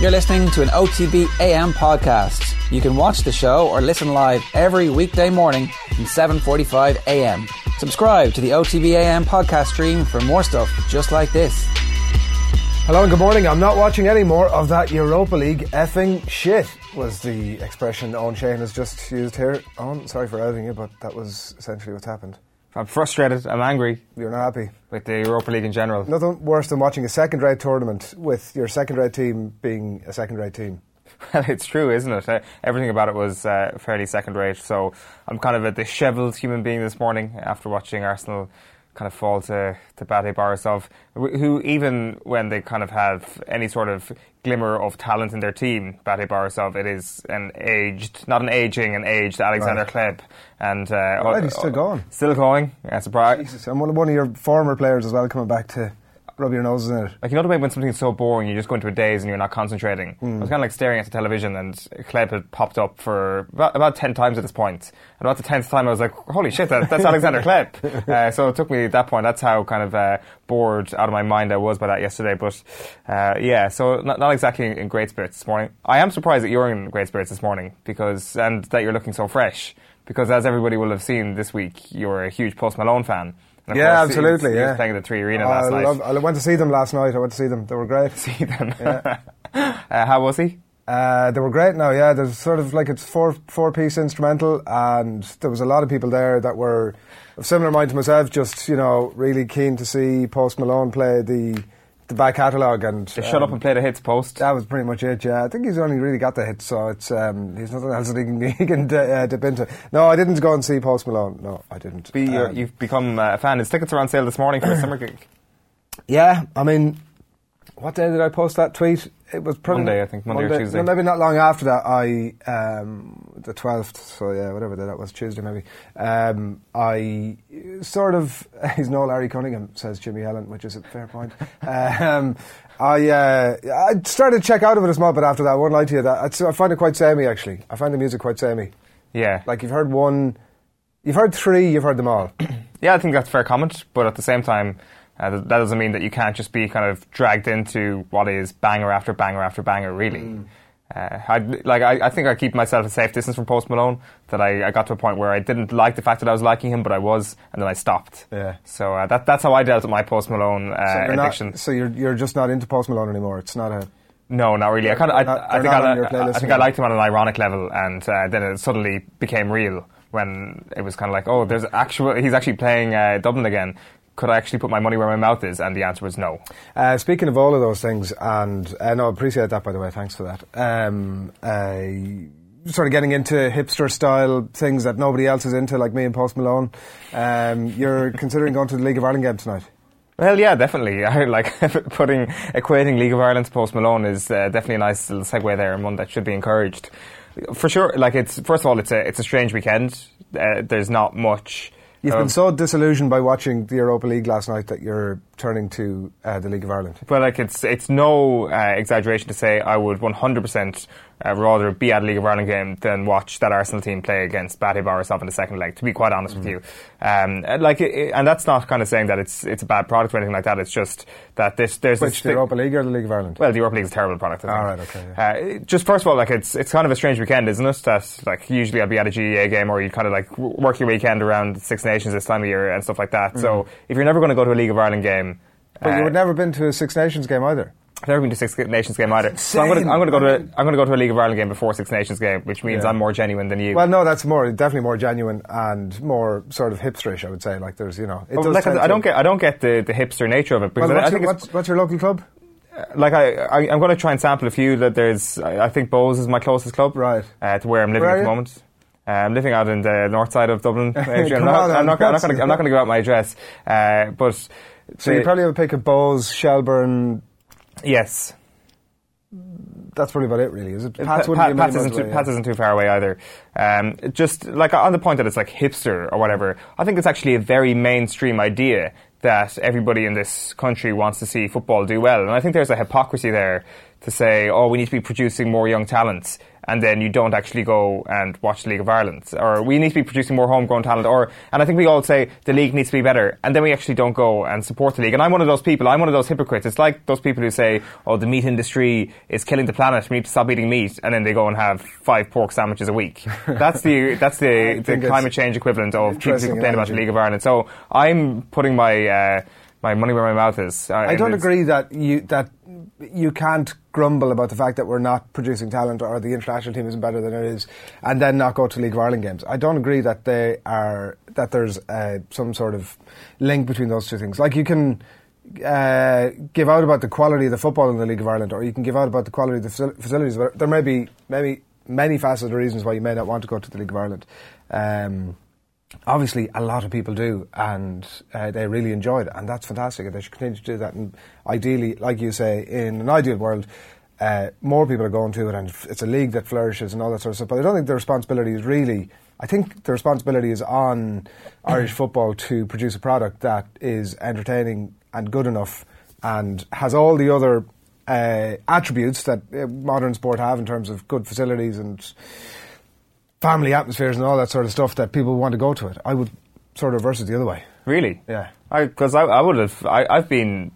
You're listening to an OTB AM podcast. You can watch the show or listen live every weekday morning from 7:45 AM. Subscribe to the OTB AM podcast stream for more stuff just like this. Hello and good morning. I'm not watching any more of that Europa League effing shit, was the expression Eoin Sheahan has just used here. Eoin, sorry for outing you, but that was essentially what's happened. I'm frustrated. I'm angry You're not happy. with the Europa League in general. Nothing worse than watching a second rate tournament with your second rate team being a second rate team. Well, it's true, isn't it? Uh, everything about it was uh, fairly second rate. So I'm kind of a dishevelled human being this morning after watching Arsenal kind of fall to, to Bate Borisov, who even when they kind of have any sort of glimmer of talent in their team, Bate Borisov, it is an aged, not an aging, an aged Alexander Right. Hleb. And, uh, Right, he's still going. Still going. Yeah, surprise. Jesus, and one, one of your former players as well coming back to rub your nose in it. Like you know the way when something's so boring, you just go into a daze and you're not concentrating. Hmm. I was kind of like staring at the television, and Hleb had popped up for about, about ten times at this point. And about the tenth time, I was like, "Holy shit, that, that's Alexander Hleb!" Uh, so it took me at that point. That's how kind of uh, bored out of my mind I was by that yesterday. But uh, yeah, so not, not exactly in great spirits this morning. I am surprised that you're in great spirits this morning because and that you're looking so fresh. Because as everybody will have seen this week, you're a huge Post Malone fan. Yeah, course, he was- absolutely, He was yeah. playing at the Three Arena I, last night. love, I went to see them last night. I went to see them. They were great. see them. Yeah. uh, how was he? Uh, they were great now, yeah. There's sort of like it's four four piece instrumental, and there was a lot of people there that were of similar mind to myself, just you know, really keen to see Post Malone play the the back catalogue, and They shut up um, and play the hits post. That was pretty much it. Yeah, I think he's only really got the hits, so it's um, there's nothing else that he can, he can uh, dip into. No, I didn't go and see Post Malone. No, I didn't. Be, Um, you've become a fan. His tickets are on sale this morning for a summer gig. Yeah, I mean, what day did I post that tweet? It was probably Monday, I think, Monday or Tuesday. No, maybe not long after that. I um, the twelfth. So yeah, whatever day that was, Tuesday maybe. Um, I sort of he's no Larry Cunningham, says Jimmy Helen, which is a fair point. um, I uh, I started to check out of it a small bit after that. I won't lie to you. That I find it quite samey actually. I find the music quite samey. Yeah. Like you've heard one, you've heard three, you've heard them all. yeah, I think that's a fair comment, but at the same time, uh, that doesn't mean that you can't just be kind of dragged into what is banger after banger after banger, really. Mm. Uh, I, like, I, I think I keep myself a safe distance from Post Malone, that I, I got to a point where I didn't like the fact that I was liking him, but I was, and then I stopped. Yeah. So uh, that, that's how I dealt with my Post Malone uh, So you're, addiction. not, so you're you're just not into Post Malone anymore. It's not a No, not really. I kind of, I, not- I think, I, I think I liked him on an ironic level, and uh, then it suddenly became real when it was kind of like, oh, there's actual. He's actually playing uh, Dublin again. Could I actually put my money where my mouth is? And the answer was no. Uh, speaking of all of those things, and uh, no, I appreciate that by the way. Thanks for that. Um, uh, sort of getting into hipster style things that nobody else is into, like me and Post Malone. Um, you're considering going to the League of Ireland game tonight. Well, yeah, definitely. I like putting equating League of Ireland to Post Malone is uh, definitely a nice little segue there, and one that should be encouraged. For sure, like it's first of all, it's a it's a strange weekend. Uh, there's not much. You've of- been so disillusioned by watching the Europa League last night that you're turning to uh, the League of Ireland. Well, like it's it's no uh, exaggeration to say I would 100% uh, rather be at a League of Ireland game than watch that Arsenal team play against Bate Borisov in the second leg. To be quite honest with you, um, and like, it, and that's not kind of saying that it's it's a bad product or anything like that. It's just that this there's Which the Europa League or the League of Ireland? well, the Europa League is a terrible product. All right, okay, Uh, just first of all, like it's it's kind of a strange weekend, isn't it? That like usually I'd be at a GAA game, or you kind of like work your weekend around Six Nations this time of year and stuff like that. So if you're never going to go to a League of Ireland game, Mm. but uh, you would never been to a Six Nations game either. I've never been to Six Nations game either. So I'm going to I'm going to go to I'm going to go to a League of Ireland game before Six Nations game, which means Yeah. I'm more genuine than you. Well, no, that's more definitely more genuine and more sort of hipsterish. I would say. Like there's, you know, it like, I don't get I don't get the, the hipster nature of it because Well, what's, I your, what's, what's your local club? like I, I I'm going to try and sample a few that there's I, think Bohs is my closest club Right. uh, to where I'm living Where at the moment. Uh, I'm living out in the north side of Dublin. I'm, not, I'm, not, not going to I'm not going to give out my address, uh, but So you probably have a pick of Bohs, Shelburne. Yes. That's probably about it, really. Is it? Pat, Pats Pat, wouldn't be a million Pats isn't, too, away, Pats yeah. isn't too far away either. Um, just like on the point that it's like hipster or whatever, I think it's actually a very mainstream idea that everybody in this country wants to see football do well. And I think there's a hypocrisy there to say, oh, we need to be producing more young talents and then you don't actually go and watch the League of Ireland. Or we need to be producing more homegrown talent. Or and I think we all say the league needs to be better, and then we actually don't go and support the league. And I'm one of those people. I'm one of those hypocrites. It's like those people who say, "Oh, the meat industry is killing the planet. We need to stop eating meat," and then they go and have five pork sandwiches a week. That's the that's the, the climate change equivalent of people who complain about the League of Ireland. So I'm putting my uh, my money where my mouth is. I don't agree that you that you can't grumble about the fact that we're not producing talent or the international team isn't better than it is, and then not go to League of Ireland games. I don't agree that they are that there's uh, some sort of link between those two things. Like you can. Uh, give out about the quality of the football in the League of Ireland, or you can give out about the quality of the facilities. But there may be maybe many facets of reasons why you may not want to go to the League of Ireland. Um, obviously a lot of people do and uh, they really enjoy it and that's fantastic and they should continue to do that and ideally like you say in an ideal world uh, more people are going to it and it's a league that flourishes and all that sort of stuff but I don't think the responsibility is really I think the responsibility is on Irish football to produce a product that is entertaining and good enough and has all the other uh, attributes that uh, modern sport have in terms of good facilities and family atmospheres and all that sort of stuff that people want to go to it. I would sort of reverse it the other way. Really? Yeah. Because I, I, I, would have. I, I've been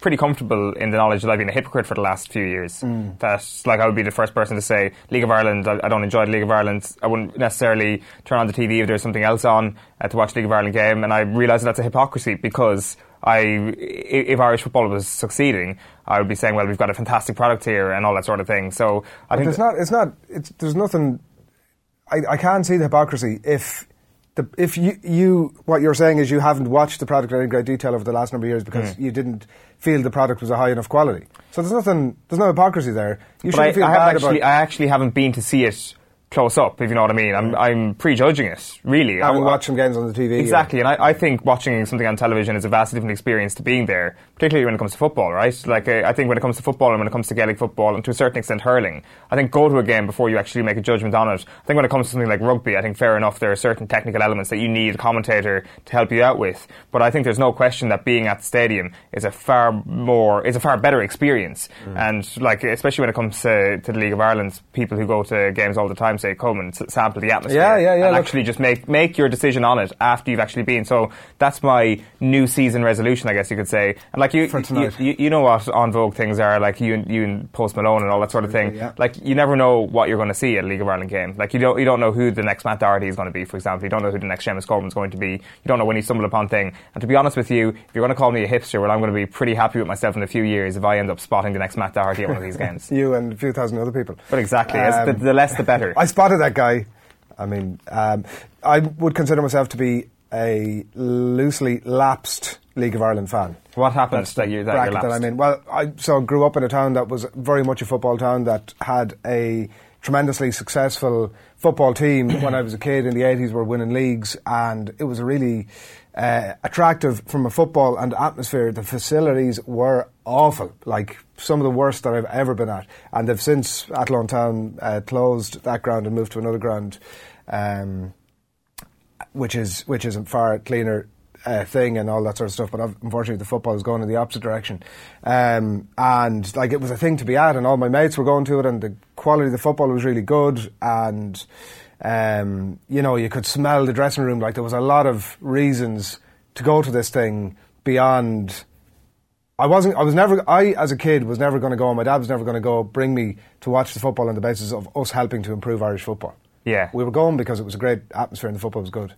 pretty comfortable in the knowledge that I've been a hypocrite for the last few years. Mm. That like I would be the first person to say League of Ireland. I, I, don't enjoy the League of Ireland. I wouldn't necessarily turn on the TV if there's something else on uh, to watch League of Ireland game. And I realise that that's a hypocrisy because I, if Irish football was succeeding, I would be saying, well, we've got a fantastic product here and all that sort of thing. So I but think it's not. It's not. It's, there's nothing I, I can't see the hypocrisy if the, if you, you what you're saying is you haven't watched the product in any great detail over the last number of years because mm. you didn't feel the product was a high enough quality. So there's nothing, there's no hypocrisy there. You should feel I bad actually, about. I actually haven't been to see it close up, if you know what I mean. I'm, I'm prejudging it, really. Having watched some games on the TV. Exactly, and I, I think watching something on television is a vastly different experience to being there, particularly when it comes to football, right? Like, uh, I think when it comes to football and when it comes to Gaelic football and to a certain extent hurling, I think go to a game before you actually make a judgment on it. I think when it comes to something like rugby, I think fair enough, there are certain technical elements that you need a commentator to help you out with. But I think there's no question that being at the stadium is a far more, is a far better experience. Mm. And like, especially when it comes to, to the League of Ireland, people who go to games all the time say, come and sample the atmosphere. Yeah, yeah, yeah. And actually just make, make your decision on it after you've actually been. So that's my new season resolution, I guess you could say. And like you, you, you, you, know what on Vogue things are, like you, you and Post Malone and all that sort of thing. Yeah. Like you never know what you're going to see at a League of Ireland game. Like you don't, you don't know who the next Matt Doherty is going to be, for example. You don't know who the next Seamus Coleman is going to be. You don't know when you stumble upon thing. And to be honest with you, if you're going to call me a hipster, well, I'm going to be pretty happy with myself in a few years if I end up spotting the next Matt Doherty at one of these games. you and a few thousand other people. But exactly, um, the, the less the better. I spotted that guy I mean, um, I would consider myself to be a loosely lapsed League of Ireland fan. What happened that you that bracket that I'm in? Well, I so grew up in a town that was very much a football town that had a tremendously successful football team when I was a kid in the 80s were winning leagues and it was a really uh, attractive from a football and atmosphere. The facilities were awful, like some of the worst that I've ever been at. And they've since Athlone Town uh, closed that ground and moved to another ground, um, which is which is a far cleaner uh, thing and all that sort of stuff. But unfortunately, the football is going in the opposite direction. Um, and like it was a thing to be at, and all my mates were going to it, and the quality of the football was really good, and um, you know, you could smell the dressing room. Like there was a lot of reasons to go to this thing beyond. I wasn't. I was never. I, as a kid, was never going to go. My dad was never going to go. Bring me to watch the football on the basis of us helping to improve Irish football. Yeah, we were going because it was a great atmosphere and the football was good.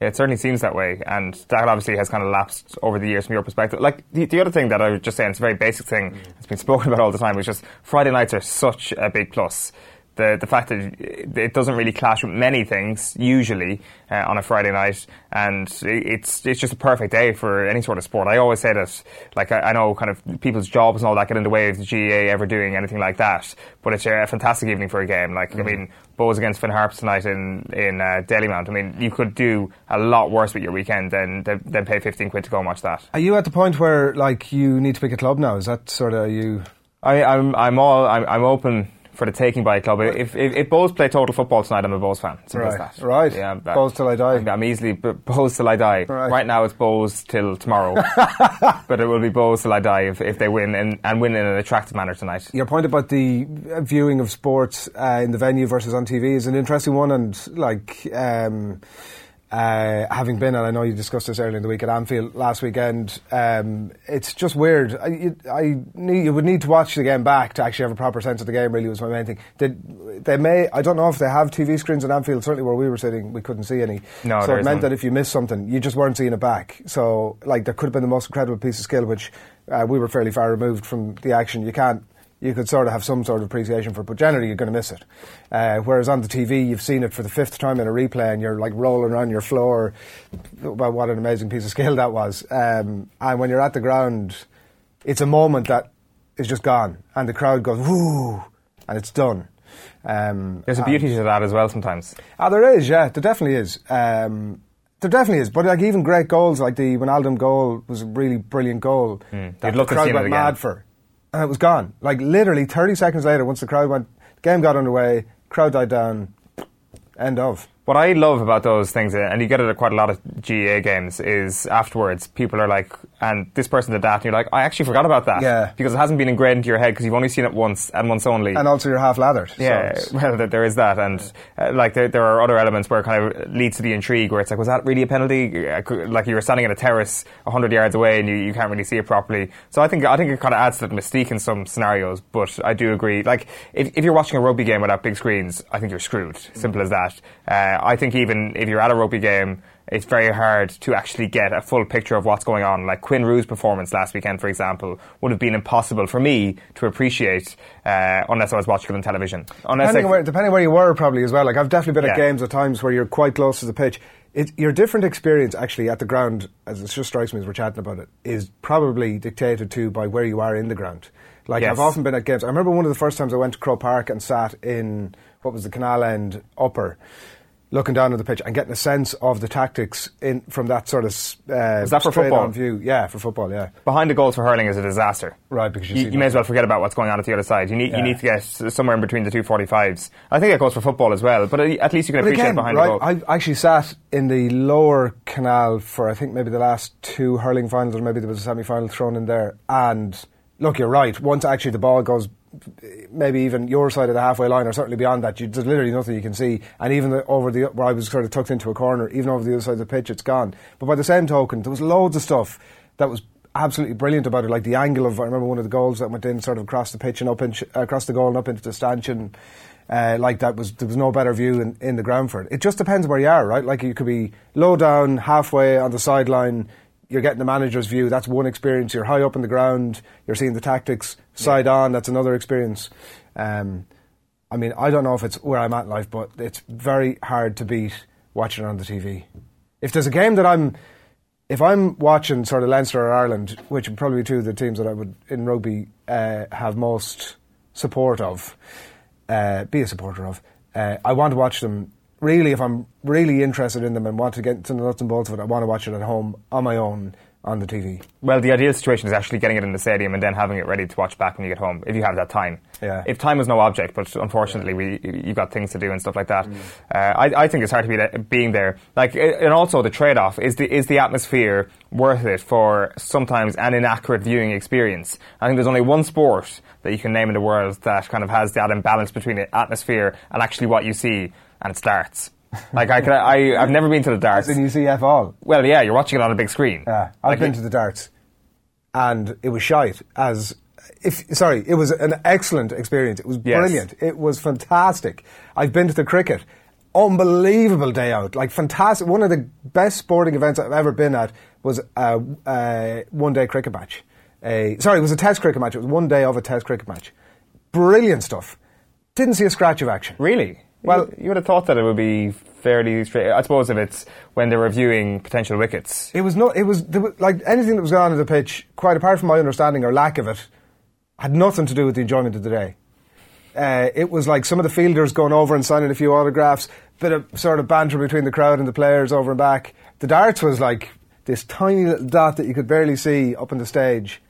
Yeah, it certainly seems that way, and that obviously has kind of lapsed over the years from your perspective. Like the, the other thing that I was just saying, it's a very basic thing. It's been spoken about all the time. It's just Friday nights are such a big plus the the fact that it doesn't really clash with many things usually uh, on a Friday night, and it's it's just a perfect day for any sort of sport. I always say that, like I, I know, kind of people's jobs and all that get in the way of the GAA ever doing anything like that. But it's a fantastic evening for a game. Like mm. I mean, Bohs against Finn Harps tonight in in uh, Dalymount. I mean, you could do a lot worse with your weekend than, than than pay fifteen quid to go and watch that. Are you at the point where like you need to pick a club now? Is that sort of you? I, I'm I'm all I'm, I'm open for the taking by a club. If, if, if play total football tonight, I'm a Bohs fan. Simple Right, as that. right. Yeah, that- till I die. I'm, easily b- Bohs till I die. Right. now it's Bohs till tomorrow, but it will be Bohs till I die if, if they win and, and win in an attractive manner tonight. Your point about the uh, viewing of sports uh, in the venue versus on TV is an interesting one, and like um, uh, having been, and I know you discussed this earlier in the week at Anfield last weekend, um, it's just weird. I, you, I need, you would need to watch the game back to actually have a proper sense of the game. Really, was my main thing. They, they may, I don't know if they have TV screens at Anfield. Certainly, where we were sitting, we couldn't see any. No, so it meant none. that if you missed something, you just weren't seeing it back. So, like, there could have been the most incredible piece of skill, which uh, we were fairly far removed from the action. You can't. You could sort of have some sort of appreciation for it, but generally you're going to miss it. Uh, whereas on the TV, you've seen it for the fifth time in a replay, and you're like rolling around your floor about what an amazing piece of skill that was. Um, and when you're at the ground, it's a moment that is just gone, and the crowd goes woo, and it's done. Um, There's a beauty to that as well sometimes. Ah, there is, yeah, there definitely is. Um, there definitely is, but like even great goals, like the Wijnaldum goal was a really brilliant goal that You'd the crowd went mad for, and it was gone. Like literally 30 seconds later, once the crowd went, the game got underway, crowd died down, end of. What I love about those things, and you get it at quite a lot of GAA games, is afterwards people are like, and this person did that, and you're like, I actually forgot about that. Yeah. Because it hasn't been ingrained into your head because you've only seen it once and once only. And also you're half lathered. yeah, it's- well, there is that, and uh, like there, there are other elements where it kind of leads to the intrigue, where it's like, was that really a penalty? Uh, Like you were standing in a terrace hundred yards away, and you, you can't really see it properly. So I think I think it kind of adds to the mystique in some scenarios. But I do agree, like if, if you're watching a rugby game without big screens, I think you're screwed. Simple as that. Uh, I think even if you're at a rugby game. It's very hard to actually get a full picture of what's going on. Like Quinn Roux's performance last weekend, for example, would have been impossible for me to appreciate uh, unless I was watching it on television. Unless depending, I- where, depending where you were, probably as well. Like I've definitely been at games at times where you're quite close to the pitch. It, your different experience actually at the ground, as it just strikes me as we're chatting about it, is probably dictated to by where you are in the ground. Like Yes. I've often been at games. I remember one of the first times I went to Croke Park and sat in what was the Canal End upper. Looking down at the pitch and getting a sense of the tactics in from that sort of uh, that for football? view. Yeah, for football. Yeah, behind the goals for hurling is a disaster. Right, because you you, you may as well forget about what's going on at the other side. You need Yeah. you need to get somewhere in between the two forty fives. I think that goes for football as well, but at least you can But appreciate again, behind right, the goal. I actually sat in the lower canal for I think maybe the last two hurling finals, or maybe there was a semi final thrown in there. And look, you're right. Once actually the ball goes, maybe even your side of the halfway line, or certainly beyond that, you, there's literally nothing you can see. And even the, over the where I was sort of tucked into a corner, even over the other side of the pitch, it's gone. But by the same token, there was loads of stuff that was absolutely brilliant about it. Like the angle of I remember one of the goals that went in sort of across the pitch and up in, across the goal and up into the stanchion. Uh, like that was there was no better view in, in the ground for it. It just depends where you are, right? Like you could be low down, halfway on the sideline. You're getting the manager's view. That's one experience. You're high up in the ground. You're seeing the tactics side on. That's another experience. Um, I mean, I don't know if it's where I'm at in life, but it's very hard to beat watching it on the TV. If there's a game that I'm, if I'm watching sort of Leinster or Ireland, which would probably two of the teams that I would in rugby uh, have most support of, uh, be a supporter of, uh, I want to watch them. Really, if I'm really interested in them and want to get to the nuts and bolts of it, I want to watch it at home on my own on the TV. Well, the ideal situation is actually getting it in the stadium and then having it ready to watch back when you get home, if you have that time. Yeah. If time is no object, but unfortunately, we you've got things to do and stuff like Mm. that. Uh, I, I think it's hard to be that, being there. Like, and also the trade-off is the is the atmosphere worth it for sometimes an inaccurate viewing experience. I think there's only one sport that you can name in the world that kind of has that imbalance between the atmosphere and actually what you see, and it darts. Like I, could, I, I've never been to the darts. In you see F all. Well, yeah, you're watching it on a big screen. Yeah, I've Like, been it- to the darts, and it was shite. As if sorry, it was an excellent experience. It was Yes. brilliant. It was fantastic. I've been to the cricket. Unbelievable day out, like fantastic. One of the best sporting events I've ever been at was a, a one-day cricket match. A, sorry, it was a Test cricket match. It was one day of a Test cricket match. Brilliant stuff. Didn't see a scratch of action. Really? Well- you would have thought that it would be fairly straight. I suppose if it's when they're reviewing potential wickets. It was not. It was was, like anything that was going on in the pitch. Quite apart from my understanding or lack of it, had nothing to do with the enjoyment of the day. Uh, it was like some of the fielders going over and signing a few autographs, bit of sort of banter between the crowd and the players over and back. The darts was like this tiny little dot that you could barely see up on the stage.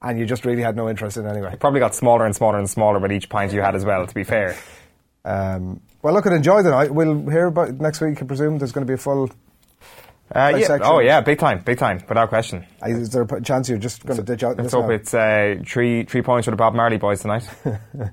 and you just really had no interest in it anyway. It probably got smaller and smaller and smaller with each pint you had as well. To be fair. Um, well, look, and enjoy the night. We'll hear about next week. I presume there's going to be a full. Uh, yeah. section. Oh yeah, big time, big time, without question. Is there a chance you're just going to ditch out? Let's hope now? it's uh, three three points for the Bob Marley boys tonight.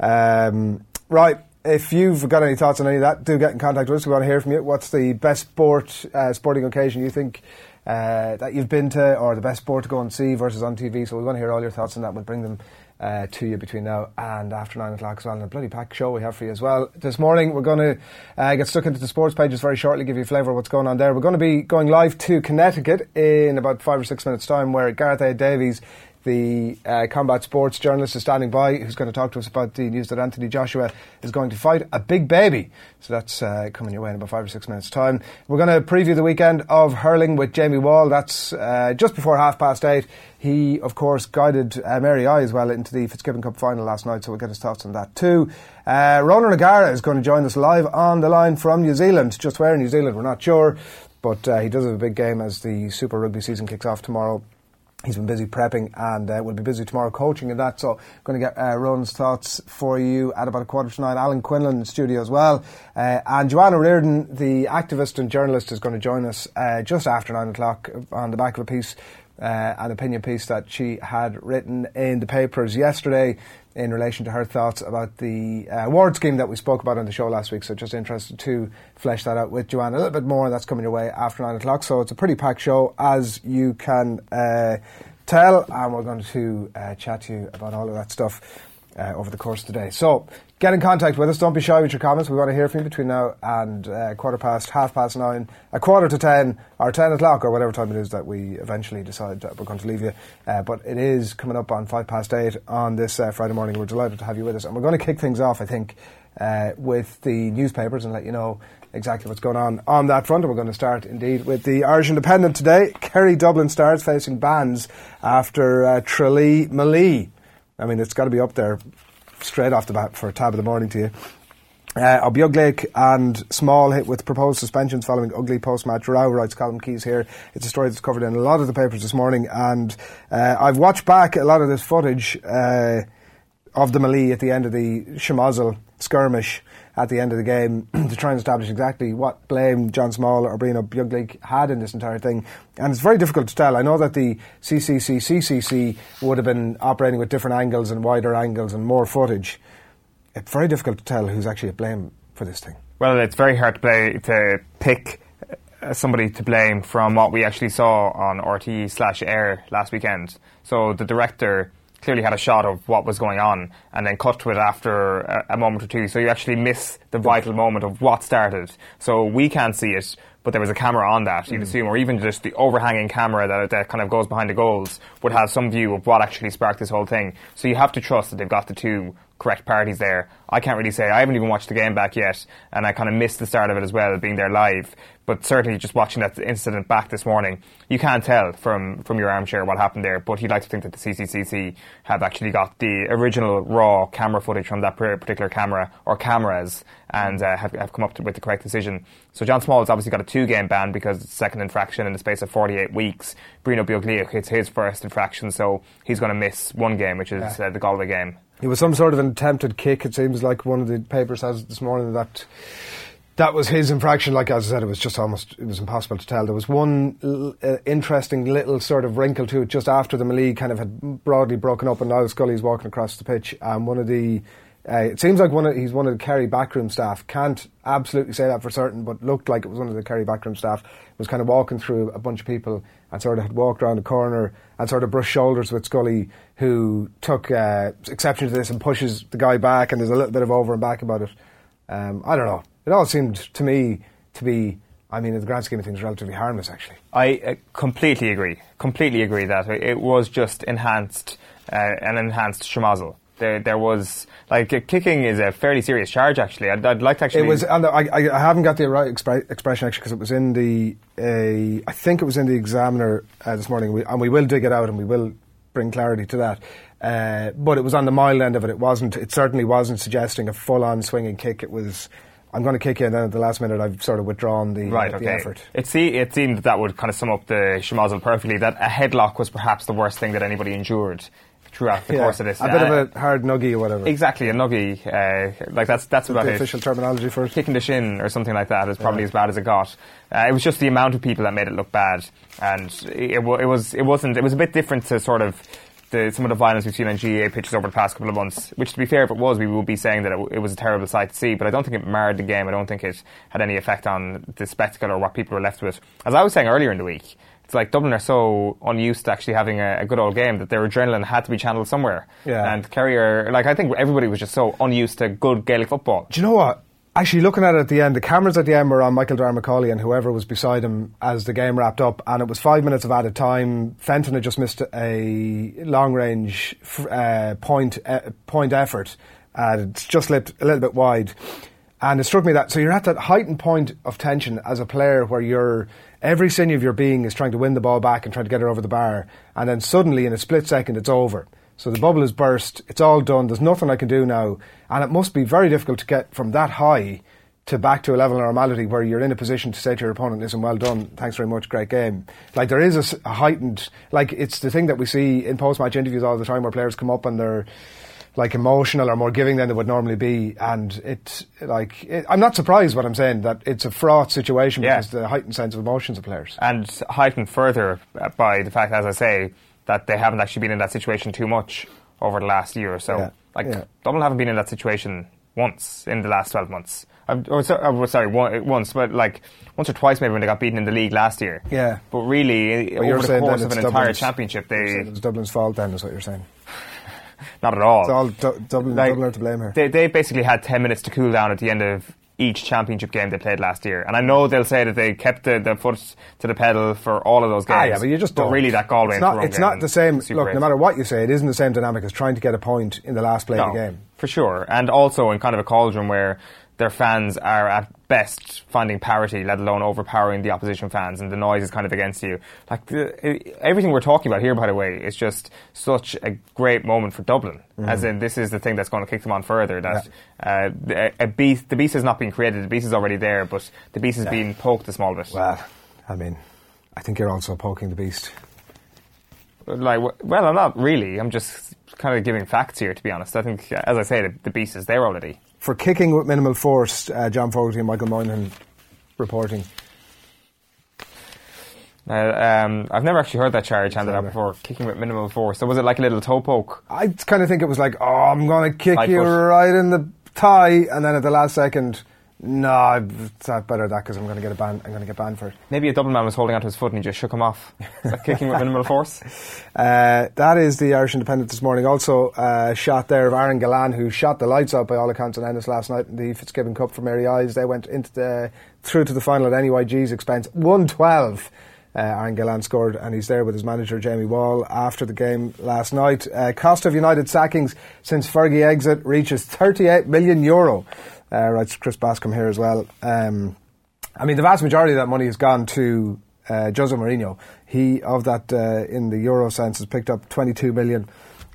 Um, right. If you've got any thoughts on any of that, do get in contact with us. We want to hear from you. What's the best sport, uh, sporting occasion you think uh, that you've been to, or the best sport to go and see versus on TV? So we want to hear all your thoughts on that. We'll bring them uh, to you between now and after nine o'clock as well. And a bloody packed show we have for you as well. This morning we're going to uh, get stuck into the sports pages very shortly, give you a flavour of what's going on there. We're going to be going live to Connecticut in about five or six minutes' time, where Gareth A. Davies the uh, combat sports journalist is standing by who's going to talk to us about the news that Anthony Joshua is going to fight a big baby. So that's uh, coming your way in about five or six minutes' time. We're going to preview the weekend of hurling with Jamie Wall. That's uh, just before half past eight. He, of course, guided uh, Mary I as well into the Fitzgibbon Cup final last night, so we'll get his thoughts on that too. Uh, Ronan O'Gara is going to join us live on the line from New Zealand. Just where in New Zealand, we're not sure, but uh, he does have a big game as the Super Rugby season kicks off tomorrow. He's been busy prepping and uh, will be busy tomorrow coaching and that. So, going to get uh, Ron's thoughts for you at about a quarter to nine. Alan Quinlan in the studio as well. Uh, and Joanne O'Riordan, the activist and journalist, is going to join us uh, just after nine o'clock on the back of a piece, uh, an opinion piece that she had written in the papers yesterday in relation to her thoughts about the uh, award scheme that we spoke about on the show last week. So just interested to flesh that out with Joanna a little bit more. That's coming your way after nine o'clock. So it's a pretty packed show, as you can uh, tell, and we're going to uh, chat to you about all of that stuff uh, over the course of the day. So get in contact with us. Don't be shy with your comments. We want to hear from you between now and uh, quarter past, half past nine, a quarter to ten, or ten o'clock, or whatever time it is that we eventually decide that we're going to leave you. Uh, but it is coming up on five past eight on this uh, Friday morning. We're delighted to have you with us, and we're going to kick things off, I think, uh, with the newspapers and let you know exactly what's going on on that front. And we're going to start indeed with the Irish Independent today. Kerry Dublin Stars facing bans after uh, Tralee Malee. I mean, it's got to be up there straight off the bat for a tab of the morning to you. Uh, Ó Beaglaoich and Small hit with proposed suspensions following ugly post-match row, writes Colm Keys here. It's a story that's covered in a lot of the papers this morning, and uh, I've watched back a lot of this footage uh, of the Malee at the end of the Shemazel skirmish at the end of the game to try and establish exactly what blame John Small or Brian Ó Beaglaoich had in this entire thing. And it's very difficult to tell. I know that the CCC, CCC would have been operating with different angles and wider angles and more footage. It's very difficult to tell who's actually at blame for this thing. Well, it's very hard to play to pick uh, somebody to blame from what we actually saw on RTE slash Eir last weekend. So the director clearly had a shot of what was going on and then cut to it after a, a moment or two. So you actually miss the vital moment of what started. So we can't see it, but there was a camera on that, you'd mm. assume, or even just the overhanging camera that, that kind of goes behind the goals would have some view of what actually sparked this whole thing. So you have to trust that they've got the two correct parties there. I can't really say. I haven't even watched the game back yet, and I kind of missed the start of it as well, being there live. But certainly, just watching that incident back this morning, you can't tell from, from your armchair what happened there. But you'd like to think that the CCCC have actually got the original raw camera footage from that particular camera or cameras and uh, have, have come up to, with the correct decision. So John Small has obviously got a two-game ban because it's second infraction in the space of 48 weeks. Brian Ó Beaglaoich, it's his first infraction, so he's going to miss one game, which is uh, the Galway game. It was some sort of an attempted kick. It seems like one of the papers has this morning that that was his infraction. Like as I said, it was just almost it was impossible to tell. There was one uh, interesting little sort of wrinkle to it just after the Malee kind of had broadly broken up, and now Scully's walking across the pitch, and one of the uh, it seems like one of, he's one of the Kerry backroom staff. Can't absolutely say that for certain, but looked like it was one of the Kerry backroom staff. Was kind of walking through a bunch of people and sort of had walked around the corner and sort of brushed shoulders with Scully, who took uh, exception to this and pushes the guy back. And there's a little bit of over and back about it. Um, I don't know. It all seemed to me to be. I mean, in the grand scheme of things, relatively harmless, actually. I uh, completely agree. Completely agree that it was just enhanced, uh, an enhanced schmozzle. There, there was like uh, kicking is a fairly serious charge. Actually, I'd, I'd like to actually. It was, and I, I, haven't got the right expre- expression actually because it was in the. Uh, I think it was in the Examiner uh, this morning, we, and we will dig it out and we will bring clarity to that. Uh, but it was on the mild end of it. It wasn't. It certainly wasn't suggesting a full-on swinging kick. It was I'm going to kick you, and then at the last minute, I've sort of withdrawn the, Right, uh, okay. the effort. It, see, it seemed that that would kind of sum up the schmozzle perfectly. That a headlock was perhaps the worst thing that anybody endured throughout the Yeah, course of this. a bit Uh, of a hard nuggy or whatever. exactly a nuggy. Uh, like that's that's about the it. official terminology for it. kicking the shin or something like that is probably Yeah. as bad as it got. Uh, it was just the amount of people that made it look bad, and it, it was it wasn't it was a bit different to sort of. The, some of the violence we've seen on GAA pitches over the past couple of months, which to be fair, if it was, we would be saying that it, w- it was a terrible sight to see. But I don't think it marred the game. I don't think it had any effect on the spectacle or what people were left with. As I was saying earlier in the week, like Dublin are so unused to actually having a, a good old game that their adrenaline had to be channeled somewhere. Yeah. And Kerry are, like, I think everybody was just so unused to good Gaelic football. Do you know what? Actually, looking at it at the end, the cameras at the end were on Michael Darragh Macauley and whoever was beside him as the game wrapped up, and it was five minutes of added time. Fenton had just missed a long range uh, point uh, point effort, and it's just slipped a little bit wide. And it struck me that so you're at that heightened point of tension as a player where you're every sinew of your being is trying to win the ball back and trying to get it over the bar, and then suddenly in a split second it's over. So the bubble has burst. It's all done. There's nothing I can do now, and it must be very difficult to get from that high to back to a level of normality where you're in a position to say to your opponent, "Listen, well done, thanks very much, great game." Like there is a, heightened, like it's the thing that we see in post-match interviews all the time, where players come up and they're like emotional or more giving than they would normally be, and it like it, I'm not surprised what I'm saying that it's a fraught situation Yeah. because the heightened sense of emotions of players. and heightened further uh, by the fact, as I say, that they haven't actually been in that situation too much over the last year or so. Yeah, Like yeah. Dublin haven't been in that situation once in the last twelve months. Um, or, uh, sorry, one, once, but like once or twice maybe when they got beaten in the league last year. Yeah. But really, But you're over the course of an it's entire championship, they It's Dublin's fault then, is what you're saying. Not at all. It's all du- Dublin, Like, Dublin to blame here. They, they basically had 10 minutes to cool down at the end of each championship game they played last year. And I know they'll say that they kept the, the foot to the pedal for all of those games. Ah, yeah, but you just But don't. really, that Galway It's not. It's not the same. Look, no matter what you say, it isn't the same dynamic as trying to get a point in the last play no, of the game. for sure. And also in kind of a cauldron where their fans are at best finding parity, let alone overpowering the opposition fans, and the noise is kind of against you. Like the, everything we're talking about here, by the way, is just such a great moment for Dublin. Mm-hmm. As in, this is the thing that's going to kick them on further. That uh, a, a beast, the beast has not been created. The beast is already there, but the beast is being poked a small bit. Well, I mean, I think you're also poking the beast. like, well, I'm not really. I'm just kind of giving facts here, to be honest. I think, as I say, the, the beast is there already. For kicking with minimal force, uh, John Fogarty and Michael Moynihan reporting. Uh, um, I've never actually heard that charge handed out before, kicking with minimal force. So was it like a little toe poke? I kind of think it was like, oh, I'm going to kick Side you foot. right in the thigh, and then at the last second, no, it's not better that because I'm going to get a ban. I'm going to get banned for it. Maybe a Dublin man was holding onto his foot and he just shook him off. Kicking with minimal force? Uh, that is the Irish Independent this morning. Also, uh, shot there of Aaron Gillane, who shot the lights out by all accounts in Ennis last night in the Fitzgibbon Cup for Mary I's. They went into the through to the final at NUIG's expense, one twelve. Uh, Aaron Gillane scored, and he's there with his manager Jamie Wall after the game last night. Uh, cost of United sackings since Fergie exit reaches 38 million euro. Uh, writes Chris Bascombe here as well. Um, I mean, the vast majority of that money has gone to uh, Jose Mourinho. He, of that, uh, in the euro sense, has picked up 22 million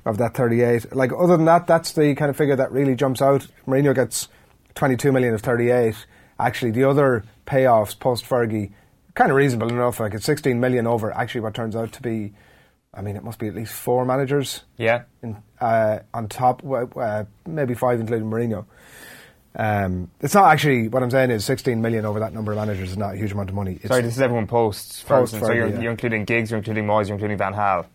of that 38. Like, other than that, that's the kind of figure that really jumps out. Mourinho gets 22 million of 38. Actually, the other payoffs post Fergie, kind of reasonable enough. Like, it's 16 million over actually what turns out to be, I mean, it must be at least four managers Yeah. in, uh, on top, uh, maybe five including Mourinho. Um, it's not actually what I'm saying is 16 million over that number of managers is not a huge amount of money. It's, Sorry, this is everyone posts. Post so you're, yeah. you're including Giggs, you're including Moyes, you're including Van Gaal.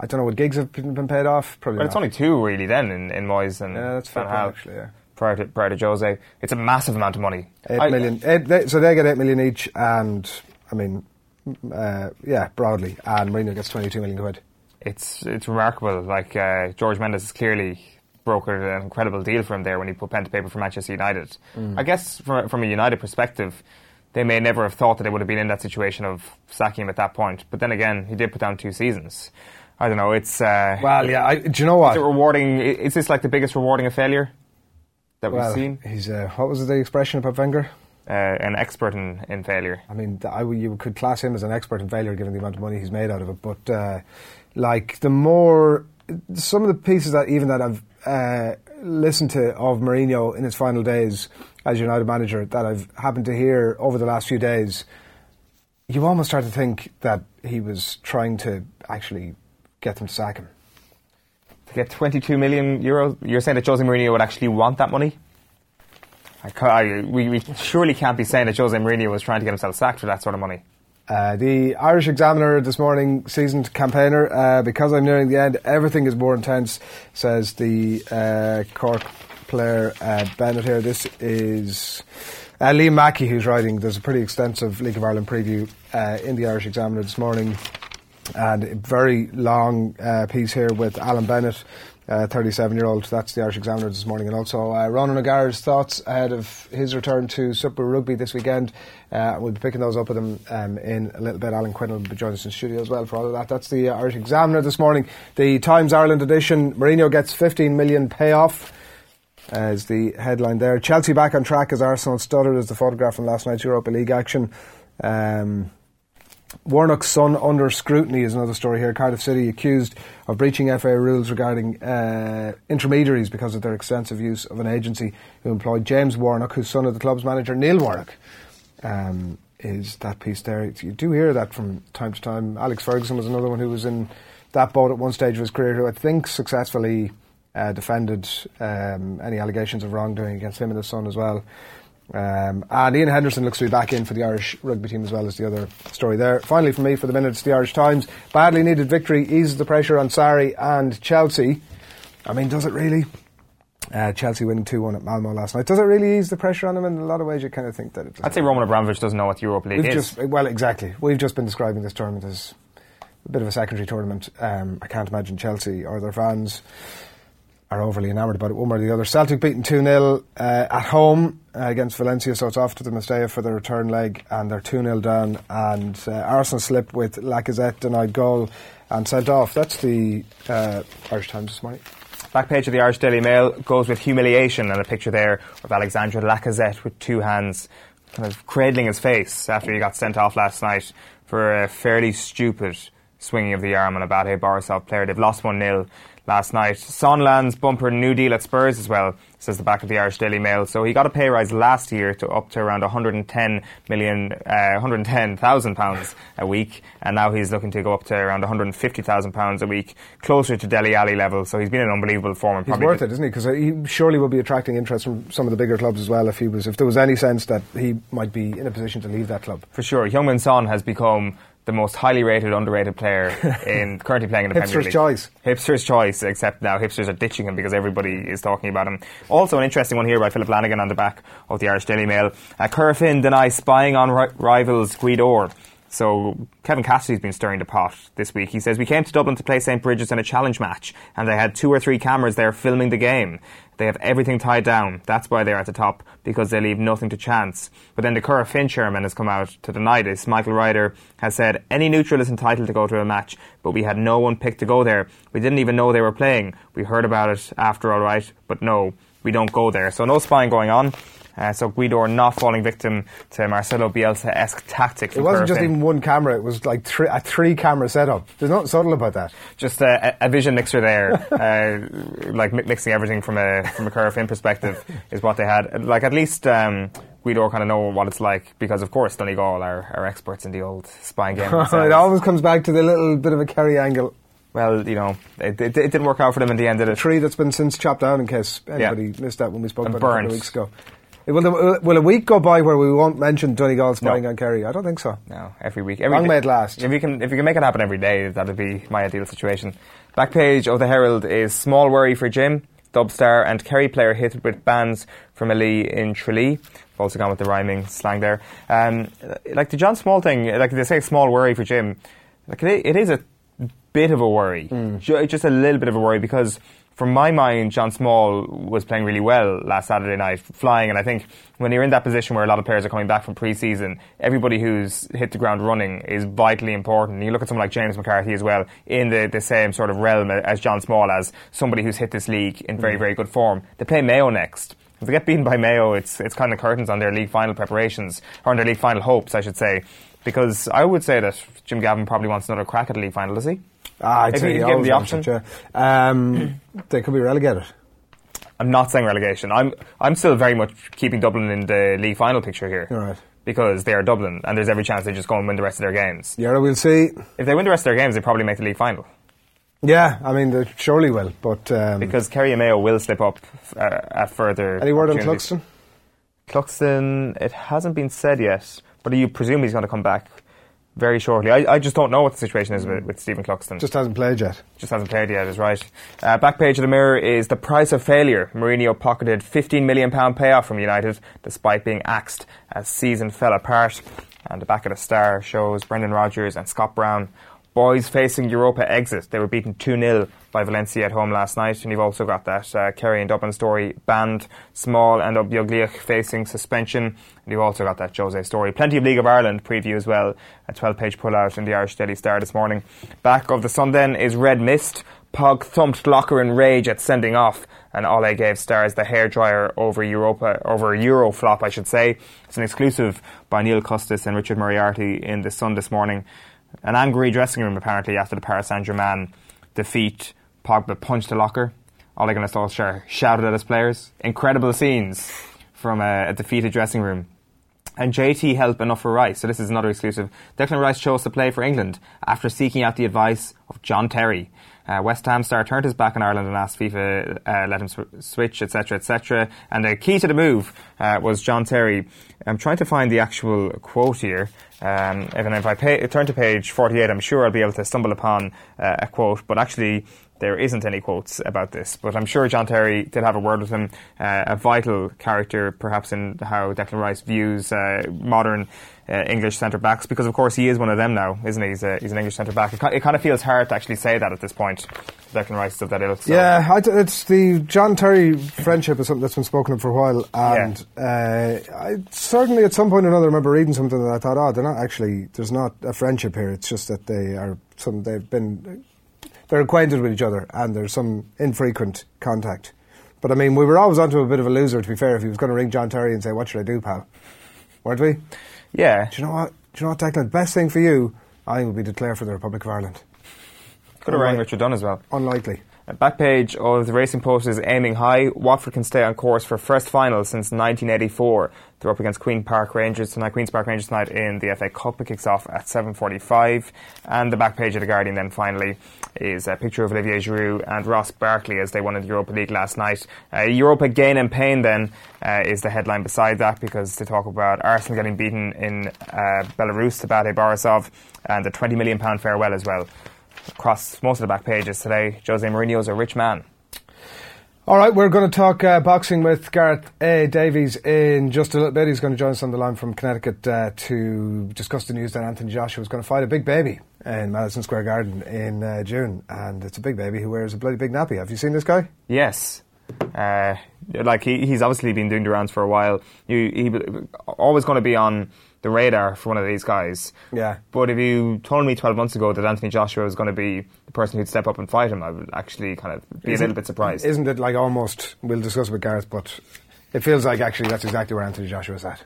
I don't know what Giggs have been paid off. Probably But not. it's only two really then in, in Moyes and yeah, that's Van Gaal. actually. Yeah. Prior to, prior to Jose. It's a massive amount of money. Eight I- million. Eight, they, so they get eight million each, and I mean, uh, yeah, broadly, and Mourinho gets 22 million quid. it's it's remarkable. Like uh, George Mendes has clearly brokered an incredible deal for him there when he put pen to paper for Manchester United. I guess from from a United perspective, they may never have thought that they would have been in that situation of sacking him at that point. But then again, he did put down two seasons. I don't know. It's uh, Well, yeah. I, do you know what? is it rewarding. Is this like the biggest rewarding of failure that well, we've seen? he's uh, what was the expression about Wenger? Uh, an expert in, in failure. I mean, I, you could class him as an expert in failure given the amount of money he's made out of it. But uh, like the more, some of the pieces that even that I've uh, listened to of Mourinho in his final days as United manager that I've happened to hear over the last few days, you almost start to think that he was trying to actually get them to sack him. To get 22 million euros, you're saying that Jose Mourinho would actually want that money? I, I, we, we surely can't be saying that Jose Mourinho was trying to get himself sacked for that sort of money. Uh, the Irish Examiner this morning, seasoned campaigner, uh, because I'm nearing the end, everything is more intense, says the uh, Cork player uh, Bennett here. This is uh, Liam Mackey who's writing. There's a pretty extensive League of Ireland preview uh, in the Irish Examiner this morning, and a very long uh, piece here with Alan Bennett. 37 year old, that's the Irish Examiner this morning, and also uh, Ronan O'Gara's thoughts ahead of his return to Super Rugby this weekend. Uh, we'll be picking those up with him um, in a little bit. Alan Quinn will be joining us in studio as well for all of that. That's the uh, Irish Examiner this morning. The Times Ireland edition Mourinho gets 15 million payoff as the headline there. Chelsea back on track as Arsenal stuttered as the photograph from last night's Europa League action. Um, Warnock's son under scrutiny is another story here. Cardiff City accused of breaching FA rules regarding uh, intermediaries because of their extensive use of an agency who employed James Warnock, who's son of the club's manager Neil Warnock. Um, is that piece there? You do hear that from time to time. Alex Ferguson was another one who was in that boat at one stage of his career, who I think successfully uh, defended um, any allegations of wrongdoing against him and his son as well. Um, and Iain Henderson looks to be back in for the Irish rugby team as well as the other story there. Finally, for me, for the minute, it's the Irish Times. Badly needed victory eases the pressure on Sarri and Chelsea. I mean, does it really? Uh, Chelsea winning 2 1 at Malmo last night. Does it really ease the pressure on them? In a lot of ways, you kind of think that it does. I'd say Roman Abramovich doesn't know what the Europa League We've is. just, well, exactly. We've just been describing this tournament as a bit of a secondary tournament. Um, I can't imagine Chelsea or their fans are overly enamoured about it one way or the other. Celtic beaten 2 0 uh, at home uh, against Valencia, so it's off to the Mestalla for the return leg, and they're 2 0 down. And uh, Arsenal slipped with Lacazette denied goal and sent off. That's the uh, Irish Times this morning. Back page of the Irish Daily Mail goes with humiliation and a picture there of Alexandre Lacazette with two hands kind of cradling his face after he got sent off last night for a fairly stupid swinging of the arm on a Bate Borisov player. They've lost 1 0 last night. Son lands bumper new deal at Spurs as well, says the back of the Irish Daily Mail. So he got a pay rise last year to up to around 110 million, uh, 110,000 pounds a week, and now he's looking to go up to around 150,000 pounds a week, closer to Dele Alli level. So he's been an unbelievable form. He's worth it, isn't he? Because he surely will be attracting interest from some of the bigger clubs as well. If he was, if there was any sense that he might be in a position to leave that club. For sure, Heung-Min Son has become the most highly rated, underrated player in currently playing in the Premier Hipster's League. choice. Hipster's choice, except now hipsters are ditching him because everybody is talking about him. Also, an interesting one here by Philip Lanigan on the back of the Irish Daily Mail. Uh, Corofin denies spying on ri- rivals Gweedore. So Kevin Cassidy's been stirring the pot this week. He says we came to Dublin to play St Brigid's in a challenge match, and they had two or three cameras there filming the game. They have everything tied down. That's why they're at the top because they leave nothing to chance. But then the Corofin chairman has come out to deny this. Michael Ryder has said any neutral is entitled to go to a match, but we had no one picked to go there. We didn't even know they were playing. We heard about it after, all right, but no, we don't go there. So no spying going on. Uh, so Gweedore not falling victim to Marcelo Bielsa-esque tactics. It wasn't just even one camera; it was like three, a three-camera setup. There's nothing subtle about that. just a, a vision mixer there, uh, like mi- mixing everything from a from a Corofin perspective is what they had. Like at least um, Gweedore kind of know what it's like because of course Donegal are, are experts in the old spying game. it always comes back to the little bit of a Kerry angle well, you know, it, it, it didn't work out for them in the end, did it? tree that's been since chopped down. In case anybody missed that when we spoke And about it a burnt. couple of weeks ago. Will, the, will a week go by where we won't mention Donegal spying No. on Kerry? I don't think so. No, every week. Every Long may it last. If you can, if you can make it happen every day, that'd be my ideal situation. Back page of the Herald is small worry for Jim, Dubstar, and Kerry player hit with bans from Ali in Tralee. I've also gone with the rhyming slang there. Um, like the John Small thing, like they say, small worry for Jim. Like it, it is a bit of a worry, Ju- just a little bit of a worry because. From my mind, John Small was playing really well last Saturday night, flying. And I think when you're in that position where a lot of players are coming back from pre-season, everybody who's hit the ground running is vitally important. And you look at someone like James McCarthy as well, in the, the same sort of realm as John Small, as somebody who's hit this league in very, mm. very good form. They play Mayo next. If they get beaten by Mayo, it's it's kind of curtains on their league final preparations, or on their league final hopes, I should say. Because I would say that Jim Gavin probably wants another crack at the league final, does he? Ah, I'd If say you give him the wants it, yeah. Um, they could be relegated. I'm not saying relegation. I'm I'm still very much keeping Dublin in the league final picture here. Right. Because they are Dublin, and there's every chance they just go and win the rest of their games. Yeah, we'll see. If they win the rest of their games, they probably make the league final. Yeah, I mean, they surely will. But um, Because Kerry and Mayo will slip up uh, at further. any word on. Cluxton? Cluxton, it hasn't been said yet, but you presume he's going to come back very shortly. I, I just don't know what the situation is with, with Stephen Cluxton. Just hasn't played yet. just hasn't played yet, is right. Uh, back page of the Mirror is the price of failure. Mourinho pocketed £15 million payoff from United despite being axed as season fell apart. And the back of the Star shows Brendan Rodgers and Scott Brown. Boys facing Europa exit. They were beaten 2 0 by Valencia at home last night. And you've also got that uh, Kerry and Dublin story banned. Small and Ó Beaglaoich facing suspension. And you've also got that Jose story. Plenty of League of Ireland preview as well. A 12 page pullout in the Irish Daily Star this morning. Back of the Sun then is Red Mist. Pog thumped Locker in rage at sending off, and Ole gave Stars the hairdryer over Europa over Euro flop, I should say. It's an exclusive by Neil Custis and Richard Moriarty in the Sun this morning. An angry dressing room apparently after the Paris Saint Germain defeat. Pogba punched the locker. Ole Gunnar Solskjaer shouted at his players. Incredible scenes from a, a defeated dressing room. And JT help enough for Rice. So this is another exclusive. Declan Rice chose to play for England after seeking out the advice of John Terry. Uh, West Ham star turned his back on Ireland and asked FIFA uh, let him sw- switch, etc., etc. And the key to the move uh, was John Terry. I'm trying to find the actual quote here. Um, and if I pay, turn to page 48, I'm sure I'll be able to stumble upon uh, a quote. But actually, there isn't any quotes about this, but I'm sure John Terry did have a word with him. Uh, a vital character, perhaps, in how Declan Rice views uh, modern uh, English centre backs, because of course he is one of them now, isn't he? He's, a, he's an English centre back. It, it kind of feels hard to actually say that at this point. Declan Rice is of that ilk. So. Yeah, I d it's the John Terry friendship is something that's been spoken of for a while, and uh, I certainly at some point or another I remember reading something that I thought, oh, they're not actually. There's not a friendship here. It's just that they are some. They've been they're acquainted with each other, and there's some infrequent contact. But I mean, we were always onto a bit of a loser. To be fair, if he was going to ring John Terry and say, "What should I do, pal?" weren't we? Yeah. Do you know what? Do you know what, Declan? Best thing for you, I think, would be to declare for the Republic of Ireland. Could have rang Richard Dunne as well. Unlikely. Uh, Back page of the Racing Post is aiming high. Watford can stay on course for first final since 1984. They're up against Queen Park Rangers tonight. Queens Park Rangers tonight in the FA Cup. It kicks off at 7:45. And the back page of the Guardian then finally is a picture of Olivier Giroud and Ross Barkley as they won in the Europa League last night. Uh, Europa gain and pain then uh, is the headline beside that because they talk about Arsenal getting beaten in uh, Belarus to Bate Borisov and the 20 million pound farewell as well across most of the back pages today. Jose Mourinho is a rich man. All right, we're going to talk uh, boxing with Gareth A. Davies in just a little bit. He's going to join us on the line from Connecticut uh, to discuss the news that Anthony Joshua is going to fight a big baby in Madison Square Garden in uh, June. And it's a big baby who wears a bloody big nappy. Have you seen this guy? Yes. Uh, like he, he's obviously been doing the rounds for a while. You, he always going to be on the radar for one of these guys. Yeah. But if you told me 12 months ago that Anthony Joshua was going to be the person who'd step up and fight him, I would actually kind of be Isn't- a little bit surprised. Isn't it like almost, we'll discuss with Gareth, but it feels like actually that's exactly where Anthony Joshua's at.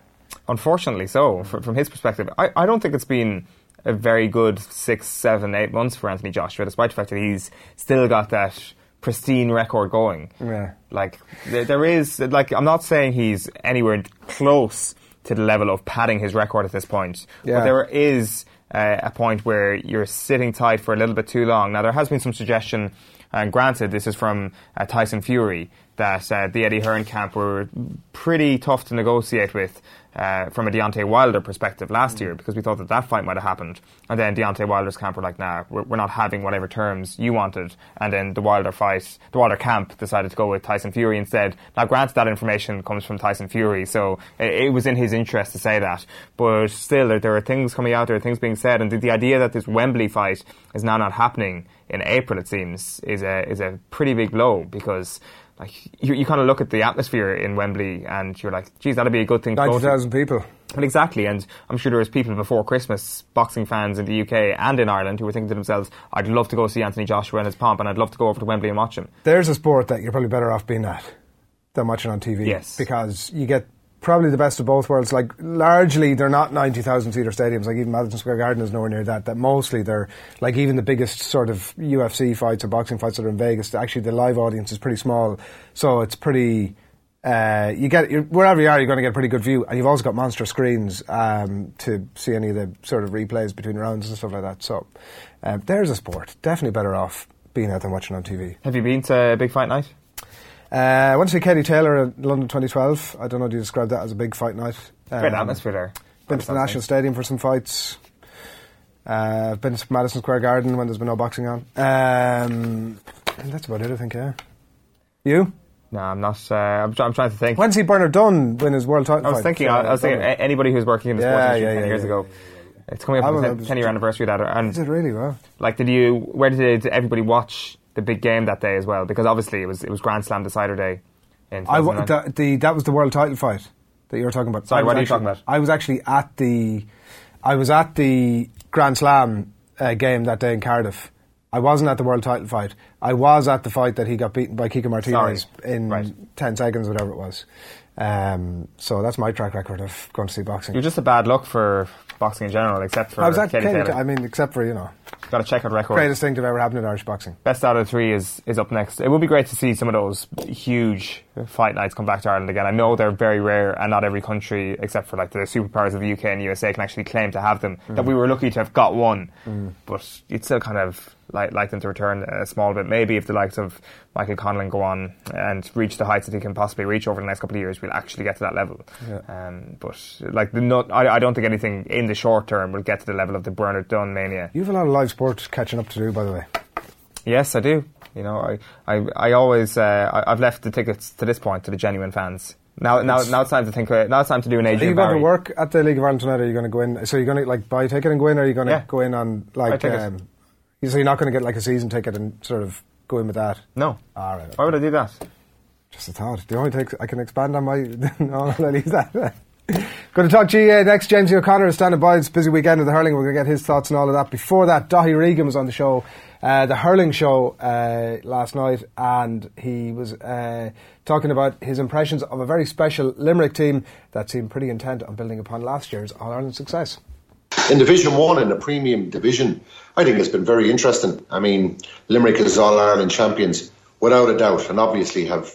Unfortunately, so fr- from his perspective, I, I don't think it's been a very good six, seven, eight months for Anthony Joshua, despite the fact that he's still got that pristine record going. Yeah. Like there, there is, like I'm not saying he's anywhere close to the level of padding his record at this point, Yeah. but there is uh, a point where you're sitting tight for a little bit too long. Now there has been some suggestion, and granted, this is from uh, Tyson Fury, that uh, the Eddie Hearn camp were pretty tough to negotiate with. Uh, from a Deontay Wilder perspective last year, because we thought that that fight might have happened, and then Deontay Wilder's camp were like, "Nah, we're, we're not having whatever terms you wanted." And then the Wilder fight, the Wilder camp decided to go with Tyson Fury instead. Now, granted, that information comes from Tyson Fury, so it, it was in his interest to say that. But still, there, there are things coming out, there are things being said, and the, the idea that this Wembley fight is now not happening in April, it seems, is a is a pretty big blow because. Like you, you kind of look at the atmosphere in Wembley, and you're like, "Geez, that'd be a good thing to." 90,000 people. Well, exactly, and I'm sure there was people before Christmas, boxing fans in the UK and in Ireland, who were thinking to themselves, "I'd love to go see Anthony Joshua in his pomp, and I'd love to go over to Wembley and watch him." There's a sport that you're probably better off being at than watching on TV. Yes. Because you get probably the best of both worlds. Like largely, they're not ninety thousand seater stadiums. Like even Madison Square Garden is nowhere near that. That mostly they're like even the biggest sort of UFC fights or boxing fights that are in Vegas. Actually, the live audience is pretty small, so it's pretty. Uh, you get wherever you are, you're going to get a pretty good view, and you've also got monster screens um, to see any of the sort of replays between rounds and stuff like that. So uh, there's a sport. Definitely better off being out than watching on TV. Have you been to a big fight night? Uh, I went to see Katie Taylor in London 2012. I don't know. Do you describe that as a big fight night? Great Um, atmosphere there. Been to the National Stadium for some fights. Uh, I've been to Madison Square Garden when there's been no boxing on. Um, and that's about it, I think. Yeah. You? No, I'm not. Uh, I'm, I'm trying to think. When did Bernard Dunne win his world title? I was thinking. I, I was thinking. Anybody who's working in the Yeah, sports industry yeah, ten yeah, years ago. It's coming up on the know, 10 it 10 was- year anniversary of that. And Is it really? Well, like, did you? Where did everybody watch the big game that day as well? Because obviously it was it was Grand Slam decider day. In I w- the, the, that was the world title fight that you were talking about. Sorry, what are you actually- talking about? I was actually at the, I was at the Grand Slam uh, game that day in Cardiff. I wasn't at the world title fight. I was at the fight that he got beaten by Kiko Martinez Sorry. in Right. ten seconds, whatever it was. Um, so that's my track record of going to see boxing. You're just a bad luck for boxing in general, except for I was at Katie Katie- Taylor. I mean, except for you know, Got a checkered record. greatest thing to ever happened in Irish boxing. Best out of three is, is up next. It would be great to see some of those huge fight nights come back to Ireland again. I know they're very rare, and not every country, except for like the superpowers of the UK and USA, can actually claim to have them. Mm. That we were lucky to have got one, mm. but you'd still kind of like, like them to return a small bit. Maybe if the likes of Michael Conlan go on and reach the heights that he can possibly reach over the next couple of years, we'll actually get to that level. Yeah. Um, but like the no, I, I don't think anything in the short term will get to the level of the Bernard Dunne mania. You have a lot of live sports catching up to do, by the way. Yes, I do. You know, I, I, I always, uh, I, I've left the tickets to this point to the genuine fans. Now, now, now it's time to think. Uh, now it's time to do an Are you going to work at the League of Ireland tonight? Or are you going to go in? So you're going to like buy a ticket and go in, or are you going to Yeah. go in on like? So you're not going to get like a season ticket and sort of go in with that. No. All right. Why would I do that? Just a thought. The only thing I can expand on my. no, I'll leave that. going to talk GAA next. James O'Connor is standing by. It's a busy weekend of the hurling. We're going to get his thoughts and all of that. Before that, Dáithí Regan was on the show, uh, the hurling show uh, last night, and he was uh, talking about his impressions of a very special Limerick team that seemed pretty intent on building upon last year's All Ireland success. In Division One in the premium division, I think it's been very interesting. I mean, Limerick is All Ireland champions without a doubt, and obviously have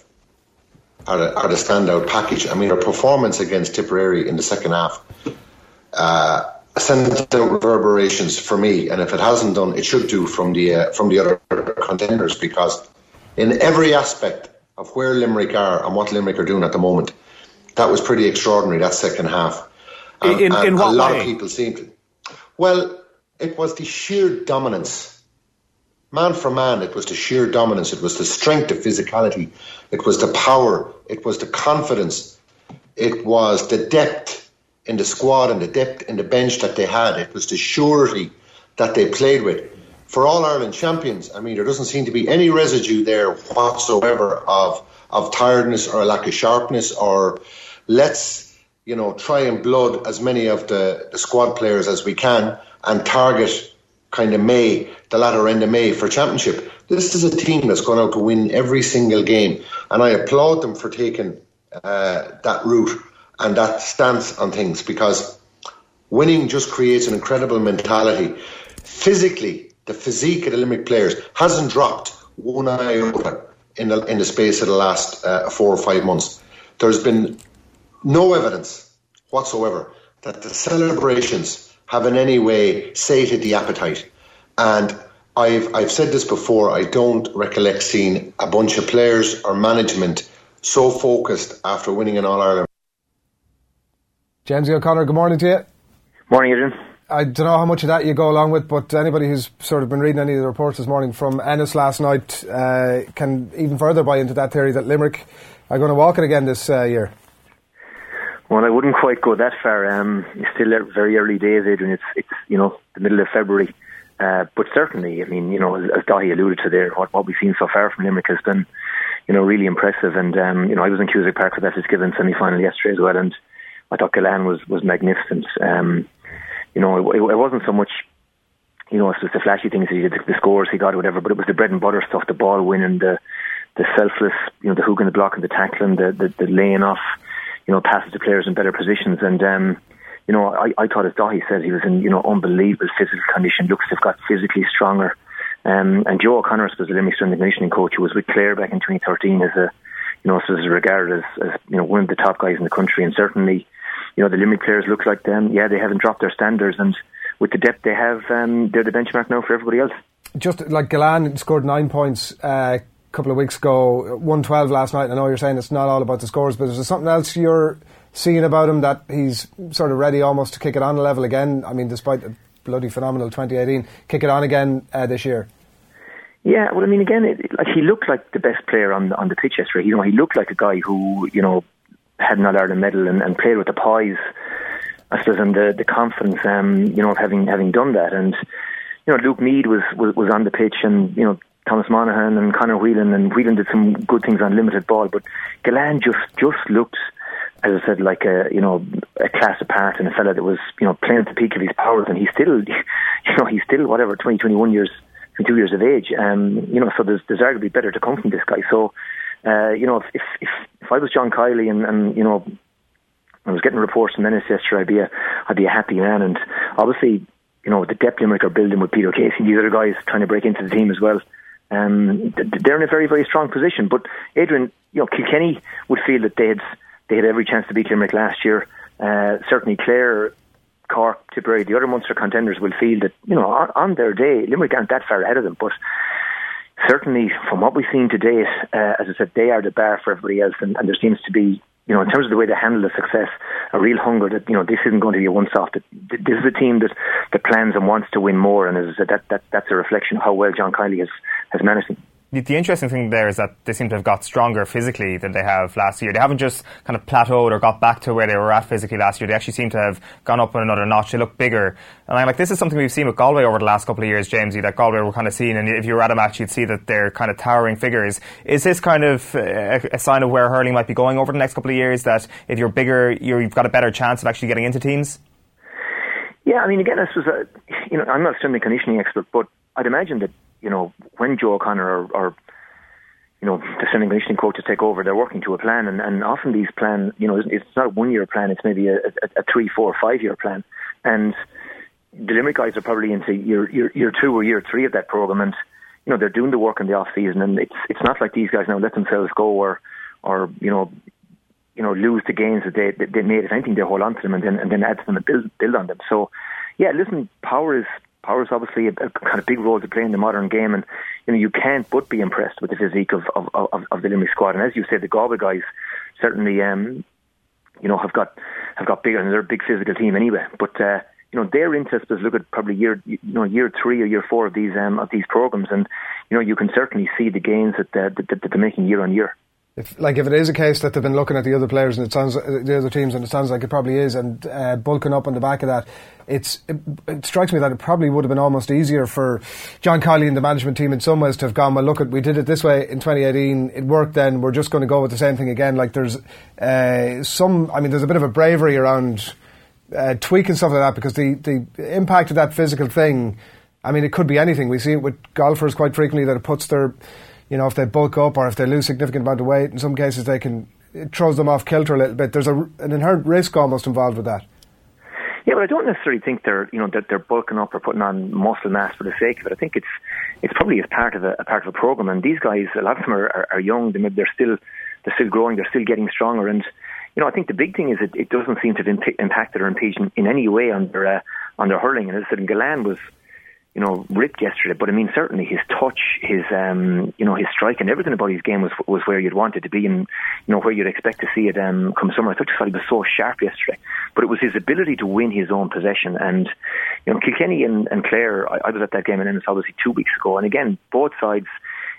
are the, are the standout package. I mean, their performance against Tipperary in the second half uh, sent out reverberations for me, and if it hasn't done, it should do from the uh, from the other contenders because in every aspect of where Limerick are and what Limerick are doing at the moment, that was pretty extraordinary. That second half. In- in- in what a lot way? of people seem to. Well, it was the sheer dominance. Man for man, it was the sheer dominance. It was the strength, of physicality. It was the power. It was the confidence. It was the depth in the squad and the depth in the bench that they had. It was the surety that they played with. For All Ireland champions, I mean, there doesn't seem to be any residue there whatsoever of of tiredness or a lack of sharpness or let's you know try and blood as many of the, the squad players as we can and target kind of May, the latter end of May for championship. This is a team that's gone out to win every single game, and I applaud them for taking uh, that route and that stance on things because winning just creates an incredible mentality. Physically, the physique of the Limerick players hasn't dropped one iota in the, in the space of the last uh, four or five months. There's been no evidence whatsoever that the celebrations have in any way sated the appetite. And I've, I've said this before, I don't recollect seeing a bunch of players or management so focused after winning an All Ireland. James O'Connor, good morning to you. Morning, Adrian. I don't know how much of that you go along with, but anybody who's sort of been reading any of the reports this morning from Ennis last night uh, can even further buy into that theory that Limerick are going to walk it again this uh, year. Well, I wouldn't quite go that far. Um, it's still very early days, Adrian. It's it's you know the middle of February, uh, but certainly, I mean, you know, as, as Dáithí alluded to there, what, what we've seen so far from Limerick has been, you know, really impressive. And um, you know, I was in Cusack Park for that Fitzgibbon semi-final yesterday as well, and I thought Gillane was was magnificent. Um, you know, it, it wasn't so much you know, it was the flashy things that he did, the, the scores he got, or whatever. But it was the bread and butter stuff, the ball winning, the the selfless, you know, the hook and the block and the tackling, the the, the laying off, you know, passes to players in better positions. And um, you know, I, I thought as Dáithí said, he was in you know unbelievable physical condition. Looks to have got physically stronger. Um, and Joe O'Connor was the Limerick strength and conditioning coach who was with Clare back in 2013 as a, you know, so is regarded as, as, you know, one of the top guys in the country. And certainly, you know, the Limerick players look like them. Yeah, they haven't dropped their standards. And with the depth they have, um, they're the benchmark now for everybody else. Just like Gillane scored nine points uh, couple of weeks ago, 112 last night. And I know you're saying it's not all about the scores, but is there something else you're seeing about him that he's sort of ready almost to kick it on a level again? I mean, despite the bloody phenomenal 2018. Kick it on again uh, this year. Yeah, well, I mean, again, it, like he looked like the best player on on the pitch yesterday. You know, he looked like a guy who you know had an All Ireland medal and, and played with the poise, I suppose, and the the confidence, um, you know, of having having done that, and you know, Luke Meade was, was was on the pitch, and you know, Thomas Monaghan and Conor Whelan, and Whelan did some good things on limited ball, but Gillane just just looked as I said, like a you know a class apart and a fella that was you know playing at the peak of his powers, and he's still you know he's still whatever 20, 21 years, two years of age. Um, you know, so there's there's arguably better to come from this guy. So, uh, you know, if if if, I was John Kiely and and you know. I was getting reports from yesterday. I'd be a, I'd be a happy man, and obviously, you know, the depth Limerick are building with Peter Casey, these other guys trying to break into the team as well. Um, they're in a very, very strong position. But Adrian, you know, Kilkenny would feel that they had they had every chance to beat Limerick last year. Uh, certainly, Clare, Cork, Tipperary, the other Munster contenders will feel that you know on, on, their day Limerick aren't that far ahead of them, but. Certainly, from what we've seen to date, uh, as I said, they are the bar for everybody else, and, and there seems to be you know, in terms of the way they handle the success, a real hunger that you know this isn't going to be a once-off. That this is a team that, that plans and wants to win more, and as I said, that, that that's a reflection of how well John Kiely has has managed them the, the, interesting thing there is that they seem to have got stronger physically than they have last year. They haven't just kind of plateaued or got back to where they were at physically last year. They actually seem to have gone up on another notch. They look bigger. And I'm like, this is something we've seen with Galway over the last couple of years, Jamesy, that Galway were kind of seeing. And if you were at a match, you'd see that they're kind of towering figures. Is this kind of uh, a, a sign of where hurling might be going over the next couple of years? That if you're bigger, you have got a better chance of actually getting into teams? Yeah, I mean, again, this was a, you know, I'm not a strength and conditioning expert, but I'd imagine that, you know, when Joe O'Connor or, or you know, the strength and conditioning coaches take over, they're working to a plan, and, and often these plan, you know, it's not a one year plan, it's maybe a, a, a three, four, five year plan, and the Limerick guys are probably into year, year year two or year three of that program, and you know they're doing the work in the off season, and it's it's not like these guys now let themselves go or or you know you know lose the gains that they they made. If anything, they hold on to them and then and then add to them and build build on them. So yeah, listen, power is power is obviously a, a, kind of big role to play in the modern game, and you know you can't but be impressed with the physique of of, of, of the Limerick squad. And as you said, the Galway guys certainly, um, you know, have got have got bigger, and they're a big physical team anyway. But uh, you know, their interest is look at probably year you know year three or year four of these um, of these programs, and you know you can certainly see the gains that, uh, that, that they're making year on year if like if it is a case that they've been looking at the other players and it sounds the other teams and it sounds like it probably is and uh, bulking up on the back of that, it's it, it, strikes me that it probably would have been almost easier for John Kiely and the management team in some ways to have gone well. Look, at we did it this way in 2018. It worked. Then we're just going to go with the same thing again. Like there's uh, some. I mean, there's a bit of a bravery around uh, tweaking stuff like that because the the impact of that physical thing. I mean, it could be anything. We see it with golfers quite frequently that it puts their you know, if they bulk up or if they lose significant amount of weight, in some cases they can it throws them off kilter a little bit. There's a, an inherent risk almost involved with that. Yeah, but I don't necessarily think they're you know that they're bulking up or putting on muscle mass for the sake of it. I think it's it's probably as part of a, a part of a program. And these guys, a lot of them are, are, are young. They're, still they're still growing. They're still getting stronger. And you know, I think the big thing is it, it doesn't seem to have impacted or impinged in, in any way on their uh, on their hurling. And as I said, Gillane was you know, ripped yesterday. But I mean, certainly his touch, his um, you know, his strike, and everything about his game was was where you'd want it to be, and you know where you'd expect to see it um, come summer. I thought he was so sharp yesterday, but it was his ability to win his own possession. And you know, Kilkenny and, and Clare, I, I was at that game in Ennis obviously two weeks ago, and again, both sides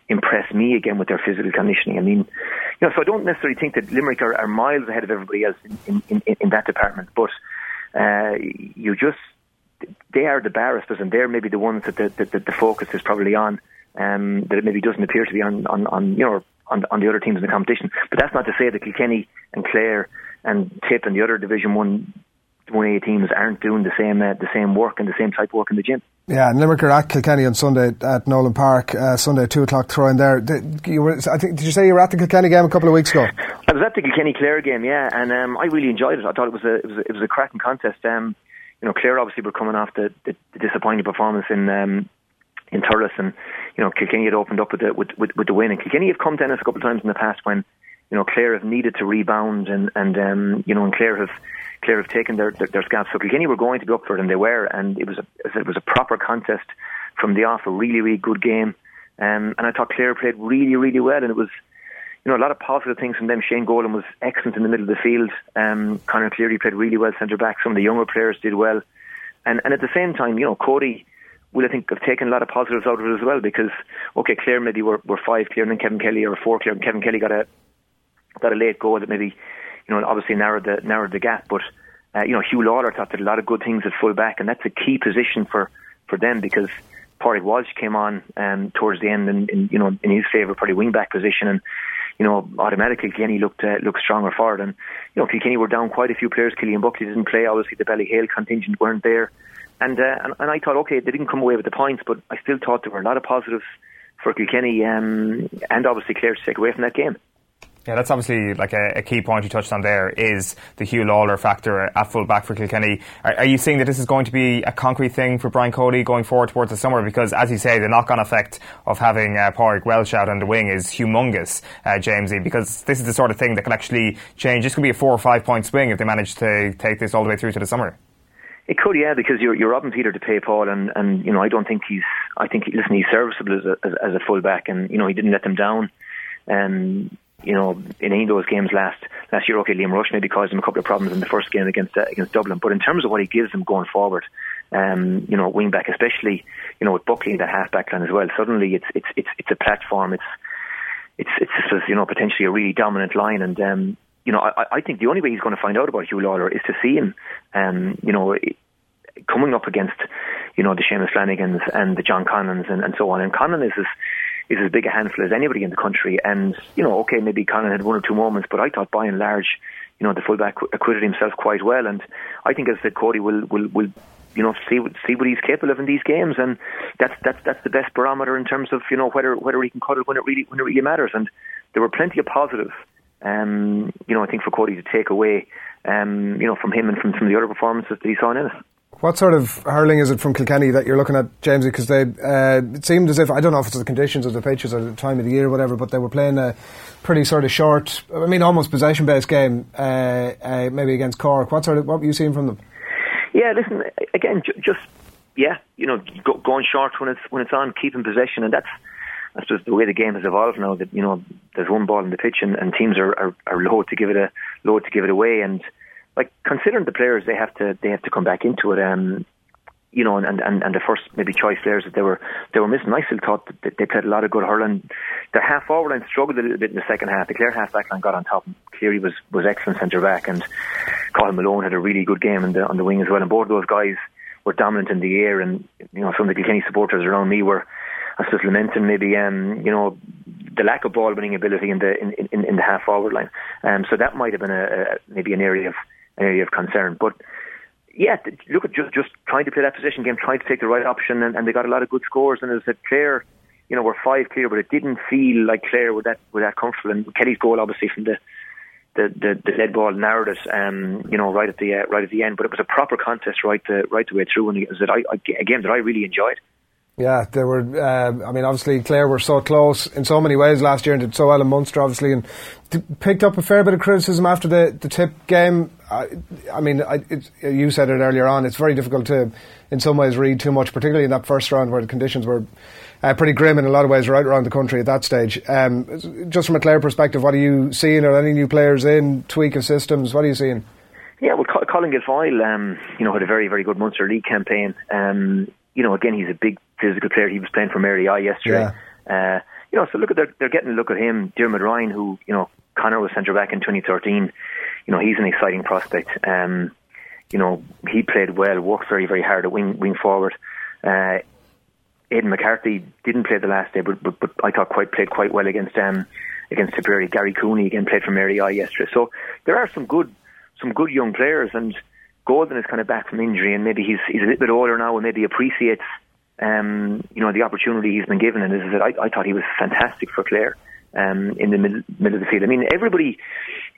impressed me again with their physical conditioning. I mean, you know, so I don't necessarily think that Limerick are, are miles ahead of everybody else in, in, in, in that department, but uh, you just they are the barristers, and they're maybe the ones that the, the, the focus is probably on. Um, that it maybe doesn't appear to be on, on, on you know on, on the other teams in the competition. But that's not to say that Kilkenny and Clare and Tip and the other Division One one A teams aren't doing the same uh, the same work and the same type of work in the gym. Yeah, and Limerick are at Kilkenny on Sunday at Nowlan Park. Uh, Sunday two o'clock throw in there. Did you were, I think did you say you were at the Kilkenny game a couple of weeks ago? I was at the Kilkenny Clare game, yeah, and um, I really enjoyed it. I thought it was a it was a, it was a cracking contest. Um, you know, Clare obviously were coming off the, the, the disappointing performance in um, in Thurles, and you know Kilkenny had opened up with the with, with, with the win. And Kilkenny have come to us a couple of times in the past when you know Clare have needed to rebound, and and um, you know and Clare have Clare have taken their their, their scalps. So Kilkenny were going to be up for it, and they were, and it was a, it was a proper contest from the off, a really really good game. Um, and I thought Clare played really really well, and it was you know, a lot of positive things from them. Shane Golden was excellent in the middle of the field. Um, Conor Cleary played really well centre back. Some of the younger players did well. And, and at the same time, you know, Cody will, I think, have taken a lot of positives out of it as well because, okay, Clare maybe were, were five clear and then Kevin Kelly or four clear and Kevin Kelly got a, got a late goal that maybe, you know, obviously narrowed the, narrowed the gap. But, uh, you know, Huw Lawlor thought that a lot of good things at full back and that's a key position for, for them because Pádraig Walsh came on um, towards the end and, in, you know, in his favour, probably wing back position and, you know, automatically Kilkenny looked uh, looked stronger forward. And you know, Kilkenny were down quite a few players. Cillian Buckley didn't play. Obviously, the Ballyhale contingent weren't there. And, uh, and and I thought, okay, they didn't come away with the points, but I still thought there were a lot of positives for Kilkenny um, and obviously Clare to take away from that game. Yeah, that's obviously like a, a, key point you touched on there is the Huw Lawlor factor at full back for Kilkenny. Are, are, you seeing that this is going to be a concrete thing for Brian Cody going forward towards the summer? Because as you say, the knock-on effect of having uh, Pádraig Walsh out on the wing is humongous, uh, Jamesy, because this is the sort of thing that can actually change. This could be a four or five point swing if they manage to take this all the way through to the summer. It could, yeah, because you're you're robbing Peter to pay Paul, and and you know I don't think he's I think listen he's serviceable as a as, as a fullback, and you know he didn't let them down. And um, you know, in any of those games last last year, okay, Liam Rushe maybe caused him a couple of problems in the first game against uh, against Dublin, but in terms of what he gives them going forward, um, you know, wing back, especially, you know, with Buckley in that half back line as well, suddenly it's it's it's it's a platform. It's it's it's you know potentially a really dominant line, and um, you know, I, I think the only way he's going to find out about Huw Lawlor is to see him, um, you know, coming up against, you know, the Seamus Flanagans and the John Conlons and, and so on. And Conlon is this is as big a handful as anybody in the country. And, you know, okay, maybe Conlon had one or two moments, but I thought by and large, you know, the fullback acquitted himself quite well. And I think, as said, Cody will, will, will you know, see see what he's capable of in these games, and that's that's that's the best barometer in terms of you know whether whether he can cut it when it really when it really matters. And there were plenty of positives, um, you know, I think for Cody to take away, um, you know, from him and from some of the other performances that he saw in it. What sort of hurling is it from Kilkenny that you're looking at, Jamesy? Because they uh, it seemed as if I don't know if it's the conditions of the pitches or the time of the year or whatever, but they were playing a pretty sort of short, I mean, almost possession based game, uh, uh, maybe against Cork. What sort of what were you seeing from them? Yeah, listen again, just yeah, you know, go, going short when it's when it's on, keeping possession, and that's that's just the way the game has evolved now. That you know, there's one ball in the pitch, and, and teams are, are are low to give it a low to give it away, and like considering the players they have to they have to come back into it. Um, you know, and, and, and the first maybe choice players that they were they were missing. I still thought that they played a lot of good hurling. Their half forward line struggled a little bit in the second half. The Clare half back line got on top. Cleary was was excellent centre back, and Colin Malone had a really good game on the on the wing as well. And both those guys were dominant in the air. And you know, some of the Kilkenny supporters around me were, I just lamenting maybe um, you know the lack of ball winning ability in the in, in, in the half forward line. Um, so that might have been a, a maybe an area of area of concern. But yeah, look at just just trying to play that position game, trying to take the right option, and, and they got a lot of good scores. And as a Clare, you know, we're five clear, but it didn't feel like Clare were that were that comfortable. And Kelly's goal, obviously, from the the, the, the lead ball narrowed it, um, you know, right at the uh, right at the end. But it was a proper contest right the right the way through, and it was I, a game that I really enjoyed. Yeah, there were. Uh, I mean, obviously, Clare were so close in so many ways last year and did so well in Munster, obviously, and picked up a fair bit of criticism after the, the tip game. I, I mean, I, you said it earlier on. It's very difficult to, in some ways, read too much, particularly in that first round where the conditions were uh, pretty grim in a lot of ways right around the country at that stage. Um, just from a Clare perspective, what are you seeing? Are any new players in tweak of systems? What are you seeing? Yeah, well, Colin Gilfoyle, um, you know, had a very, very good Munster League campaign. Um, you know, again, he's a big physical player. He was playing for Mary I yesterday. Yeah. Uh, you know, so look at they're, they're getting a look at him. Dermot Ryan, who you know, Conor was centre back in 2013. You know, he's an exciting prospect. Um, you know, he played well, worked very, very hard at wing wing forward. Uh, Aidan McCarthy didn't play the last day, but, but, but I thought quite played quite well against um, against Tipperary. Gary Cooney again played for Mary I yesterday. So there are some good some good young players, and Golden is kind of back from injury, and maybe he's he's a little bit older now, and maybe appreciates um, you know the opportunity he's been given. And as I said, I, I thought he was fantastic for Clare. um, in the middle, middle of the field. I mean, everybody,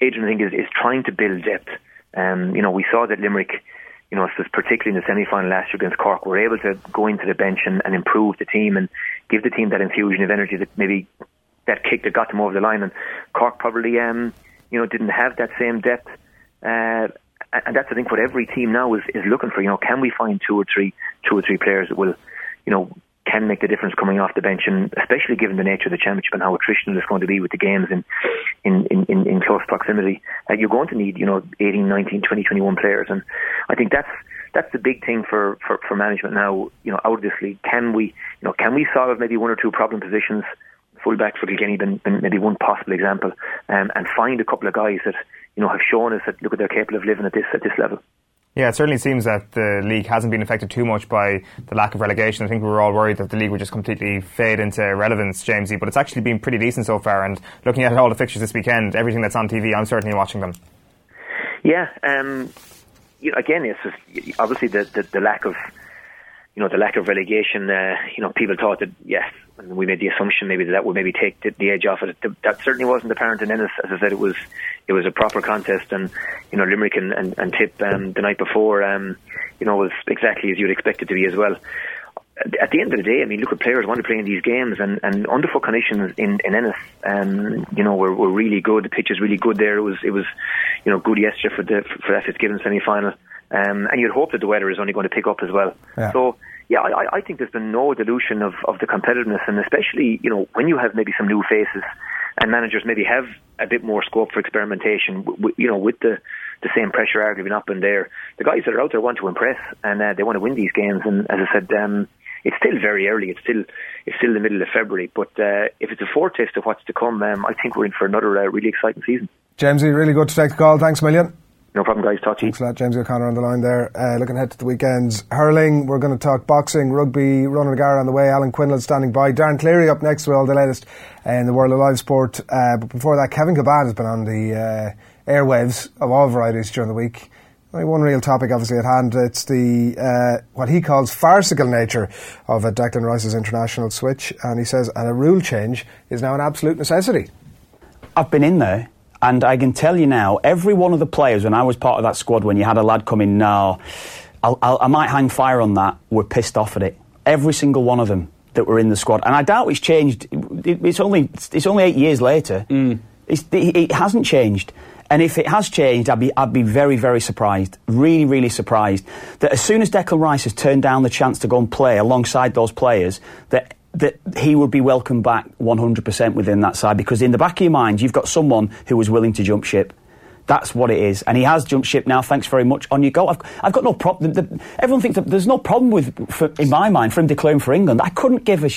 Adrian, I think, is, is trying to build depth. Um, you know, we saw that Limerick, you know, particularly in the semi-final last year against Cork, were able to go into the bench and, and improve the team and give the team that infusion of energy that maybe that kick that got them over the line. And Cork probably, um, you know, didn't have that same depth. Uh, and that's I think what every team now is, is looking for. You know, can we find two or three two or three players that will, you know, can make the difference coming off the bench, and especially given the nature of the championship and how attritional it's going to be with the games in in in, in, close proximity, uh, you're going to need you know 18, 19, 20, 21 players, and I think that's that's the big thing for, for, for management now. You know, out of this league, can we you know can we solve maybe one or two problem positions? Fullback for Kilkenny been, been maybe one possible example, um, and find a couple of guys that you know have shown us that look at they're capable of living at this at this level. Yeah, it certainly seems that the league hasn't been affected too much by the lack of relegation. I think we were all worried that the league would just completely fade into irrelevance, Jamesy, but it's actually been pretty decent so far. And looking at all the fixtures this weekend, everything that's on TV, I'm certainly watching them. Yeah, um, you know, again, it's just, obviously the, the, the lack of you know the lack of relegation. Uh, you know, people thought that yes, and we made the assumption maybe that, that would maybe take the, the edge off it. That certainly wasn't apparent in Ennis. As I said, it was it was a proper contest, and you know Limerick and, and, and Tip um, the night before, um, you know, was exactly as you'd expect it to be as well. At the end of the day, I mean, look at players want to play in these games, and, and underfoot conditions in, in Ennis, um, you know, were, were really good. The pitch is really good there. It was it was, you know, good yesterday for the for that Fitzgibbon semi final. Um, and you'd hope that the weather is only going to pick up as well. Yeah. So, yeah, I, I think there's been no dilution of, of the competitiveness, and especially, you know, when you have maybe some new faces and managers maybe have a bit more scope for experimentation, w- you know, with the, the same pressure arguably not been there. The guys that are out there want to impress, and uh, they want to win these games. And as I said, um, it's still very early. It's still it's still the middle of February. But uh, if it's a foretaste of what's to come, um, I think we're in for another uh, really exciting season. Jamesy, really good to take the call. Thanks a million. No problem, guys. Talk to you. Thanks a lot. James O'Connor on the line there. Uh, looking ahead to the weekends. Hurling, we're going to talk boxing, rugby, Ronan O'Gara on the way, Alan Quinlan standing by. Darren Cleary up next with all the latest in the world of live sport. Uh, but before that, Kevin Kilbane has been on the uh, airwaves of all varieties during the week. Only one real topic, obviously, at hand. It's the uh, what he calls farcical nature of a Declan Rice's international switch, and he says and a rule change is now an absolute necessity. I've been in there. And I can tell you now, every one of the players, when I was part of that squad, when you had a lad come in now, I'll, I'll, i might hang fire on that, were pissed off at it. Every single one of them that were in the squad. And I doubt it's changed. It's only, it's only eight years later. Mm. it hasn't changed. And if it has changed, I'd be, I'd be very, very surprised. Really, really surprised. That as soon as Declan Rice has turned down the chance to go and play alongside those players, that that he would be welcomed back 100% within that side because in the back of your mind you've got someone who was willing to jump ship. That's what it is, and he has jumped ship now. Thanks very much. On you go. I've, I've got no problem. everyone thinks there's no problem with, for, in my mind, for him declaring for England. I couldn't give a,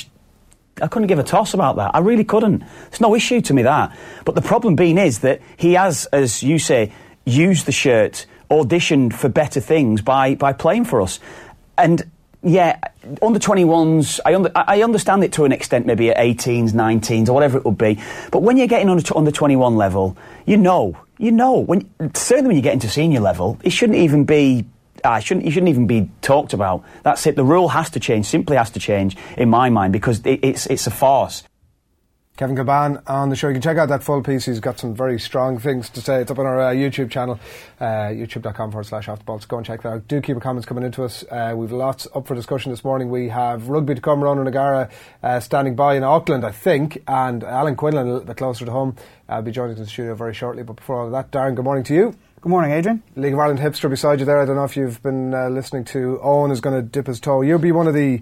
I couldn't give a toss about that. I really couldn't. It's no issue to me that. But the problem being is that he has, as you say, used the shirt, auditioned for better things by by playing for us, and yeah, under 21s, I, I understand it to an extent, maybe at 18s, 19s, or whatever it would be. But when you're getting under, under 21 level, you know, you know, when, certainly when you get into senior level, it shouldn't even be. Uh, shouldn't, you shouldn't even be talked about. That's it. The rule has to change, simply has to change, in my mind, because it, it's, it's a farce. Kevin Kilbane on the show. You can check out that full piece. He's got some very strong things to say. It's up on our uh, YouTube channel, uh, youtube.com forward slash off the ball. So go and check that out. Do keep your comments coming into us. Uh, we've lots up for discussion this morning. We have rugby to come. Ronan O'Gara uh, standing by in Auckland, I think, and Alan Quinlan a little bit closer to home. I'll be joining us in the studio very shortly. But before all of that, Darren, good morning to you. Good morning, Adrian. League of Ireland hipster beside you there. I don't know if you've been uh, listening to Eoin is going to dip his toe. You'll be one of the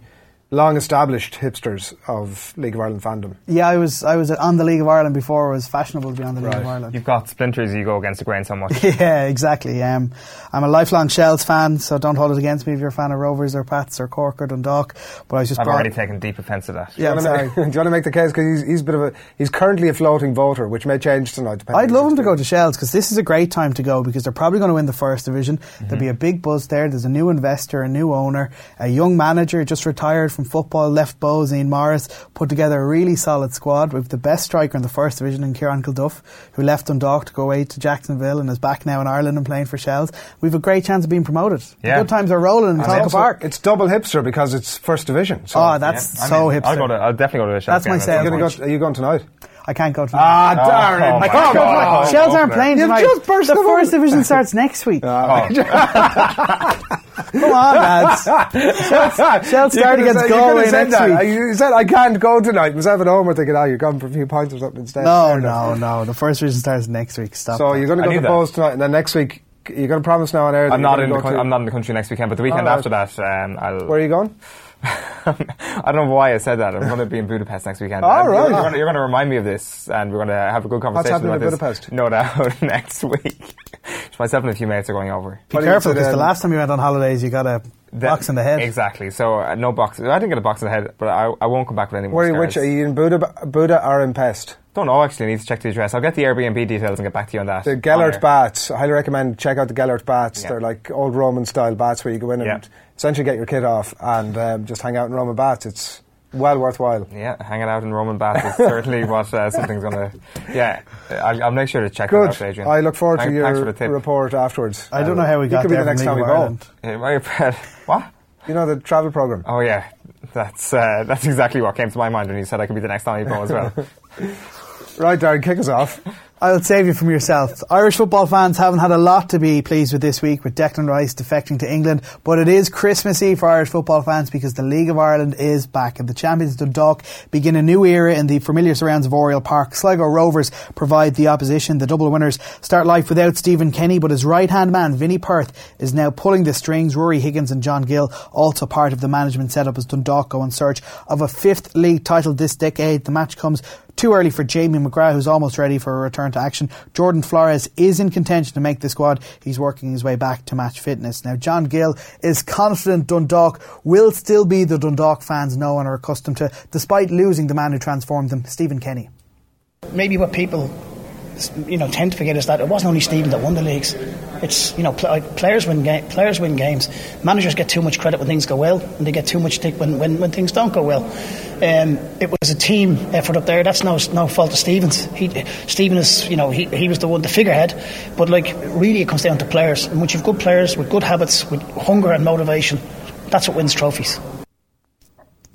long established hipsters of League of Ireland fandom. Yeah, I was I was on the League of Ireland before it was fashionable to be on the right. League of Ireland. You've got splinters you go against the grain so much. yeah, exactly. Um, I'm a lifelong Shells fan, so don't hold it against me if you're a fan of Rovers or Pats or Cork or Dundalk. But I was just I've already taken deep offence to that. Yeah, do you, sorry. Make, do you want to make the case because he's, he's a bit of a he's currently a floating voter, which may change tonight. I'd love him to go to Shells because this is a great time to go because they're probably going to win the first division. Mm-hmm. There'll be a big buzz there. There's a new investor, a new owner, a young manager just retired from football, left Bohs, Ian Morris, put together a really solid squad with the best striker in the first division in Ciarán Kilduff, who left Dundalk to go away to Jacksonville and is back now in Ireland and playing for Shells. We've a great chance of being promoted. Yeah. The good times are rolling in Tolka Park. It's double hipster because it's first division. So oh, that's yeah. so I mean, hipster. I'll, go to, I'll definitely go to the Shells That's my sale. Go, are you going tonight? I can't go tonight. Ah, Darren, oh my come God. on. Oh, Shells aren't opener. playing You've tonight. just burst the the first division starts next week. Oh. Come on, lads. Shells, Shells You start could've against said- you Galway could've said next that. week. You said I can't go tonight. Myself at home, we're thinking, oh, you're going for a few points or something instead. No, Fair enough. no, no. The first division starts next week. Stop. So that. you're going to I go knew to that. Bohs tonight, and then next week you're going to promise now on air. that I'm you're not gonna in the go coun- I'm not in the country next weekend, but the weekend Oh, after that, um, I'll. Where are you going? I don't know why I said that. I'm going to be in Budapest next weekend. All And right. You're, going to, you're going to remind me of this, and we're going to have a good conversation happening about in this. Budapest? No doubt next week. Myself and a few mates are going over. Be What careful because the last time you went on holidays, you got a That- box in the head. Exactly. So uh, no box. I didn't get a box in the head, but I, I won't come back with any more. Where scars. which, are you in Buda, Buda or in Pest? Don't know. Actually, I need to check the address. I'll get the Airbnb details and get back to you on that. The Gellert air. Bats. I highly recommend check out the Gellert Bats. Yeah. They're like old Roman style bats where you go in and Yeah. Essentially get your kit off and um, just hang out in Roman baths. It's well worthwhile. Yeah, hanging out in Roman baths is certainly what uh, something's going to. Yeah, I'll, I'll make sure to check Good. that out, Adrian. I look forward to Thank- your for the report afterwards. I don't know how we You got could be the next time League we go. Ireland. My- what? You know the travel program. Oh yeah, that's uh, that's exactly what came to my mind when you said I could be the next Tommy Bowe as well. Right, Darren, kick us off. I'll save you from yourself. Irish football fans haven't had a lot to be pleased with this week with Declan Rice defecting to England, but it is Christmas Eve for Irish football fans because the League of Ireland is back and the champions Dundalk begin a new era in the familiar surrounds of Oriel Park. Sligo Rovers provide the opposition. The double winners start life without Stephen Kenny, but his right-hand man, Vinnie Perth, is now pulling the strings. Rory Higgins and John Gill also part of the management setup as Dundalk go in search of a fifth league title this decade. The match comes too early for Jamie McGrath, who's almost ready for a return to action. Jordan Flores is in contention to make the squad. He's working his way back to match fitness. Now, John Gill is confident Dundalk will still be the Dundalk fans know and are accustomed to, despite losing the man who transformed them, Stephen Kenny. maybe what people you know tend to forget is that it wasn't only Stephen that won the leagues. It's you know pl- players win ga- players win games. Managers get too much credit when things go well, and they get too much stick when, when, when things don't go well. Um, it was a team effort up there. That's no no fault of Stephen's. He Stephen is you know he, he was the one the figurehead, but like really it comes down to players. And once you've good players with good habits, with hunger and motivation, that's what wins trophies.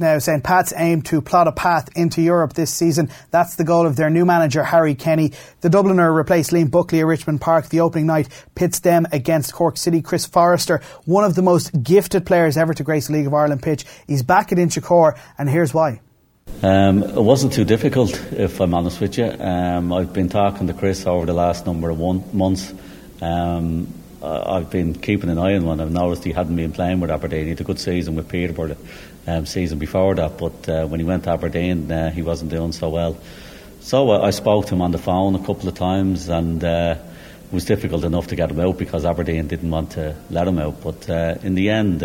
Now, St. Pat's aim to plot a path into Europe this season. That's the goal of their new manager, Harry Kenny. The Dubliner replaced Liam Buckley at Richmond Park. The opening night pits them against Cork City. Chris Forrester, one of the most gifted players ever to grace a League of Ireland pitch. He's back at Inchicore, and here's why. Um, it wasn't too difficult, if I'm honest with you. Um, I've been talking to Chris over the last number of one, months. Um, I've been keeping an eye on him. I've noticed he hadn't been playing with Aberdeen. He had a good season with Peterborough the um, season before that, but uh, when he went to Aberdeen, uh, he wasn't doing so well. So uh, I spoke to him on the phone a couple of times, and uh, it was difficult enough to get him out because Aberdeen didn't want to let him out. But uh, in the end,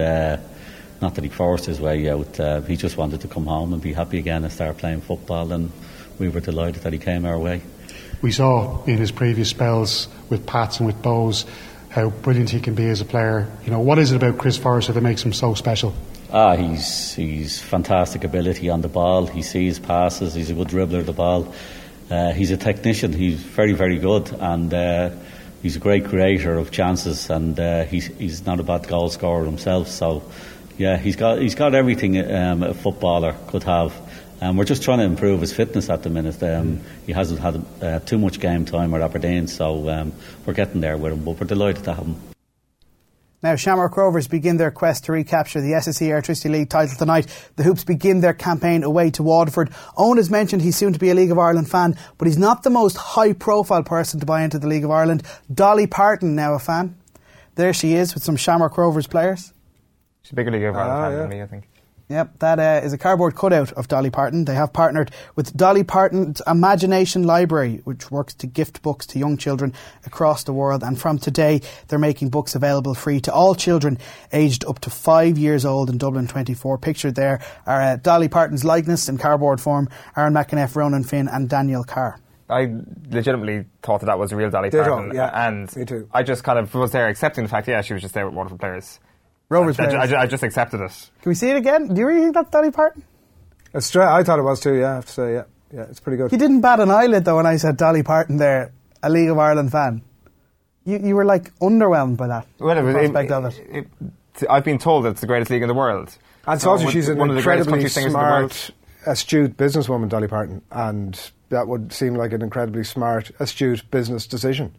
not that he forced his way out, he just wanted to come home and be happy again and start playing football, and we were delighted that he came our way. We saw in his previous spells with Pats and with Bohs how brilliant he can be as a player. You know, what is it about Chris Forrester that makes him so special? Ah, he's he's fantastic ability on the ball. He sees passes. He's a good dribbler of the ball. Uh, he's a technician. He's very very good, and uh, he's a great creator of chances. And uh, he's he's not a bad goal scorer himself. So, yeah, he's got he's got everything um, a footballer could have. And we're just trying to improve his fitness at the minute. Um, he hasn't had uh, too much game time at Aberdeen, so um, we're getting there with him. But we're delighted to have him. Now, Shamrock Rovers begin their quest to recapture the SSE Electricity League title tonight. The Hoops begin their campaign away to Waterford. Eoin has mentioned he's soon to be a League of Ireland fan, but he's not the most high profile person to buy into the League of Ireland. Dolly Parton, now a fan. There she is with some Shamrock Rovers players. She's a bigger League of Ireland Ah, fan yeah. than me, I think. Yep, that uh, is a cardboard cutout of Dolly Parton. They have partnered with Dolly Parton's Imagination Library, which works to gift books to young children across the world. And from today, they're making books available free to all children aged up to five years old in Dublin 24. Pictured there are uh, Dolly Parton's likeness in cardboard form, Aaron McEneff, Ronan Finn, and Daniel Carr. I legitimately thought that that was a real Dolly Parton, yeah, and me too. I just kind of was there accepting the fact, yeah, she was just there with Waterford players. Rovers I, I. I, I just accepted it. Can we see it again? Do you really think that's Dolly Parton? It's straight, I thought it was too, yeah, I have to say, yeah. Yeah, it's pretty good. You didn't bat an eyelid though when I said Dolly Parton there, a League of Ireland fan. You, you were like underwhelmed by that. Well, it was, prospect of it. it- I've been told it's the greatest league in the world. And So also, one- she's an one of the greatest incredibly country singers in the smart, astute businesswoman, Dolly Parton, and that would seem like an incredibly smart, astute business decision.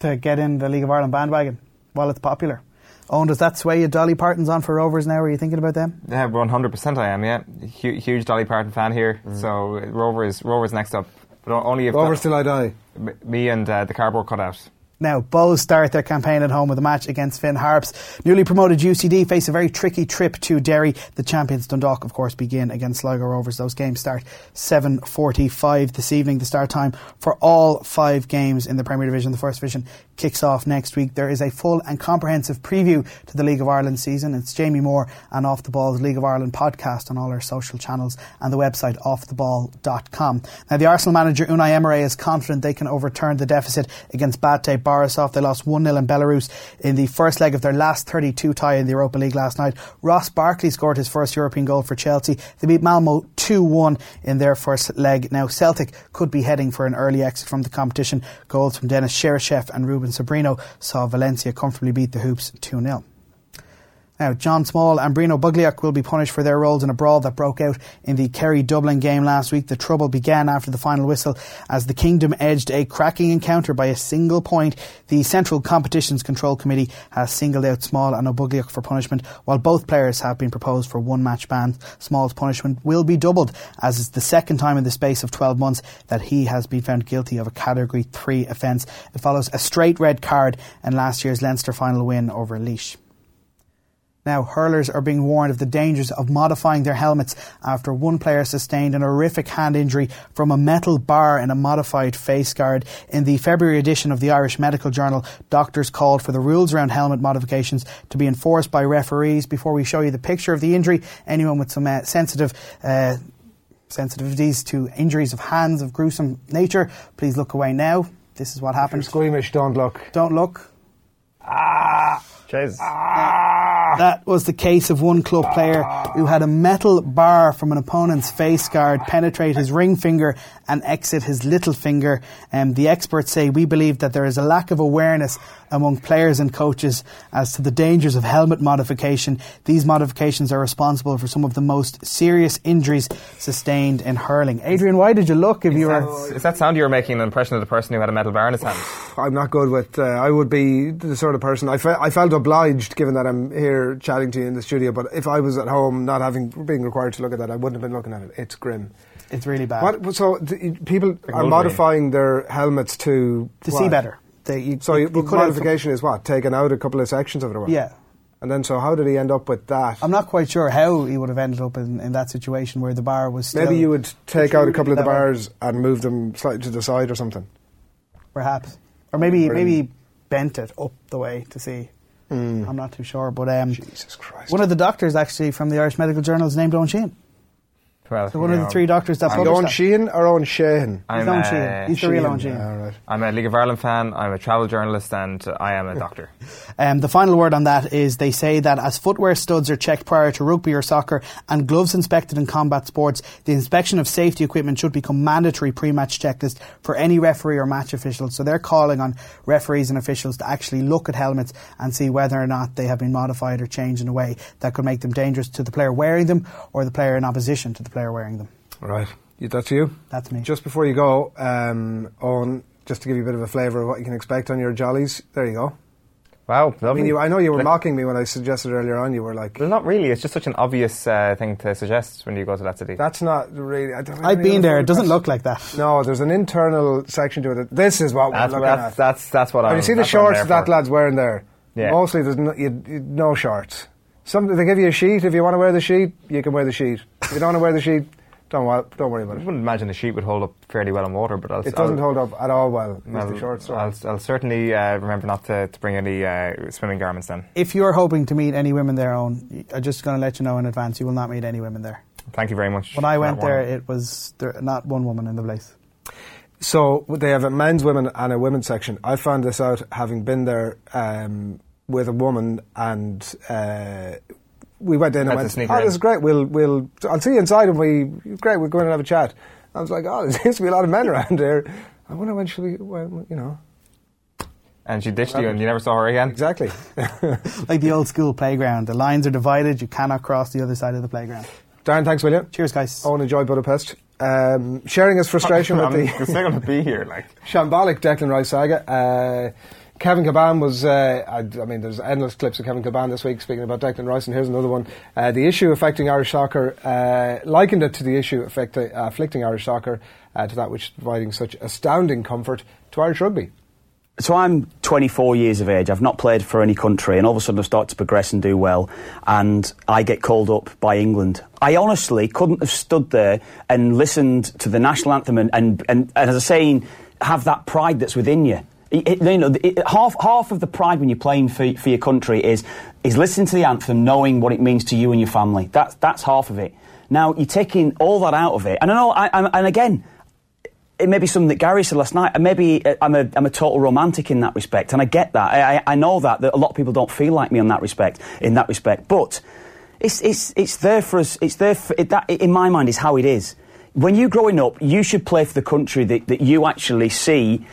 To get in the League of Ireland bandwagon while it's popular. Eoin, does that sway you? Dolly Parton's on for Rovers now. Are you thinking about them? Yeah, one hundred percent. I am. Yeah, Hu- huge Dolly Parton fan here. Mm. So Rovers, Rovers next up, but only if Rovers till I die. me and uh, the cardboard cutout. Now, Bohs start their campaign at home with a match against Finn Harps. Newly promoted UCD face a very tricky trip to Derry. The champions Dundalk, of course, begin against Sligo Rovers. Those games start 7.45 this evening. The start time for all five games in the Premier Division. The First Division kicks off next week. There is a full and comprehensive preview to the League of Ireland season. It's Jamie Moore and Off the Ball's League of Ireland podcast on all our social channels and the website offtheball.com. Now, the Arsenal manager Unai Emery is confident they can overturn the deficit against Bate Borisov. They lost 1 0 in Belarus in the first leg of their last 32 tie in the Europa League last night. Ross Barkley scored his first European goal for Chelsea. They beat Malmo 2 1 in their first leg. Now, Celtic could be heading for an early exit from the competition. Goals from Denis Cheryshev and Ruben Sabrino saw Valencia comfortably beat the Hoops 2 0. Now, John Small and Brian Ó Beaglaoich will be punished for their roles in a brawl that broke out in the Kerry Dublin game last week. The trouble began after the final whistle as the Kingdom edged a cracking encounter by a single point. The Central Competitions Control Committee has singled out Small and Ó Beaglaoich for punishment, while both players have been proposed for one match ban. Small's punishment will be doubled, as it's the second time in the space of 12 months that he has been found guilty of a Category 3 offence. It follows a straight red card in last year's Leinster final win over Laois. Now, hurlers are being warned of the dangers of modifying their helmets after one player sustained an horrific hand injury from a metal bar in a modified face guard. In the February edition of the Irish Medical Journal, doctors called for the rules around helmet modifications to be enforced by referees. Before we show you the picture of the injury, anyone with some uh, sensitive uh, sensitivities to injuries of hands of gruesome nature, please look away now. This is what You're squeamish, don't look. Don't look. Cheers. That was the case of one club player who had a metal bar from an opponent's face guard penetrate his ring finger and exit his little finger. Um, the experts say we believe that there is a lack of awareness among players and coaches as to the dangers of helmet modification. These modifications are responsible for some of the most serious injuries sustained in hurling. Adrian, why did you look if you were? Is that sound you were making an impression of the person who had a metal bar in his hand? I'm not good with. Uh, I would be the sort of person. I, fe- I felt obliged, given that I'm here chatting to you in the studio. But if I was at home, not having being required to look at that, I wouldn't have been looking at it. It's grim. It's really bad. What? So th- people are modifying their helmets to To what? see better. They, you, So you, you, out modification is what taking out a couple of sections of it. Or what? yeah. And then, so how did he end up with that? I'm not quite sure how he would have ended up in, in that situation where the bar was still Maybe you would take out a couple of the that way. bars and move them slightly to the side or something. perhaps, or maybe Brilliant. maybe bent it up the way to see. I'm not too sure, but um, Jesus Christ. one of the doctors actually from the Irish Medical Journal is named Owen Sheehan. Well, So one you of the three doctors that I'm published Owen that. Sheehan or Owen Sheehan? I'm He's Owen Sheehan. He's the real Owen Sheehan. All right. I'm a League of Ireland fan. I'm a travel journalist, and I am a doctor. Um, the final word on that is they say that as footwear studs are checked prior to rugby or soccer and gloves inspected in combat sports, the inspection of safety equipment should become mandatory pre-match checklist for any referee or match officials. So they're calling on referees and officials to actually look at helmets and see whether or not they have been modified or changed in a way that could make them dangerous to the player wearing them or the player in opposition to the player wearing them. Right. That's you? That's me. Just before you go, um, Eoin, just to give you a bit of a flavour of what you can expect on your jollies, there you go. Wow, I mean, you, I know you were Like- mocking me when I suggested earlier on. You were like, Well, not really. It's just such an obvious uh, thing to suggest when you go to that city. "That's not really." I don't, I've been there. It doesn't look like that. No, there's an internal section to it. This is what that's, we're looking that's, at. that's, that's what I'm you see the that's what I'm shorts there that lad's wearing there? Yeah. Mostly, there's no, you, you, no shorts. Some they give you a sheet. If you want to wear the sheet, you can wear the sheet. If you don't want to wear the sheet, don't wa- don't worry about it. I wouldn't imagine the sheet would hold up fairly well in water, but I'll, It doesn't I'll, hold up at all well. I'll, the shorts. are. I'll, I'll certainly uh, remember not to, to bring any uh, swimming garments then. If you're hoping to meet any women there, Eoin, I'm just going to let you know in advance, you will not meet any women there. Thank you very much. When I went there, it was there, not one woman in the place. So they have a men's, women, and a women's section. I found this out having been there um, with a woman, and uh, we went in and Had to went, sneak "Oh, her this is great. We'll, we'll, I'll see you inside." And we, great. We'll go in and have a chat. I was like, "Oh, there seems to be a lot of men around here." I wonder when should we, when, you know, and she ditched you, and you never saw her again. exactly. Like the old school playground. The lines are divided, you cannot cross the other side of the playground. Darren, thanks, William. Cheers, guys. Eoin, enjoy Budapest. um, sharing his frustration with I'm the still going to be here. Like, shambolic Declan Rice saga. Uh, Kevin Kilbane was, uh, I, I mean, there's endless clips of Kevin Kilbane this week speaking about Declan Rice, and here's another one. Uh, the issue affecting Irish soccer, uh, likened it to the issue affecting, uh, afflicting Irish soccer, uh, to that which is providing such astounding comfort to Irish rugby. So I'm 24 years of age. I've not played for any country, and all of a sudden I start to progress and do well, and I get called up by England. I honestly couldn't have stood there and listened to the national anthem and, and, and, and as I say, have that pride that's within you. It, you know, it, half half of the pride when you're playing for, for your country is is listening to the anthem, knowing what it means to you and your family. That's that's half of it. Now you're taking all that out of it, and I know, I, I, and again, it may be something that Gary said last night. Maybe uh, I'm a, I'm a total romantic in that respect, and I get that. I, I know that, that a lot of people don't feel like me in that respect. In that respect, but it's it's it's there for us. It's there for it, that. In my mind, is how it is. When you're growing up, you should play for the country that, that you actually see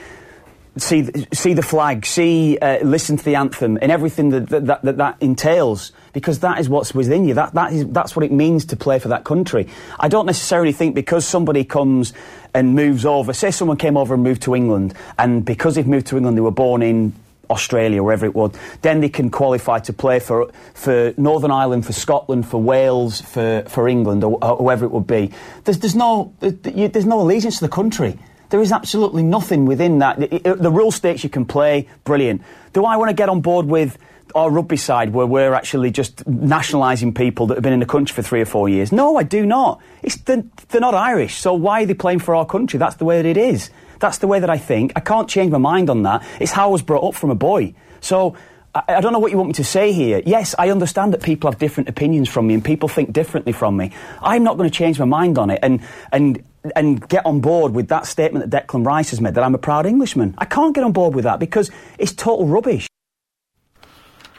see see the flag, see uh, listen to the anthem, and everything that that, that that entails, because that is what's within you. That that is that's what it means to play for that country. I don't necessarily think because somebody comes and moves over. Say someone came over and moved to England, and because they've moved to England, they were born in Australia, wherever it was, then they can qualify to play for for Northern Ireland, for Scotland, for Wales, for, for England, or, or whoever it would be. There's, there's no there's no allegiance to the country. There is absolutely nothing within that. The, the rule states you can play, brilliant. Do I want to get on board with our rugby side where we're actually just nationalising people that have been in the country for three or four years? No, I do not. It's, they're, they're not Irish, so why are they playing for our country? That's the way that it is. That's the way that I think. I can't change my mind on that. It's how I was brought up from a boy. So I, I don't know what you want me to say here. Yes, I understand that people have different opinions from me and people think differently from me. I'm not going to change my mind on it and and and get on board with that statement that Declan Rice has made that I'm a proud Englishman. I can't get on board with that because it's total rubbish.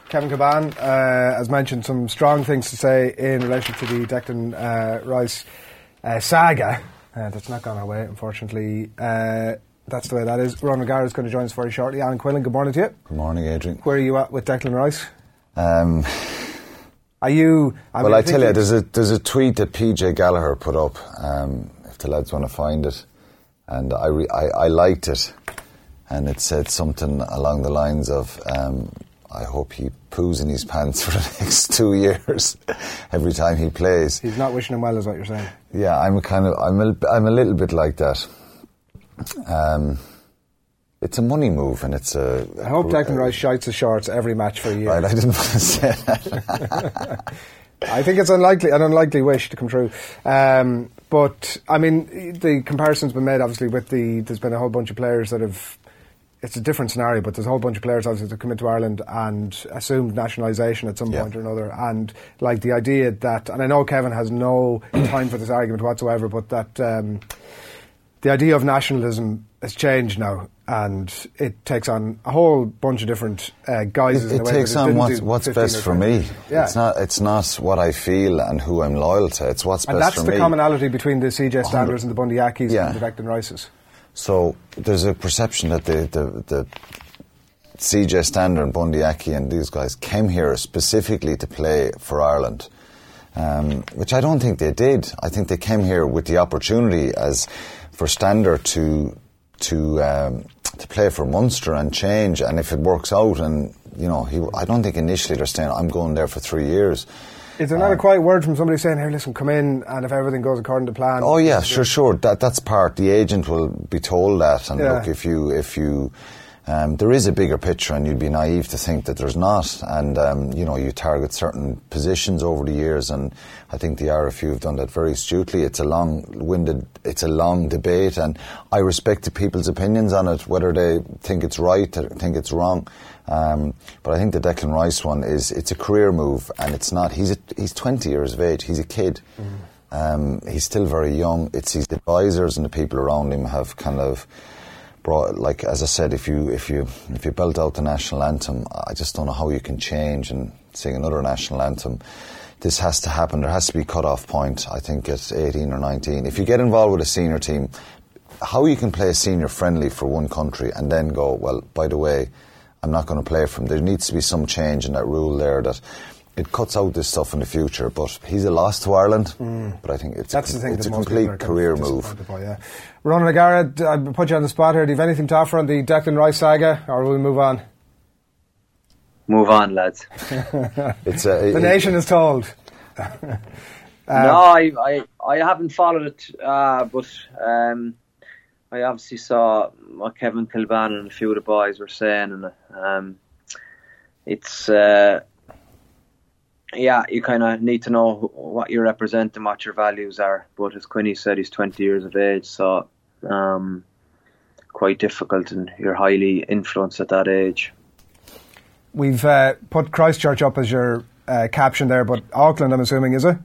Kevin Kilbane, uh, as mentioned, some strong things to say in relation to the Declan uh, Rice uh, saga. Uh, that's not gone away, unfortunately. Uh, that's the way that is. Ronan O'Gara is going to join us very shortly. Alan Quinlan, good morning to you. Good morning, Adrian. Where are you at with Declan Rice? Um, are you? I well, mean, I, I tell you, there's a there's a tweet that PJ Gallagher put up. Um, if the lads want to find it, and I, re- I, I liked it, and it said something along the lines of. Um, I hope he poos in his pants for the next two years every time he plays. He's not wishing him well, is what you're saying. Yeah, I'm kind of I'm a, I'm a little bit like that. Um, it's a money move, and it's a. I hope Declan Rice shites his shorts every match for a year. Right, I didn't want to say that. I think it's unlikely, an unlikely wish to come true. Um, but I mean, the comparison's been made obviously with the. There's been a whole bunch of players that have it's a different scenario, but there's a whole bunch of players obviously that come into Ireland and assumed nationalisation at some yeah. point or another. And like the idea that, and I know Kevin has no time for this argument whatsoever, but that um, the idea of nationalism has changed now, and it takes on a whole bunch of different uh, guises. It, it takes on what's, what's best for me. Yeah. It's not. It's not what I feel and who I'm loyal to. It's what's and best for me. And that's the commonality between the CJ Standers and the Bundee Akis yeah. and the Declan Rices. So there's a perception that the, the, the CJ Stander and Bundee Aki and these guys came here specifically to play for Ireland, um, which I don't think they did. I think they came here with the opportunity as for Stander to to um, to play for Munster and change, and if it works out, and you know, he, I don't think initially they're saying I'm going there for three years. Is there not a um, quiet word from somebody saying, "Hey, listen, come in, and if everything goes according to plan"? Oh yeah, sure, sure. That that's part. The agent will be told that, and yeah. look, if you if you. Um, there is a bigger picture, and you'd be naive to think that there's not. And um, you know, you target certain positions over the years, and I think the RFU have done that very astutely. It's a long-winded, it's a long debate, and I respect the people's opinions on it, whether they think it's right or think it's wrong. Um, but I think the Declan Rice one is it's a career move, and it's not. He's a, he's 20 years of age. He's a kid. Mm. Um, he's still very young. It's his advisors and the people around him have kind of brought. Like as I said, if you if you if you belt out the national anthem, I just don't know how you can change and sing another national anthem. This has to happen. There has to be a cut-off point. I think at 18 or 19. If you get involved with a senior team, how you can play a senior friendly for one country and then go, well, by the way, I'm not going to play for him. There needs to be some change in that rule there that it cuts out this stuff in the future. But he's a loss to Ireland. But I think it's That's a, the thing. it's a most people are complete career move. disappointed By, yeah. Ronan O'Gara, d- I put you on the spot here. Do you have anything to offer on the Declan Rice saga, or will we move on? Move on, lads. It's a, The nation is told. Um, no, I, I, I haven't followed it, uh, but um, I obviously saw what Kevin Kilbane and a few of the boys were saying, and um, it's uh, yeah, you kind of need to know what you represent and what your values are. But as Quinny said, he's 20 years of age, so um, quite difficult, and you're highly influenced at that age. We've uh, put Christchurch up as your uh, caption there, but Auckland, I'm assuming, is it?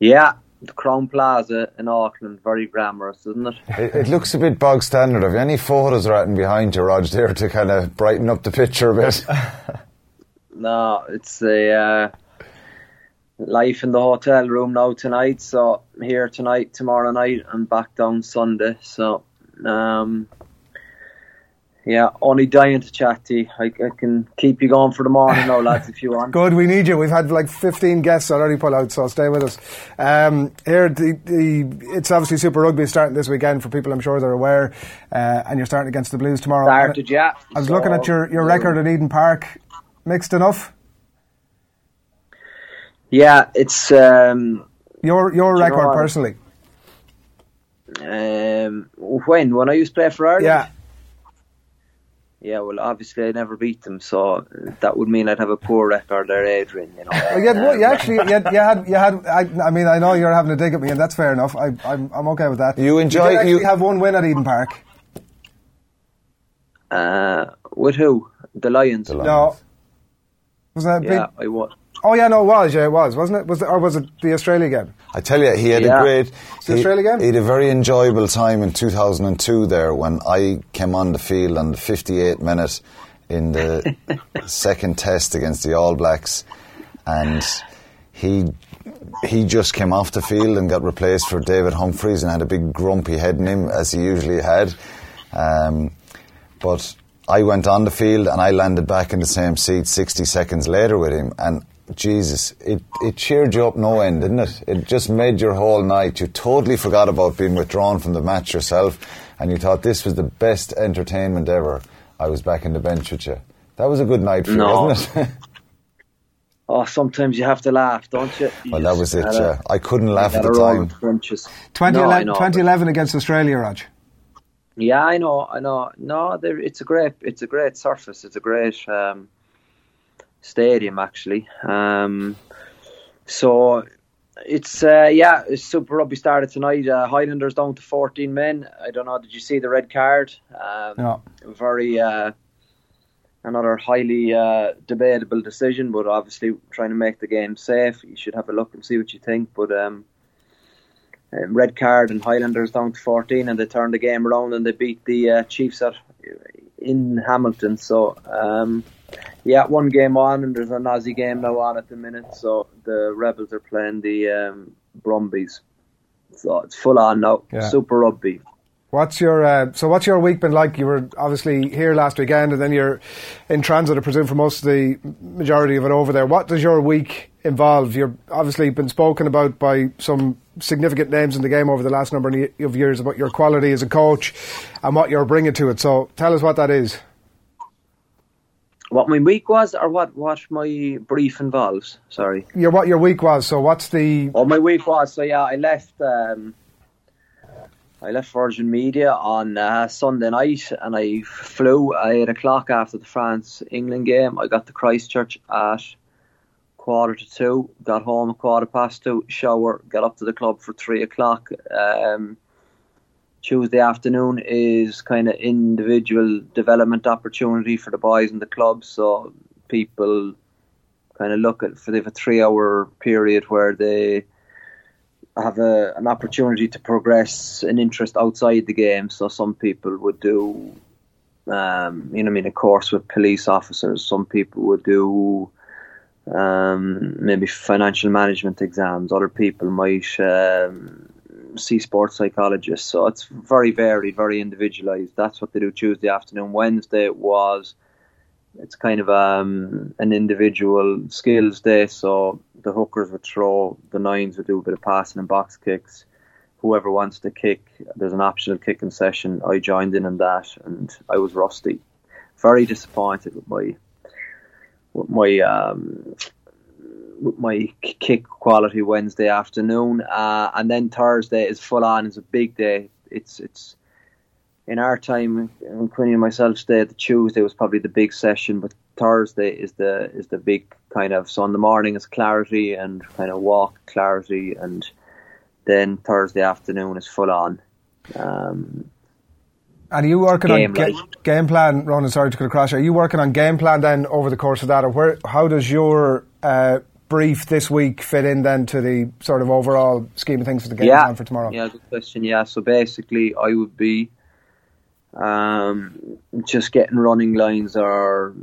Yeah, the Crowne Plaza in Auckland, very glamorous, isn't it? It, it looks a bit bog standard. Have you any photos written behind you, Rog, there to kind of brighten up the picture a bit? No, it's a uh, life in the hotel room now tonight. So I'm here tonight, tomorrow night, and back down Sunday. So, um, yeah, only dying to chat to you. I, I can keep you going for the morning now, lads, if you want. Good, we need you. We've had like 15 guests already pull out, so stay with us. Um, here, the, the, it's obviously Super Rugby starting this weekend for people I'm sure they're aware, uh, and you're starting against the Blues tomorrow. Started, yeah. I was So- looking at your, your record at Eden Park. Mixed enough? Yeah, it's um, Your your Do you know record personally? um, when when I used to play for Ireland. Yeah. Yeah, well, obviously I never beat them, so that would mean I'd have a poor record there, Adrian. You know. Well, you, had, one- you actually you had, you had, you had I, I mean I know you're having a dig at me and that's fair enough I, I'm, I'm okay with that You enjoy- did you- have one win at Eden Park Uh, with who? The Lions. no was that a big Yeah, I won. oh yeah no it was yeah it was wasn't it was it, or was it the Australia game I tell you, he had Yeah. a great. the he, Australia game? he had a very enjoyable time in 2002 there when I came on the field on the 58 minute in the second test against the All Blacks, and he he just came off the field and got replaced for David Humphreys and had a big grumpy head in him as he usually had. Um, but I went on the field and I landed back in the same seat 60 seconds later with him. And Jesus, it, it cheered you up no end, didn't it? It just made your whole night. You totally forgot about being withdrawn from the match yourself and you thought this was the best entertainment ever. I was back in the bench with you. That was a good night for No. you, wasn't it? Oh, sometimes you have to laugh, don't you? You well, that was it, yeah. I couldn't laugh at the time. with the punches. 2011, No, I know, but- 2011 against Australia Rog Yeah, I know, I know. No, there, it's a great, it's a great surface. It's a great um, stadium, actually. Um, so it's uh, yeah, it's Super Rugby started tonight. Uh, Highlanders down to fourteen men. I don't know. Did you see the red card? Um, No. Very uh, another highly uh, debatable decision, but obviously trying to make the game safe. You should have a look and see what you think. But um, um, red card and Highlanders down to 14 and they turned the game around and they beat the uh, Chiefs at, in Hamilton. So, um, yeah, one game on and there's an Aussie game now on at the minute. So the Rebels are playing the um, Brumbies. So it's full on now. Yeah. Super rugby. What's your uh, so? What's your week been like? You were obviously here last weekend, and then you're in transit, I presume, for most of the majority of it over there. What does your week involve? You're obviously been spoken about by some significant names in the game over the last number of years about your quality as a coach and what you're bringing to it. So tell us what that is. What my week was, or what, what my brief involves? Sorry. Your what your week was. So what's the? Oh, my week was so yeah. I left. Um, I left Virgin Media on uh, Sunday night, and I flew at eight o'clock after the France England game. I got to Christchurch at quarter to two. Got home quarter past two. Shower. Got up to the club for three o'clock. Um, Tuesday afternoon is kind of individual development opportunity for the boys in the club. So people kind of look at for they have a three hour period where they have a, an opportunity to progress an interest outside the game. So some people would do, um, you know, I mean, a course with police officers. Some people would do um, maybe financial management exams. Other people might um, see sports psychologists. So it's very varied, very individualized. That's what they do Tuesday afternoon. Wednesday was it's kind of um, an individual skills day. So the hookers would throw, the nines would do a bit of passing and box kicks. Whoever wants to kick, there's an optional kicking session. I joined in on that, and I was rusty. Very disappointed with my my um, my kick quality Wednesday afternoon, uh, and then Thursday is full on. It's a big day. It's it's in our time, when Quinny and myself stayed, the Tuesday was probably the big session, but Thursday is the is the big kind of. So in the morning is clarity and kind of walk clarity, and then Thursday afternoon is full on. Um, and are you working game on ga- game plan, Ronan? Sorry to cut across. Are you working on game plan then over the course of that, or where? How does your uh, brief this week fit in then to the sort of overall scheme of things for the game yeah. plan for tomorrow? Yeah, good question. Yeah, so basically, I would be um, just getting running lines or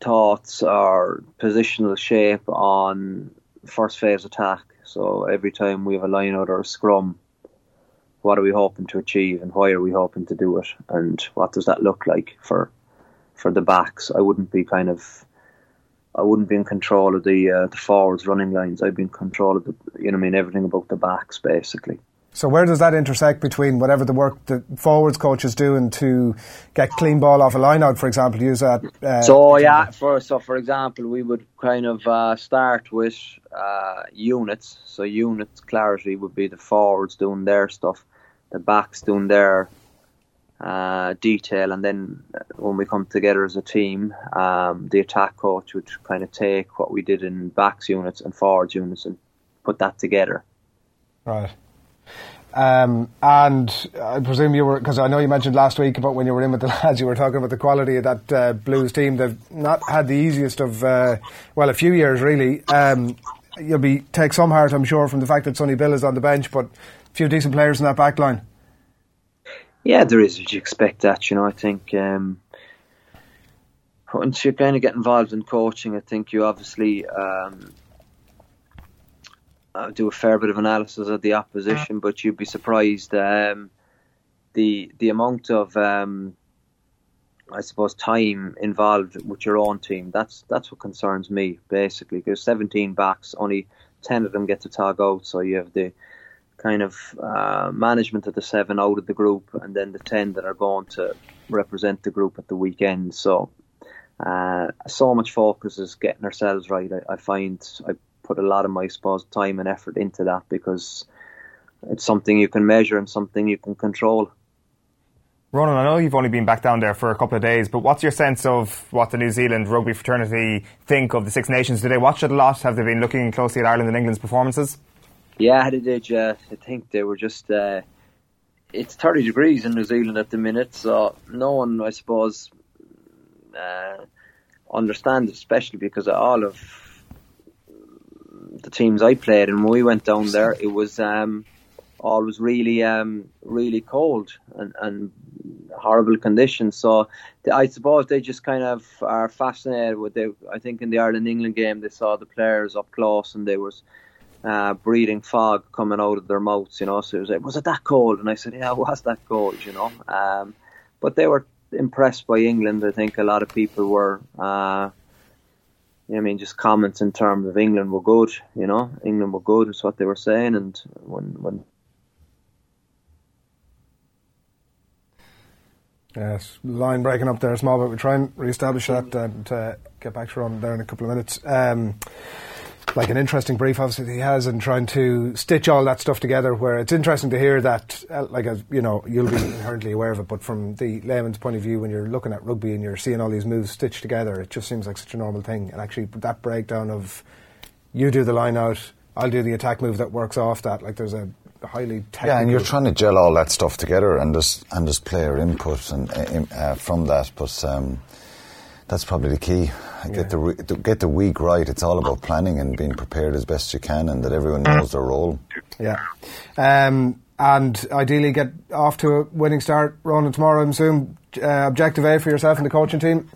thoughts or positional shape on first phase attack. So every time we have a line out or a scrum, what are we hoping to achieve and why are we hoping to do it and what does that look like for for the backs? I wouldn't be kind of I wouldn't be in control of the uh, the forwards running lines. I'd be in control of the you know I mean everything about the backs basically. So where does that intersect between whatever the work the forwards coach is doing to get clean ball off a line out, for example, use that? Uh, so yeah, for so for example, we would kind of uh, start with uh, units. So units clarity would be the forwards doing their stuff, the backs doing their uh, detail, and then when we come together as a team, um, the attack coach would kind of take what we did in backs units and forwards units and put that together. Right. Um, and I presume you were, because I know you mentioned last week about when you were in with the lads, you were talking about the quality of that uh, Blues team. They've not had the easiest of, uh, well, a few years really. Um, you'll be take some heart, I'm sure, from the fact that Sonny Bill is on the bench, but few decent players in that back line. Yeah, there is. You expect that, you know. I think um, once you kind of get involved in coaching, I think you obviously um, uh, do a fair bit of analysis of the opposition, but you'd be surprised um, the the amount of um, I suppose time involved with your own team. That's that's what concerns me basically. There's 17 backs, only 10 of them get to tag out, so you have the kind of uh, management of the seven out of the group, and then the 10 that are going to represent the group at the weekend. So. Uh, so much focus is getting ourselves right. I, I find I put a lot of my I suppose time and effort into that because it's something you can measure and something you can control. Ronan, I know you've only been back down there for a couple of days, but what's your sense of what the New Zealand rugby fraternity think of the Six Nations? Do they watch it a lot? Have they been looking closely at Ireland and England's performances? Yeah, they did. Yeah, I think they were just. Uh, it's 30 degrees in New Zealand at the minute, so no one, I suppose, uh, understands, especially because all of the teams I played and when we went down there, it was um, always really, um, really cold and, and horrible conditions. So I suppose they just kind of are fascinated with the. I think in the Ireland England game they saw the players up close and they was uh, breathing fog coming out of their mouths. You know, so it was like, was it that cold? And I said, yeah, it was that cold. You know, um, but they were impressed by England. I think a lot of people were. Uh, I mean, just comments in terms of England were good. You know, England were good is what they were saying, and when when. Yes, line breaking up there a small bit. We try and re-establish that and uh, get back to Ron there in a couple of minutes. Um, like an interesting brief, obviously he has, and trying to stitch all that stuff together. Where it's interesting to hear that, uh, like as you know, you'll be inherently aware of it, but from the layman's point of view, when you're looking at rugby and you're seeing all these moves stitched together, it just seems like such a normal thing. And actually, that breakdown of you do the line out, I'll do the attack move that works off that. Like there's a highly technical. Yeah, and you're trying to gel all that stuff together and just and just player input and uh, from that, but. Um, that's probably the key. Get yeah. the get the week right. It's all about planning and being prepared as best you can, and that everyone knows their role. Yeah, um, and ideally get off to a winning start. Ronan tomorrow, I assume. Uh, objective A for yourself and the coaching team.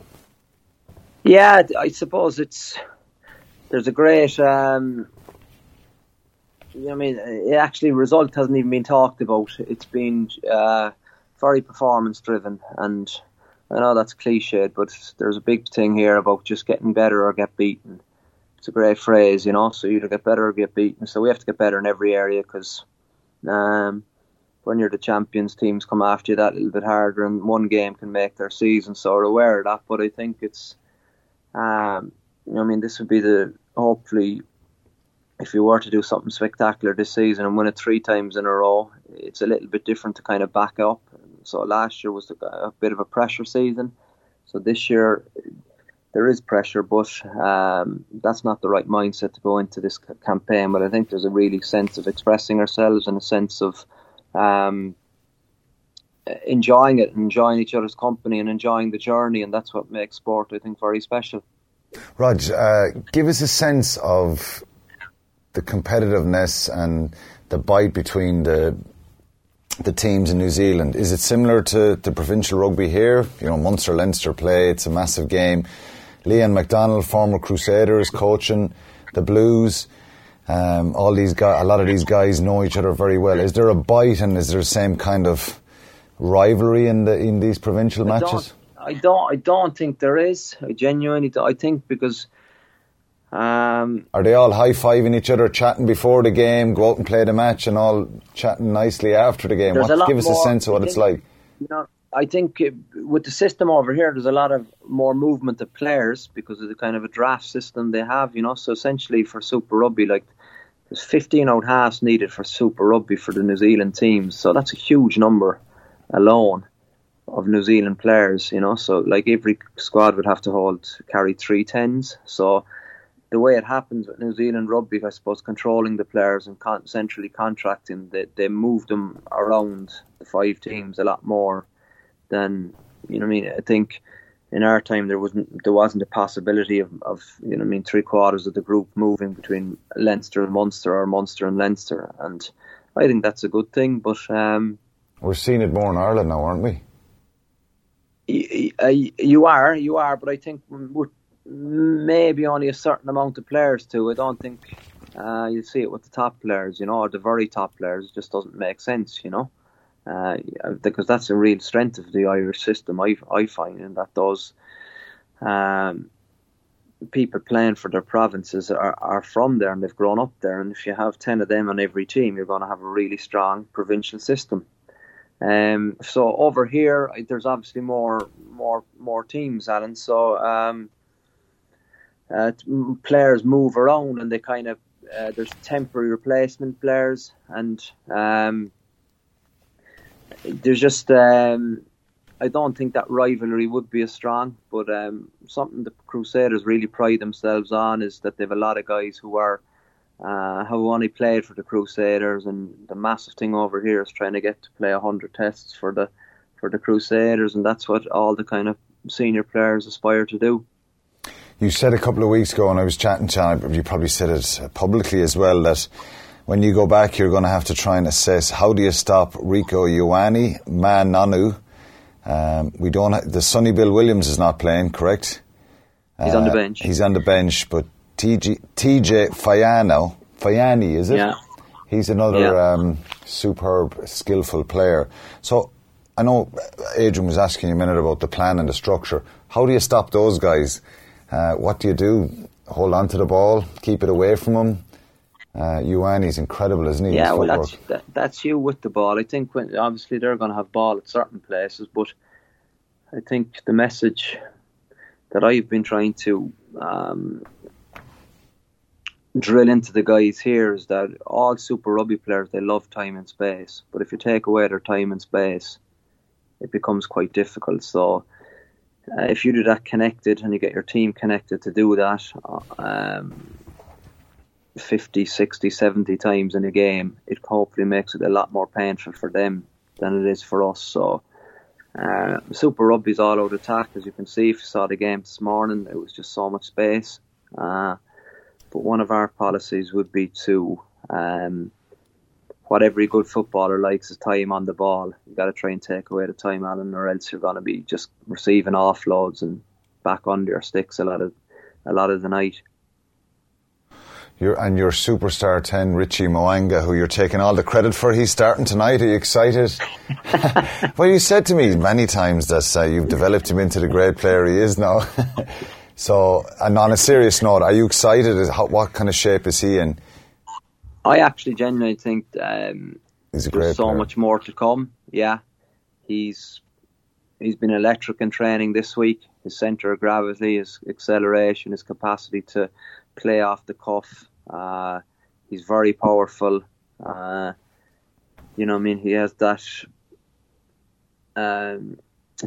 Yeah, I suppose it's there's a great. Um, I mean, it actually result hasn't even been talked about. It's been uh, very performance driven and I know that's cliched, but there's a big thing here about just getting better or get beaten. It's a great phrase, you know. So you either get better or get beaten. So we have to get better in every area because um, when you're the champions, teams come after you that little bit harder, and one game can make their season. So we're aware of that. But I think it's, um, you know, I mean, this would be the hopefully if you were to do something spectacular this season and win it three times in a row, it's a little bit different to kind of back up. So last year was a bit of a pressure season. So this year there is pressure, but um, that's not the right mindset to go into this campaign. But I think there's a really sense of expressing ourselves and a sense of um, enjoying it, enjoying each other's company, and enjoying the journey, and that's what makes sport, I think, very special. Rog, uh, give us a sense of the competitiveness and the bite between the the teams in New Zealand. Is it similar to the provincial rugby here? You know, Munster Leinster play. It's a massive game. Leon MacDonald, former Crusaders, coaching the Blues. Um, all these guys, a lot of these guys know each other very well. Is there a bite, and is there the same kind of rivalry in the in these provincial I matches? Don't, I don't. I don't think there is. I genuinely. I think because um, Are they all high fiving each other, chatting before the game, go out and play the match, and all chatting nicely after the game? What, give us more, a sense of what it's like. You know, I think with the system over here, there's a lot of more movement of players because of the kind of a draft system they have. You know, so essentially for Super Rugby, like there's 15 out halves needed for Super Rugby for the New Zealand teams, so that's a huge number alone of New Zealand players. You know, so like every squad would have to hold carry three tens. So the way it happens with New Zealand rugby, I suppose, controlling the players and con- centrally contracting, they, they move them around the five teams a lot more than you know. I mean, I think in our time there wasn't there wasn't a possibility of, of you know. I mean, three quarters of the group moving between Leinster and Munster or Munster and Leinster, and I think that's a good thing. But um, we're seeing it more in Ireland now, aren't we? You are, you are, but I think with maybe only a certain amount of players too. I don't think uh, you see it with the top players, you know, or the very top players. It just doesn't make sense, you know, uh, because that's a real strength of the Irish system. I I find in that those um, people playing for their provinces are, are from there and they've grown up there. And if you have ten of them on every team, you're going to have a really strong provincial system. Um, so over here, there's obviously more more more teams, Alan. So um, uh, players move around and they kind of uh, there's temporary replacement players and um, there's just um, I don't think that rivalry would be as strong, but um, something the Crusaders really pride themselves on is that they've a lot of guys who are uh, who only played for the Crusaders, and the massive thing over here is trying to get to play hundred tests for the for the Crusaders, and that's what all the kind of senior players aspire to do. You said a couple of weeks ago, and I was chatting to you, you probably said it publicly as well, that when you go back, you're going to have to try and assess how do you stop Rieko Ioane, Ma'a Nonu. Um, we don't. Ha- the Sonny Bill Williams is not playing, correct? He's uh, on the uh, bench. He's on the bench, but TJ, TJ Fayano, Fayani, is it? Yeah. He's another yeah. um, superb, skillful player. So I know Adrian was asking you a minute about the plan and the structure. How do you stop those guys? Uh, what do you do? Hold on to the ball, keep it away from him. Uh, Ioane's incredible, isn't he? Yeah, well, that's that, that's you with the ball. I think when, obviously they're going to have ball at certain places, but I think the message that I've been trying to um, drill into the guys here is that all Super Rugby players they love time and space, but if you take away their time and space, it becomes quite difficult. So uh, if you do that connected and you get your team connected to do that um, 50, 60, 70 times in a game, it hopefully makes it a lot more painful for them than it is for us. So, uh, Super Rugby's all out attack, as you can see. If you saw the game this morning, it was just so much space. Uh, but one of our policies would be to um, what every good footballer likes is time on the ball. You got to try and take away the time, Alan, or else you're going to be just receiving offloads and back under your sticks a lot of a lot of the night. Your, and your superstar 10, Richie Mo'unga, who you're taking all the credit for, he's starting tonight. Are you excited? well, you said to me many times that uh, you've developed him into the great player he is now. so, and on a serious note, are you excited? How, what kind of shape is he in? I actually genuinely think um, there's great so player. much more to come. Yeah, he's he's been electric in training this week. His centre of gravity, his acceleration, his capacity to play off the cuff. Uh, he's very powerful. Uh, you know, I mean, he has that um,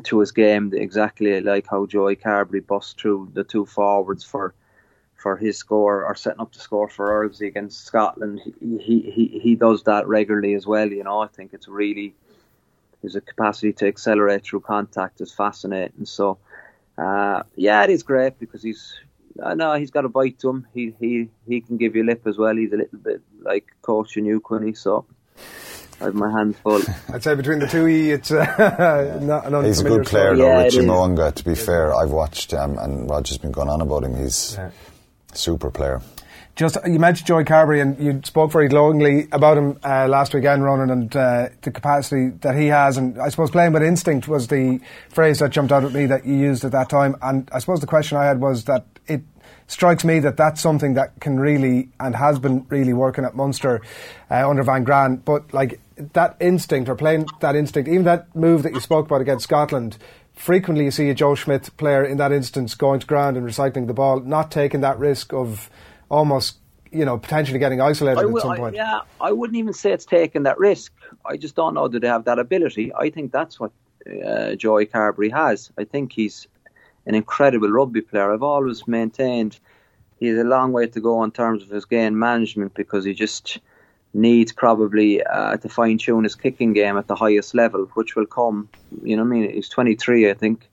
to his game exactly like how Joey Carbery busts through the two forwards for for his score or setting up the score for Earlsey against Scotland. He, he he he does that regularly as well. You know, I think it's really his capacity to accelerate through contact is fascinating. So, uh, yeah, it is great because he's I know he's got a bite to him. He he he can give you lip as well. He's a little bit like Coach and you, Quinny. So I have my hands full. I'd say between the two, he, it's uh, not an He's a good player, story. though, Yeah, Richie is. Mo'unga. To be fair, I've watched um, and Roger's been going on about him. He's Yeah. Super player. Just you mentioned Joey Carbery, and you spoke very glowingly about him uh, last weekend, Ronan, and uh, the capacity that he has. And I suppose playing with instinct was the phrase that jumped out at me that you used at that time. And I suppose the question I had was that it strikes me that that's something that can really and has been really working at Munster uh, under Van Graan. But like that instinct or playing that instinct, even that move that you spoke about against Scotland. Frequently, you see a Joe Schmidt player in that instance going to ground and recycling the ball, not taking that risk of almost, you know, potentially getting isolated I at will- some I- point. yeah, I wouldn't even say it's taking that risk. I just don't know that they have that ability. I think that's what uh, Joey Carbery has. I think he's an incredible rugby player. I've always maintained he has a long way to go in terms of his game management because he just needs probably uh, to fine tune his kicking game at the highest level, which will come. You know, I mean, he's 23, I think.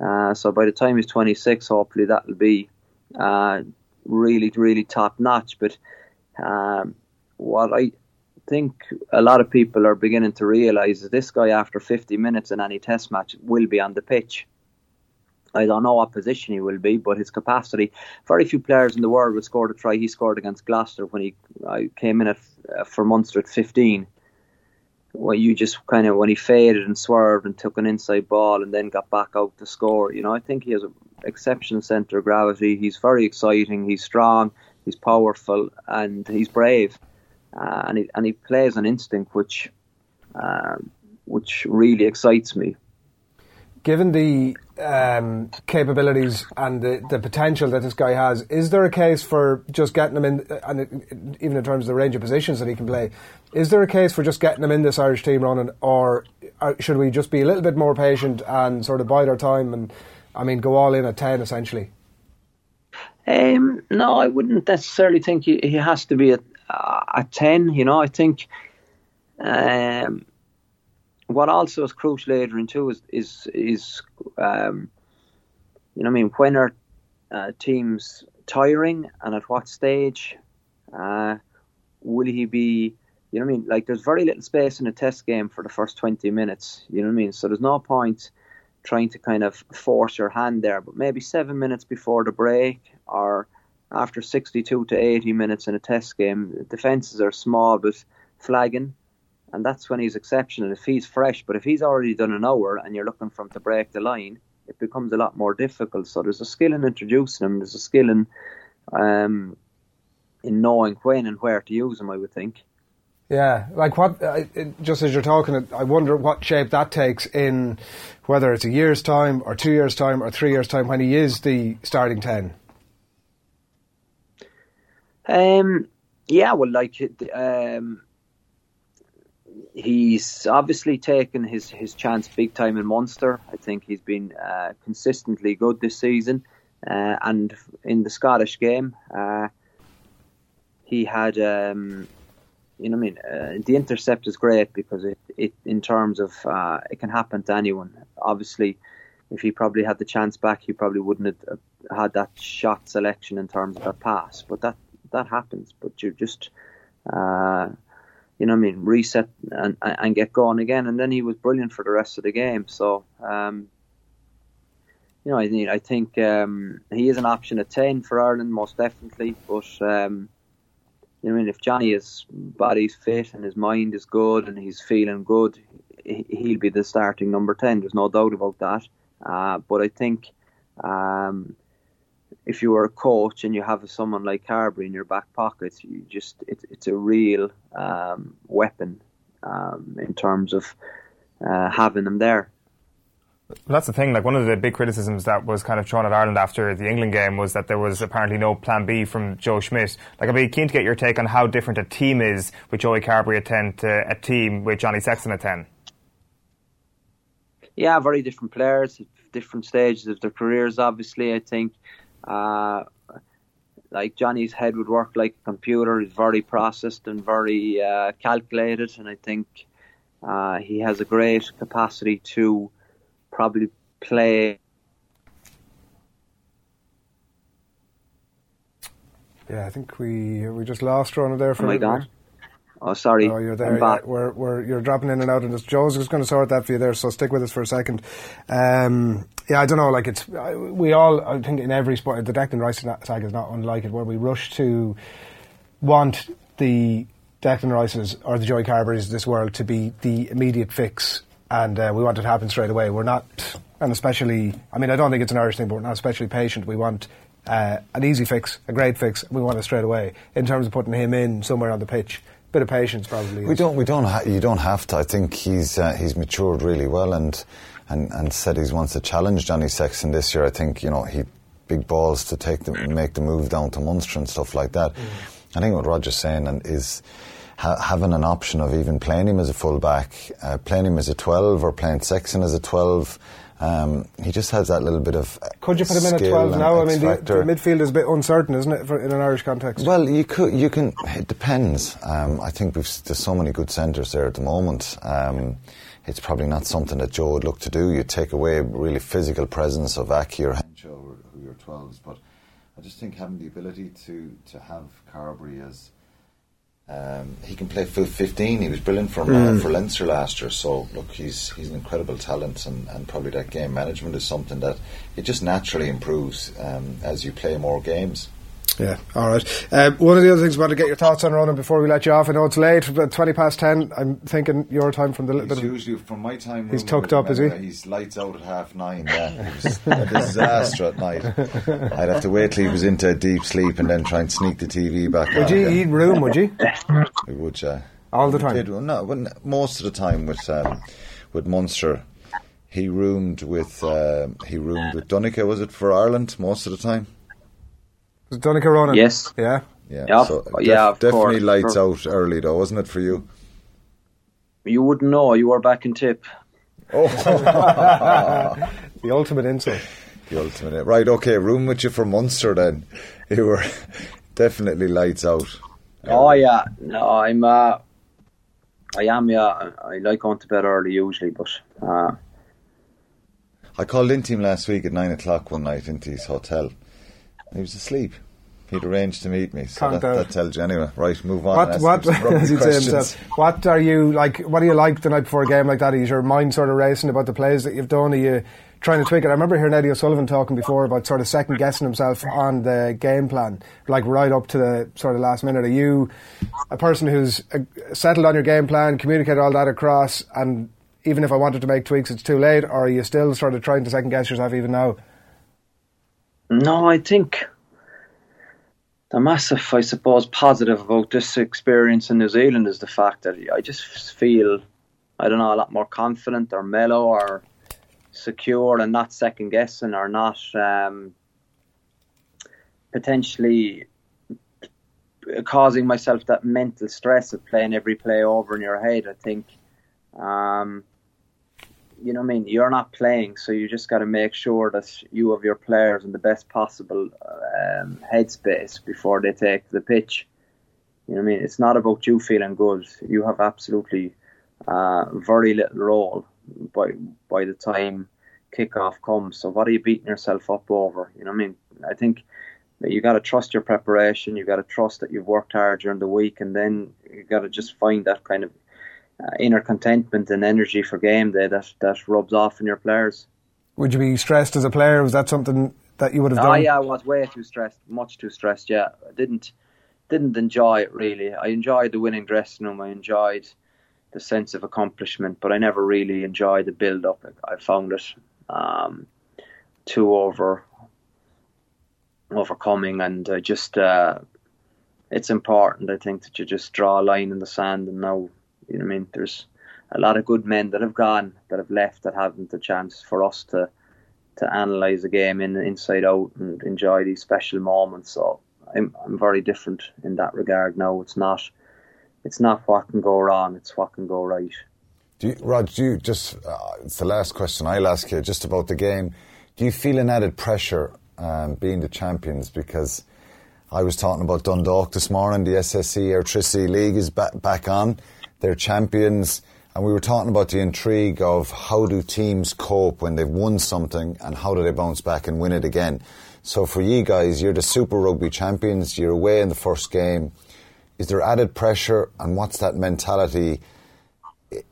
Uh, so by the time he's 26, hopefully that'll be uh, really, really top notch. But um, what I think a lot of people are beginning to realise is this guy, after 50 minutes in any test match, will be on the pitch. I don't know what position he will be, but his capacity. Very few players in the world would score a try he scored against Gloucester when he I came in at, uh, for Munster at 15. Well, you just kind of when he faded and swerved and took an inside ball and then got back out to score. You know, I think he has an exceptional centre of gravity. He's very exciting. He's strong. He's powerful and he's brave. Uh, and he and he plays an instinct which, um, which really excites me. Given the um, capabilities and the, the potential that this guy has, is there a case for just getting him in, and it, even in terms of the range of positions that he can play, is there a case for just getting him in this Irish team running, or uh, should we just be a little bit more patient and sort of bide our time and, I mean, go all in at 10 essentially? Um, no, I wouldn't necessarily think he, he has to be at uh, at ten. You know, I think um, what also is crucial, Adrian, too, is is is um, you know, I mean, when are uh, teams tiring and at what stage? Uh, will he be? You know, I mean, like there's very little space in a test game for the first twenty minutes. You know what I mean? So there's no point trying to kind of force your hand there, but maybe seven minutes before the break or after 62 to 80 minutes in a test game, the defences are small but flagging, and that's when he's exceptional. If he's fresh, but if he's already done an hour and you're looking for him to break the line, it becomes a lot more difficult. So there's a skill in introducing him, there's a skill in um, in knowing when and where to use him, I would think. Yeah, like what? It, just as you're talking, I wonder what shape that takes in whether it's a year's time or two years' time or three years' time when he is the starting ten. Um, yeah, well, like um, he's obviously taken his, his chance big time in Munster. I think he's been uh, consistently good this season, uh, and in the Scottish game, uh, he had. Um, you know, I mean, uh, the intercept is great because it, it in terms of uh, it can happen to anyone. Obviously, if he probably had the chance back, he probably wouldn't have had that shot selection in terms of a pass. But that that happens. But you just, uh, you know, I mean, reset and and get going again. And then he was brilliant for the rest of the game. So, um, you know, I mean, I think um, he is an option at ten for Ireland, most definitely. But um, you know, I mean, if Johnny is body's fit and his mind is good and he's feeling good, he'll be the starting number ten. There's no doubt about that. Uh, but I think um, if you were a coach and you have someone like Carbery in your back pocket, you just it, it's a real um, weapon um, in terms of uh, having them there. That's the thing. Like one of the big criticisms that was kind of thrown at Ireland after the England game was that there was apparently no Plan B from Joe Schmidt. Like I'd be keen to get your take on how different a team is with Joey Carbery at ten to a team with Johnny Sexton at ten. Yeah, very different players, different stages of their careers. Obviously, I think. Uh, like Johnny's head would work like a computer. He's very processed and very uh, calculated, and I think uh, he has a great capacity to probably play. Yeah, I think we we just lost Ronald there for oh a minute. Oh, sorry. Oh, you're there. Yeah, we're, we're, you're dropping in and out, and this. Joe's just going to sort that for you there. So stick with us for a second. Um, yeah, I don't know. Like it's we all. I think in every sport, the Declan Rice saga is not unlike it, where we rush to want the Declan Rices or the Joey Carberys of this world to be the immediate fix and uh, we want it to happen straight away. We're not, and especially, I mean, I don't think it's an Irish thing, but we're not especially patient. We want uh, an easy fix, a great fix. We want it straight away. In terms of putting him in somewhere on the pitch, bit of patience probably. We don't. We don't. Ha- you don't have to. I think he's uh, he's matured really well and and and said he wants to challenge Johnny Sexton this year. I think you know he big balls to take the make the move down to Munster and stuff like that. Mm. I think what Roger's saying and is ha- having an option of even playing him as a fullback, uh, playing him as a 12 or playing Sexton as a 12. Um, he just has that little bit of. Could you put him in at 12 now? I mean, the, the, midfield is a bit uncertain, isn't it, for, in an Irish context? Well, you could, you can. It depends. Um, I think there's so many good centres there at the moment. Um, it's probably not something that Joe would look to do. You take away really physical presence of Aki or Henshaw, who are your 12s, but I just think having the ability to to have Carbery as um, he can play full 15. He was brilliant for mm. uh, hmm. for Leinster last year. So look, he's he's an incredible talent, and, and probably that game management is something that it just naturally improves um, as you play more games. Yeah, all right. Uh, one of the other things I want to get your thoughts on, Ronan, before we let you off. I know it's late, about 20 past 10. I'm thinking your time from the little bit. Usually from my time. He's tucked up, is he? He's lights out at half nine. Yeah, it was a disaster at night. I'd have to wait till he was into a deep sleep and then try and sneak the TV back Would you eat room, would you? We would, yeah. All the time? Did, no, most of the time with, um, with Munster. He roomed with uh, he roomed with Donncha, was it for Ireland most of the time? Was it Donncha Ronan? Yes. Yeah. Yeah. Yeah. So def- yeah definitely course. lights out early though, wasn't it for you? You wouldn't know. You were back in tip. Oh, the ultimate insult. The ultimate. Right. Okay. Room with you for Munster then. You were definitely lights out. Oh yeah. No, I'm. Uh, I am. Yeah. I like going to bed early usually, but. Uh, I called into him last week at nine o'clock one night into his hotel. He was asleep. He'd arranged to meet me, so that, that, tells you anyway. Right, move on. What, what, himself, what are you like? What do you like the night before a game like that? Is your mind sort of racing about the plays that you've done? Are you trying to tweak it? I remember hearing Eddie O'Sullivan talking before about sort of second guessing himself on the game plan, like right up to the sort of last minute. Are you a person who's uh, settled on your game plan, communicate all that across, and even if I wanted to make tweaks, it's too late? Or are you still sort of trying to second guess yourself even now? No, I think the massive, I suppose, positive about this experience in New Zealand is the fact that I just feel, I don't know, a lot more confident or mellow or secure and not second guessing or not um, potentially causing myself that mental stress of playing every play over in your head. I think um, you know what I mean? You're not playing, so you just got to make sure that you have your players in the best possible um, headspace before they take the pitch. You know what I mean? It's not about you feeling good. You have absolutely uh, very little role by by the time kickoff comes. So what are you beating yourself up over? You know what I mean? I think you got to trust your preparation. You got to trust that you've worked hard during the week, and then you got to just find that kind of uh, inner contentment and energy for game day that that rubs off in your players. Would you be stressed as a player? Was that something that you would have oh, done? yeah, I was way too stressed, much too stressed. Yeah, I didn't. didn't enjoy it really. I enjoyed the winning dressing room. I enjoyed the sense of accomplishment, but I never really enjoyed the build up. I found it um, too over overcoming, and I just uh, it's important. I think that you just draw a line in the sand, and now you know, I mean, there's a lot of good men that have gone, that have left, that haven't the chance for us to to analyze a game in inside out and enjoy these special moments. So I'm I'm very different in that regard now. It's not it's not what can go wrong; it's what can go right. Do you, Rog? Do you just? Uh, it's the last question I'll ask you, just about the game. Do you feel an added pressure um, being the champions because? I was talking about Dundalk this morning. The SSE Airtricity League is back, back on. They're champions. And we were talking about the intrigue of how do teams cope when they've won something and how do they bounce back and win it again. So for you guys, you're the Super Rugby champions. You're away in the first game. Is there added pressure? And what's that mentality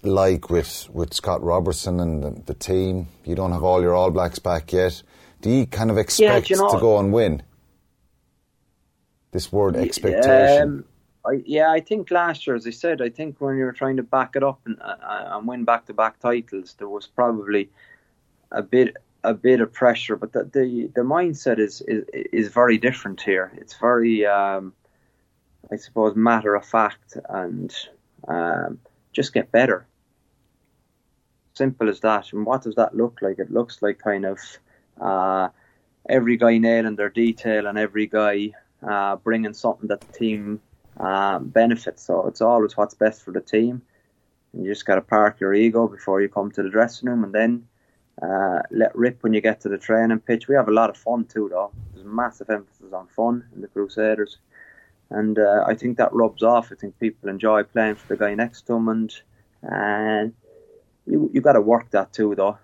like with, with Scott Robertson and the, the team? You don't have all your All Blacks back yet. Do you kind of expect yeah, you know, to go and win? This word expectation. Um, I, yeah, I think last year, as I said, I think when you were trying to back it up and, uh, and win back-to-back titles, there was probably a bit a bit of pressure, but the the, the mindset is, is is very different here. It's very, um, I suppose, matter of fact and um, just get better. Simple as that. And what does that look like? It looks like kind of uh, every guy nailing their detail and every guy uh, bringing something that the team um, benefits. So it's always what's best for the team. And you just got to park your ego before you come to the dressing room and then uh, let rip when you get to the training pitch. We have a lot of fun too, though. There's massive emphasis on fun in the Crusaders. And uh, I think that rubs off. I think people enjoy playing for the guy next to them, and and you you got to work that too, though.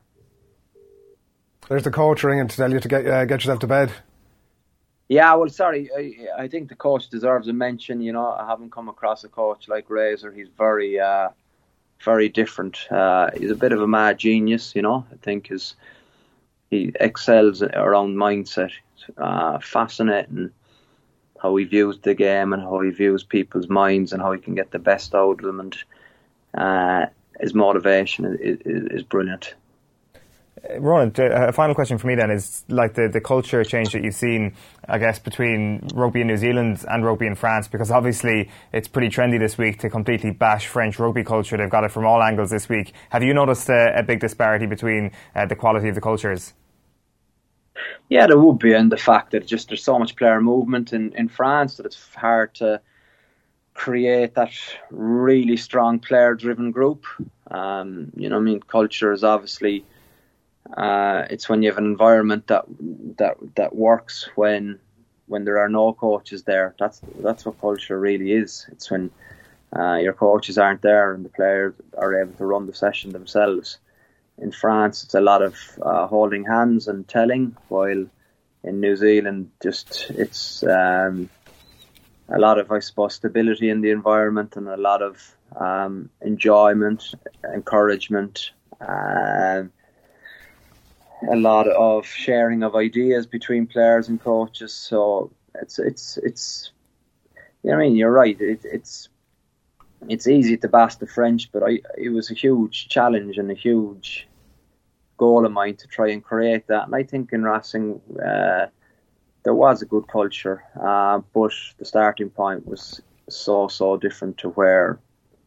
There's the coach ringing to tell you to get uh, get yourself to bed. Yeah, well, sorry. I, I think the coach deserves a mention. You know, I haven't come across a coach like Razor. He's very, uh, very different. Uh, he's a bit of a mad genius. You know, I think his he excels around mindset. Uh, fascinating how he views the game and how he views people's minds and how he can get the best out of them. And uh, his motivation is, is, is brilliant. Ronan, a final question for me then is like the, the culture change that you've seen, I guess, between rugby in New Zealand and rugby in France, because obviously it's pretty trendy this week to completely bash French rugby culture. They've got it from all angles this week. Have you noticed a, a big disparity between uh, the quality of the cultures? Yeah, there would be, and the fact that just there's so much player movement in, in France that it's hard to create that really strong player driven group. Um, you know, I mean, culture is obviously uh, it's when you have an environment that that that works when when there are no coaches there. That's that's what culture really is. It's when uh, your coaches aren't there and the players are able to run the session themselves. In France, it's a lot of uh, holding hands and telling, while in New Zealand, just it's um, a lot of, I suppose, stability in the environment and a lot of um, enjoyment, encouragement. Um, a lot of sharing of ideas between players and coaches. So it's it's it's. You know I mean, you're right. It, it's it's easy to bash the French, but I it was a huge challenge and a huge goal of mine to try and create that. And I think in Racing uh, there was a good culture, uh, but the starting point was so so different to where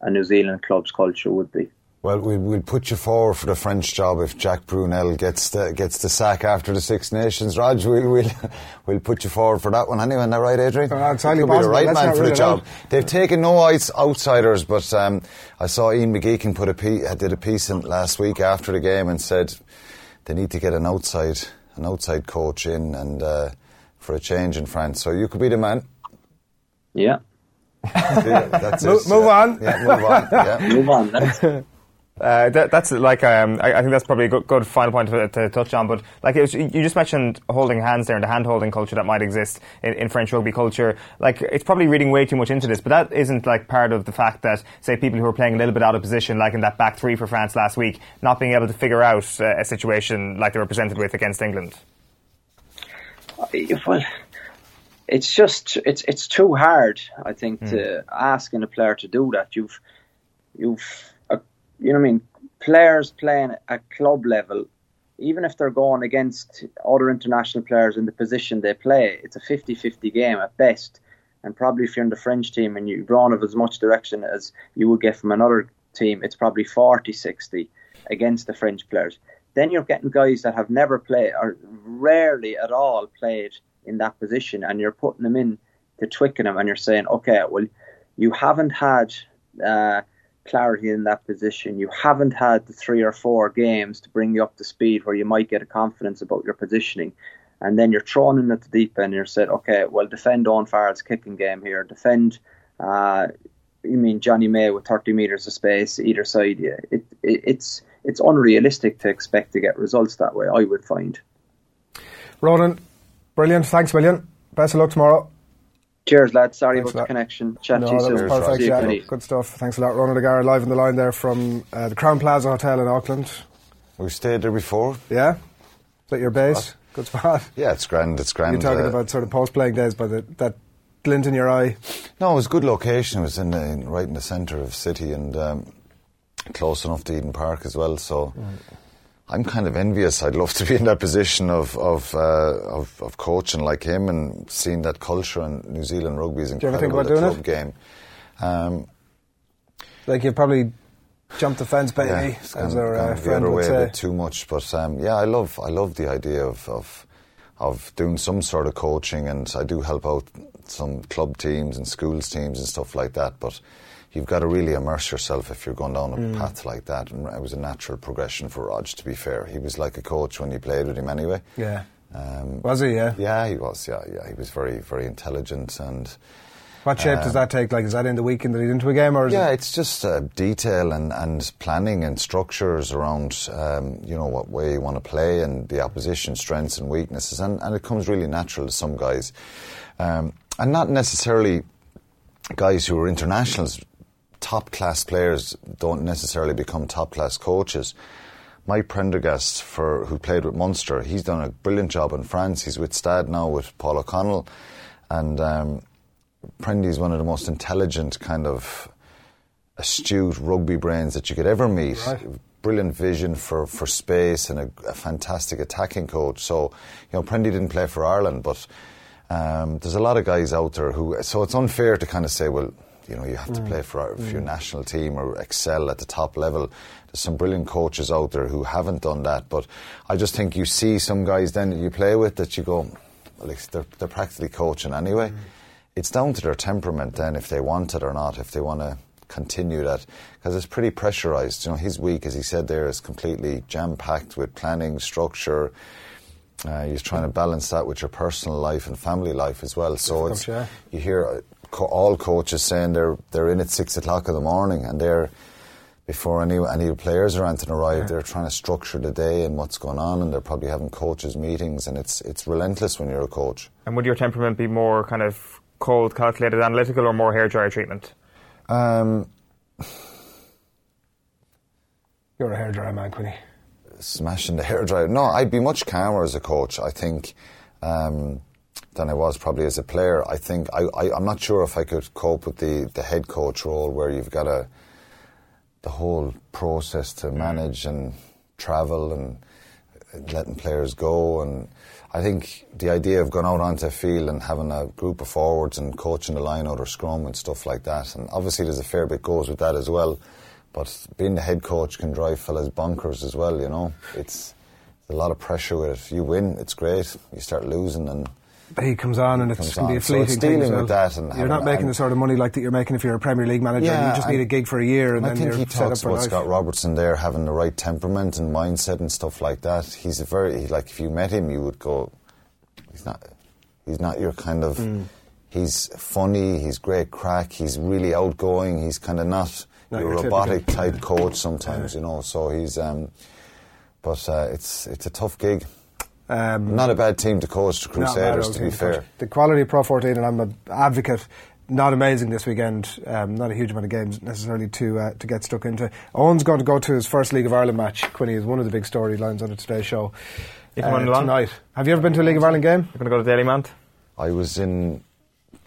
a New Zealand club's culture would be. Well, we'll, we'll put you forward for the French job if Jacques Brunel gets the, gets the sack after the Six Nations. Rog, we'll, we'll, we'll put you forward for that one anyway. Isn't that right, Adrian? Uh, it's highly possible. the right That's man for really the job. They've taken no outsiders, but um, I saw Ian McGeechan put a piece, did a piece in last week after the game and said they need to get an outside an outside coach in and uh, for a change in France. So you could be the man. Yeah. That's it. Move, move on. Yeah, move on. Yeah. move on. Uh, that, that's like um, I, I, think that's probably a good, good final point to, to, touch on. But like was, you just mentioned holding hands there and the hand holding culture that might exist in, in, French rugby culture. Like it's probably reading way too much into this, but that isn't like part of the fact that say people who are playing a little bit out of position, like in that back three for France last week, not being able to figure out uh, a situation like they were presented with against England. Well, it's just it's it's too hard. I think mm. to asking a player to do that. You've you've uh, you know what I mean. Players playing at club level, even if they're going against other international players in the position they play, it's a 50-50 game at best. And probably if you're in the French team and you're drawn of as much direction as you would get from another team, it's probably 40-60 against the French players. Then you're getting guys that have never played or rarely at all played in that position, and you're putting them in to Twickenham, and you're saying, okay, well, you haven't had uh, clarity in that position. You haven't had the three or four games to bring you up to speed where you might get a confidence about your positioning. And then you're thrown in at the deep end and you're said, okay, well, defend Owen Farrell's kicking game here. Defend, uh, you mean Jonny May with 30 metres of space either side. Yeah, it, it, it's, it's unrealistic to expect to get results that way, I would find. Ronan, Brilliant. Thanks, million. Best of luck tomorrow. Cheers, lads. Sorry Thanks about the connection. Chat no, to you soon. Perfect. Yeah, good stuff. Thanks a lot. Ronan O'Gara live on the line there from uh, the Crowne Plaza Hotel in Auckland. We've stayed there before. Yeah? Is that your base? Good spot. Yeah, it's grand. It's grand. You're talking uh, about sort of post playing days, but the, that glint in your eye. No, it was a good location. It was in, the, in right in the centre of the city and um, close enough to Eden Park as well. So. Right I'm kind of envious. I'd love to be in that position of of, uh, of, of coaching like him and seeing that culture. And New Zealand rugby is incredible. Do you ever think about doing it? Game. Um, like you've probably jump the fence, baby, yeah, as our uh, friend the other would say. a bit too much. But um, yeah, I love I love the idea of, of of doing some sort of coaching, and I do help out some club teams and schools teams and stuff like that. But you've got to really immerse yourself if you're going down a mm. path like that. And it was a natural progression for Rog, to be fair. He was like a coach when you played with him anyway. Yeah. Um, was he, yeah? Yeah, he was, yeah, yeah. He was very, very intelligent and. What shape um, does that take? Like, is that in the weekend that he's into a game, or yeah, it? it's just uh, detail and, and planning and structures around, um, you know, what way you want to play and the opposition strengths and weaknesses, and, and it comes really natural to some guys, um, and not necessarily guys who are internationals top class players don't necessarily become top class coaches. Mike Prendergast, for who played with Munster, he's done a brilliant job in France. He's with Stade now with Paul O'Connell, and um, is one of the most intelligent, kind of astute rugby brains that you could ever meet. Right. Brilliant vision for, for space and a, a, fantastic attacking coach. So, you know, Prendy didn't play for Ireland, but um, there's a lot of guys out there who. So it's unfair to kind of say, well, you know, you have to mm. play for, for your mm. national team or excel at the top level. There's some brilliant coaches out there who haven't done that, but I just think you see some guys then that you play with that you go, well, they're, they're practically coaching anyway. Mm. It's down to their temperament then if they want it or not, if they want to continue that because it's pretty pressurized. You know, his week, as he said there, is completely jam packed with planning, structure. Uh, he's trying to balance that with your personal life and family life as well. So it's, you hear co- all coaches saying they're they're in at six o'clock in the morning and they're before any any players or anything arrive, yeah. they're trying to structure the day and what's going on, and they're probably having coaches meetings, and it's it's relentless when you're a coach. And would your temperament be more kind of cold, calculated, analytical, or more hair dryer treatment? Um, you're a hair dryer man, Quinny. Smashing the hair dryer. No, I'd be much calmer as a coach. I think. Um, than I was probably as a player. I think I, I am not sure if I could cope with the, the head coach role where you've got a the whole process to manage and travel and letting players go. And I think the idea of going out onto a field and having a group of forwards and coaching the line out or scrum and stuff like that. And obviously there's a fair bit goes with that as well. But being the head coach can drive fellas bonkers as well you know. It's a lot of pressure with it. If you win it's great. You start losing and he comes on and it's going to be a fleeting so dealing well. with that and you're not making the sort of money like that you're making if you're a Premier League manager yeah, you just need a gig for a year and I then think you're he set talks up for about life. Scott Robertson there having the right temperament and mindset and stuff like that he's a very like if you met him you would go he's not he's not your kind of mm. he's funny he's great crack he's really outgoing he's kind of not, not your, your robotic type coach sometimes yeah. you know so he's um, but uh, it's it's a tough gig um, Not a bad team to coach to Crusaders, to be fair. The quality of Pro 14, and I'm an advocate, not amazing this weekend. Um, not a huge amount of games necessarily to uh, to get stuck into. Eoin's going to go to his first League of Ireland match. Quinny is one of the big storylines on the Today Show uh, tonight. Have you ever been to a League of Ireland game? You're going to go to Dalymount? I was in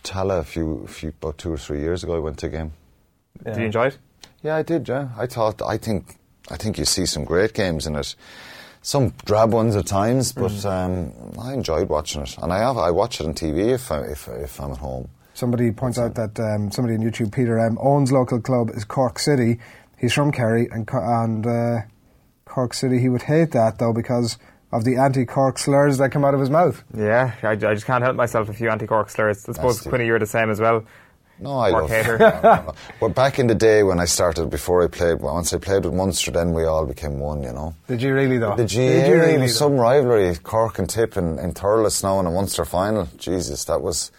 Tallaght a few, few about two or three years ago. I went to a game. Did you enjoy it? Yeah, I did. Yeah, I thought. I think. I think you see some great games in it. Some drab ones at times, but Mm. um, I enjoyed watching it, and I have. I watch it on TV if I, if if I'm at home. Somebody points out that um, somebody on YouTube, Peter M, owns local club is Cork City. He's from Kerry and and uh, Cork City. He would hate that though because of the anti-Cork slurs that come out of his mouth. Yeah, I, I just can't help myself a few anti-Cork slurs. I suppose Nasty. Quinny, you're the same as well. No, I Cork love. hater. No, no, no. But back in the day when I started, before I played, once I played with Munster, then we all became one. You know. Did you really though? The Did you really? was though? some rivalry, Cork and Tip in, in Thurles now in a Munster final. Jesus, that was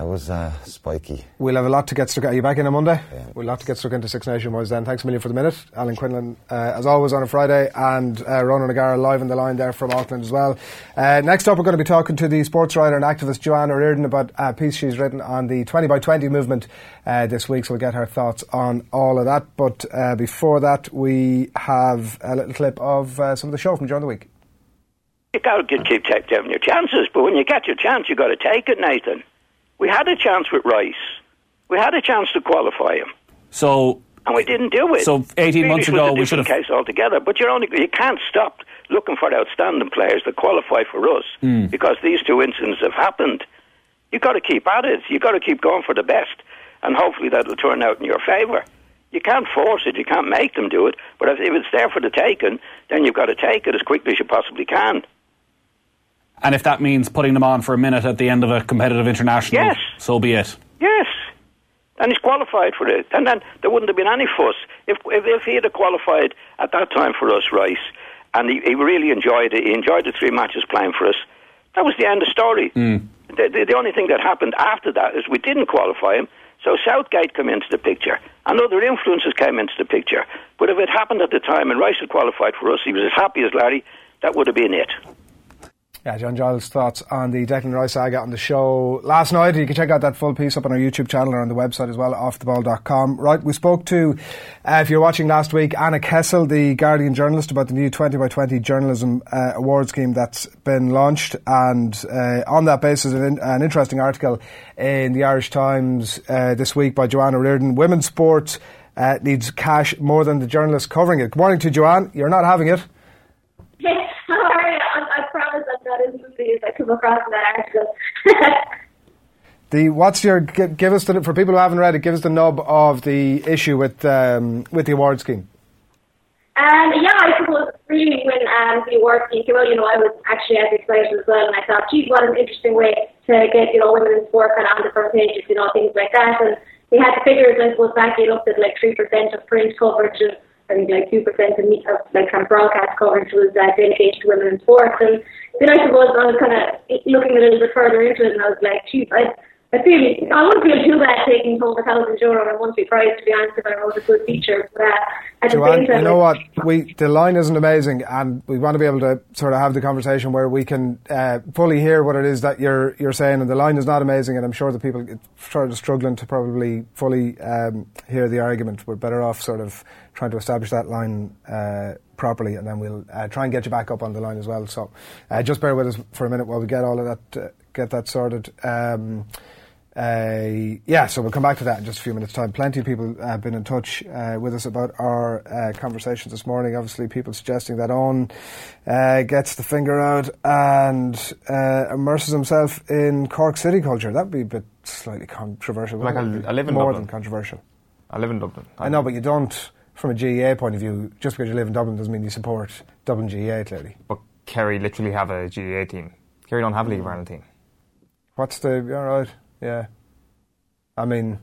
that was uh, spiky. We'll have a lot to get stuck. Are you back in on Monday? We'll have to get stuck into Six Nation boys then. Thanks a million for the minute. Alan Quinlan, uh, as always, on a Friday, and uh, Ronan O'Gara live on the line there from Auckland as well. Uh, next up, we're going to be talking to the sports writer and activist Joanne O'Riordan about a piece she's written on the 20 by 20 movement uh, this week, so we'll get her thoughts on all of that. But uh, before that, we have a little clip of uh, some of the show from during the week. You got to keep taking your chances, but when you get your chance, you've got to take it, Nathan. We had a chance with Rice. We had a chance to qualify him, So and we didn't do it. So 18 months ago, we should have- case altogether. But you're only you can't stop looking for outstanding players that qualify for us Mm. because these two incidents have happened. You've got to keep at it. You've got to keep going for the best, and hopefully that'll turn out in your favour. You can't force it. You can't make them do it. But if, if it's there for the taking, then you've got to take it as quickly as you possibly can. And if that means putting them on for a minute at the end of a competitive international, Yes. so be it. Yes. And he's qualified for it. And then there wouldn't have been any fuss. If, if, if he had qualified at that time for us, Rice, and he, he really enjoyed it, he enjoyed the three matches playing for us, that was the end of the story. Mm. The, the, the only thing that happened after that is we didn't qualify him, so Southgate came into the picture, and other influences came into the picture. But if it happened at the time and Rice had qualified for us, he was as happy as Larry, that would have been it. Yeah, John Giles' thoughts on the Declan Rice saga on the show last night. You can check out that full piece up on our YouTube channel or on the website as well, offtheball.com. Right, we spoke to, uh, if you're watching last week, Anna Kessel, the Guardian journalist, about the new 20 by 20 journalism uh, award scheme that's been launched. And uh, on that basis, an, an interesting article in the Irish Times uh, this week by Joanne O'Riordan. Women's sport uh, needs cash more than the journalists covering it. Good morning to Joanne. You're not having it. I, I I'm not as I come across in that article. The what's your gi- give us the for people who haven't read it? Give us the nub of the issue with um, with the award scheme. Um, yeah, I suppose really when um, the award scheme came out, you know, I was actually as excited as well, and I thought, geez, what an interesting way to get, you know, women in sport kind of on the front pages, you know, things like that. And they had the figures, I suppose, back they looked at like 3% of print coverage and Think like 2% of, me- of like kind of broadcast coverage was uh, dedicated to women in sports. And then I suppose I was kind of looking a little bit further into it and I was like, geez, I, I feel, I wouldn't feel too bad taking home a thousand euro on a monthly prize, to be honest, if I wrote a good feature. But uh, at the Joanne, same time, you know what? We the line isn't amazing, and we want to be able to sort of have the conversation where we can uh, fully hear what it is that you're you're saying. And the line is not amazing, and I'm sure the people sort of struggling to probably fully um, hear the argument. We're better off sort of trying to establish that line. Uh, properly and then we'll uh, try and get you back up on the line as well so uh, just bear with us for a minute while we get all of that uh, get that sorted um, uh, yeah, so we'll come back to that in just a few minutes' time. Plenty of people have been in touch uh, with us about our uh, conversations this morning. Obviously, people suggesting that Eoin uh, gets the finger out and uh, immerses himself in Cork city culture. That would be a bit slightly controversial. Like. I- I live in More Dublin. than controversial. I live in Dublin. I know, but you don't, from a GAA point of view, just because you live in Dublin doesn't mean you support Dublin GAA, clearly. But Kerry literally have a GAA team. Kerry don't have a League of Ireland team. What's the, all right, yeah. I mean,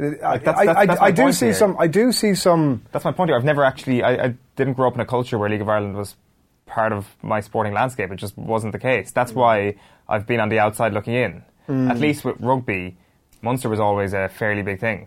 I, Like, that's- that's- I, that's I my do see here. some. I do see some. That's my point here. I've never actually. I, I didn't grow up in a culture where League of Ireland was part of my sporting landscape. It just wasn't the case. That's why I've been on the outside looking in. Mm. At least with rugby, Munster was always a fairly big thing.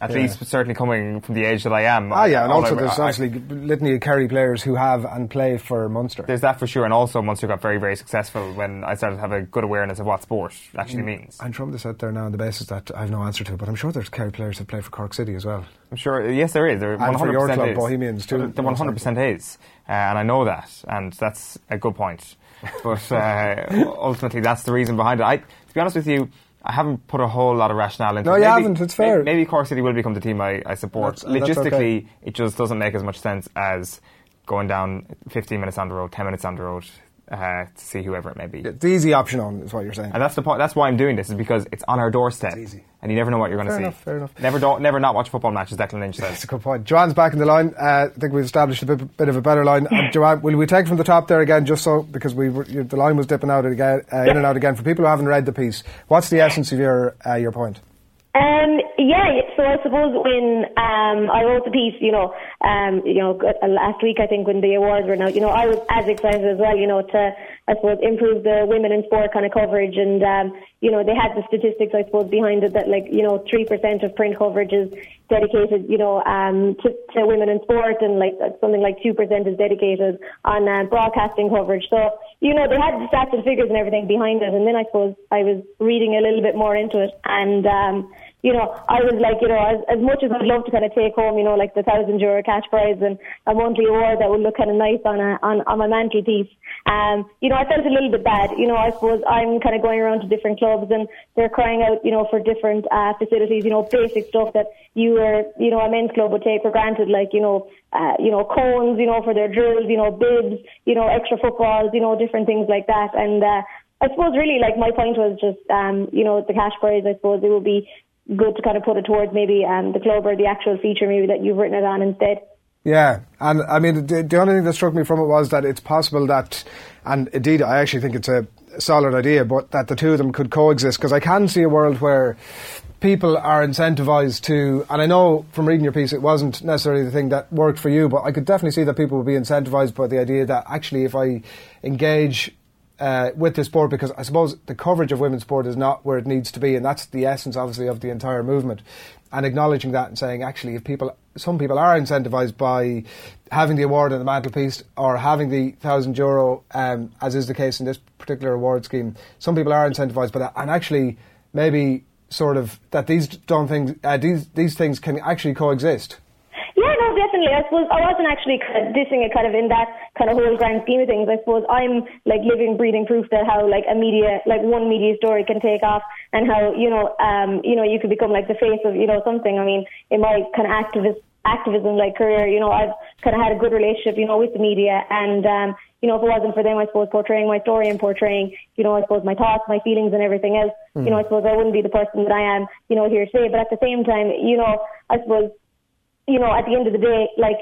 At Yeah. least certainly coming from the age that I am. Ah, yeah, and also I- there's I- obviously litany of Kerry players who have and play for Munster. There's that for sure, and also Munster got very, very successful when I started to have a good awareness of what sport actually Mm. means. I'm throwing this out there now on the basis that I have no answer to, but I'm sure there's Kerry players that play for Cork City as well. I'm sure, yes, there is. There And 100% for your club, is. Bohemians, too, There 100% is, uh, and I know that, and that's a good point. But uh, ultimately, that's the reason behind it. I, to be honest with you, I haven't put a whole lot of rationale into No, it. you Maybe- haven't, it's fair. Maybe, Cork City will become the team I, I support. Uh, that's Logistically, okay. it just doesn't make as much sense as going down 15 minutes on the road, 10 minutes on the road uh, to see whoever it may be. It's The easy option on is what you're saying. And that's the point. That's why I'm doing this is because it's on our doorstep, and you never know what you're going to see. enough, fair enough. Never, don't, never not watch football matches. Declan Lynch That's says. a good point. Joanne's back in the line. Uh, I think we've established a bit, bit of a better line. And Joanne, will we take from the top there again, just so because we were, the line was dipping out again, uh, in and out again. For people who haven't read the piece, what's the essence of your uh, your point? Um, yeah, so I suppose when um, I wrote the piece, you know, um, you know, uh, last week I think when the awards were out, you know, I was as excited as well, you know, to I suppose improve the women in sport kind of coverage, and um, you know, they had the statistics I suppose behind it that like you know, three percent of print coverage is dedicated, you know, um, to, to women in sport, and like something like two percent is dedicated on uh, broadcasting coverage. So you know, they had the stats and figures and everything behind it, and then I suppose I was reading a little bit more into it, and um, you know, I was like, you know, as, as much as I'd love to kind of take home, you know, like the thousand euro cash prize and a monthly award that would look kind of nice on a on, on my mantelpiece. Um, you know, I felt a little bit bad. You know, I suppose I'm kind of going around to different clubs and they're crying out, you know, for different uh, facilities. You know, basic stuff that you or you know a men's club would take for granted, like you know, uh, you know, cones, you know, for their drills, you know, bibs, you know, extra footballs, you know, different things like that. And uh, I suppose really like my point was just, um, you know, the cash prize. I suppose it would be good to kind of put it towards maybe um, the club or the actual feature maybe that you've written it on instead. Yeah, and I mean, the, the only thing that struck me from it was that it's possible that, and indeed, I actually think it's a solid idea, but that the two of them could coexist because I can see a world where people are incentivized to, and I know from reading your piece it wasn't necessarily the thing that worked for you, but I could definitely see that people would be incentivized by the idea that actually if I engage uh, with the sport because I suppose the coverage of women's sport is not where it needs to be, and that's the essence, obviously, of the entire movement. And acknowledging that and saying, actually, if people, some people are incentivized by having the award on the mantelpiece or having the thousand euro, um, as is the case in this particular award scheme. Some people are incentivized by that, and actually, maybe sort of that these don't things, uh, these these things can actually coexist. Yeah, no, definitely. I suppose I wasn't actually kind of dissing it kind of in that kind of whole grand scheme of things. I suppose I'm like living, breathing proof that how like a media, like one media story can take off and how, you know, um, you know, you could become like the face of, you know, something. I mean, in my kind of activist, activism like career, you know, I've kind of had a good relationship, you know, with the media and, um, you know, if it wasn't for them, I suppose portraying my story and portraying, you know, I suppose my thoughts, my feelings and everything else, you know, I suppose I wouldn't be the person that I am, you know, here today. But at the same time, you know, I suppose you know, at the end of the day, like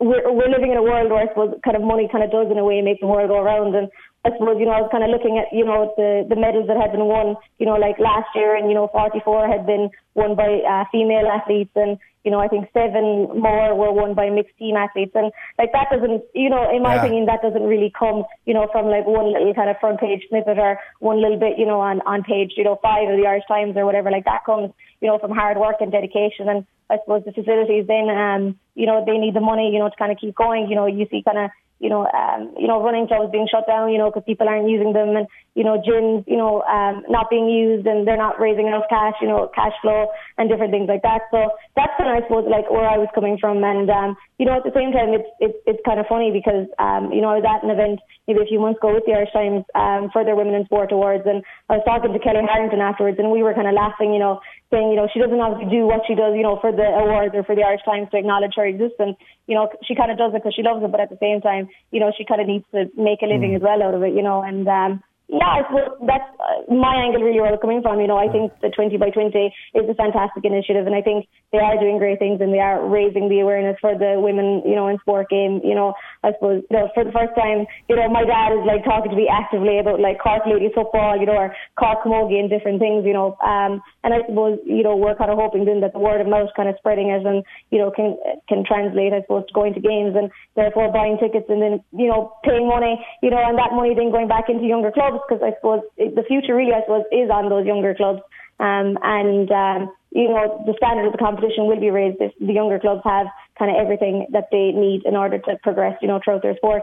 we're we're living in a world where I suppose kind of money kind of does in a way make the world go around. And I suppose you know I was kind of looking at you know the the medals that had been won, you know, like last year, and you know 44 had been won by uh, female athletes, and you know I think seven more were won by mixed team athletes, and like that doesn't, you know, in my Yeah. opinion, that doesn't really come, you know, from like one little kind of front page snippet or one little bit, you know, on on page you know five of the Irish Times or whatever. Like that comes, you know, from hard work and dedication and I suppose the facilities then, um, you know, they need the money, you know, to kind of keep going. You know, you see kind of, you know, um, you know, running clubs being shut down, you know, because people aren't using them, and you know, gyms, you know, um, not being used, and they're not raising enough cash, you know, cash flow and different things like that. So that's kind of, I suppose, like where I was coming from, and um, you know, at the same time, it's it's it's kind of funny because, um, you know, I was at an event maybe a few months ago with the Irish Times um, for their Women in Sport Awards, and I was talking to Kellie Harrington afterwards, and we were kind of laughing, you know, saying, you know, she doesn't obviously do what she does, you know, for the awards or for the Irish Times to acknowledge her existence. You know, she kind of does it because she loves it, but at the same time, you know, she kind of needs to make a living as well out of it, you know, and um, yeah, suppose that's uh, my angle really where was coming from. You know, I think the 20 by 20 is a fantastic initiative, and I think they are doing great things and they are raising the awareness for the women, you know, in sport game. You know, I suppose you know, for the first time, you know, my dad is like talking to me actively about like Cork ladies football, you know, or Cork camogie and different things, you know. Um, and I suppose you know we're kind of hoping then that the word of mouth kind of spreading it and you know can can translate, I suppose, to going to games and therefore buying tickets and then you know paying money, you know, and that money then going back into younger clubs because I suppose the future really, I suppose, is on those younger clubs. Um, and um, you know the standard of the competition will be raised if the younger clubs have kind of everything that they need in order to progress, you know, throughout their sport.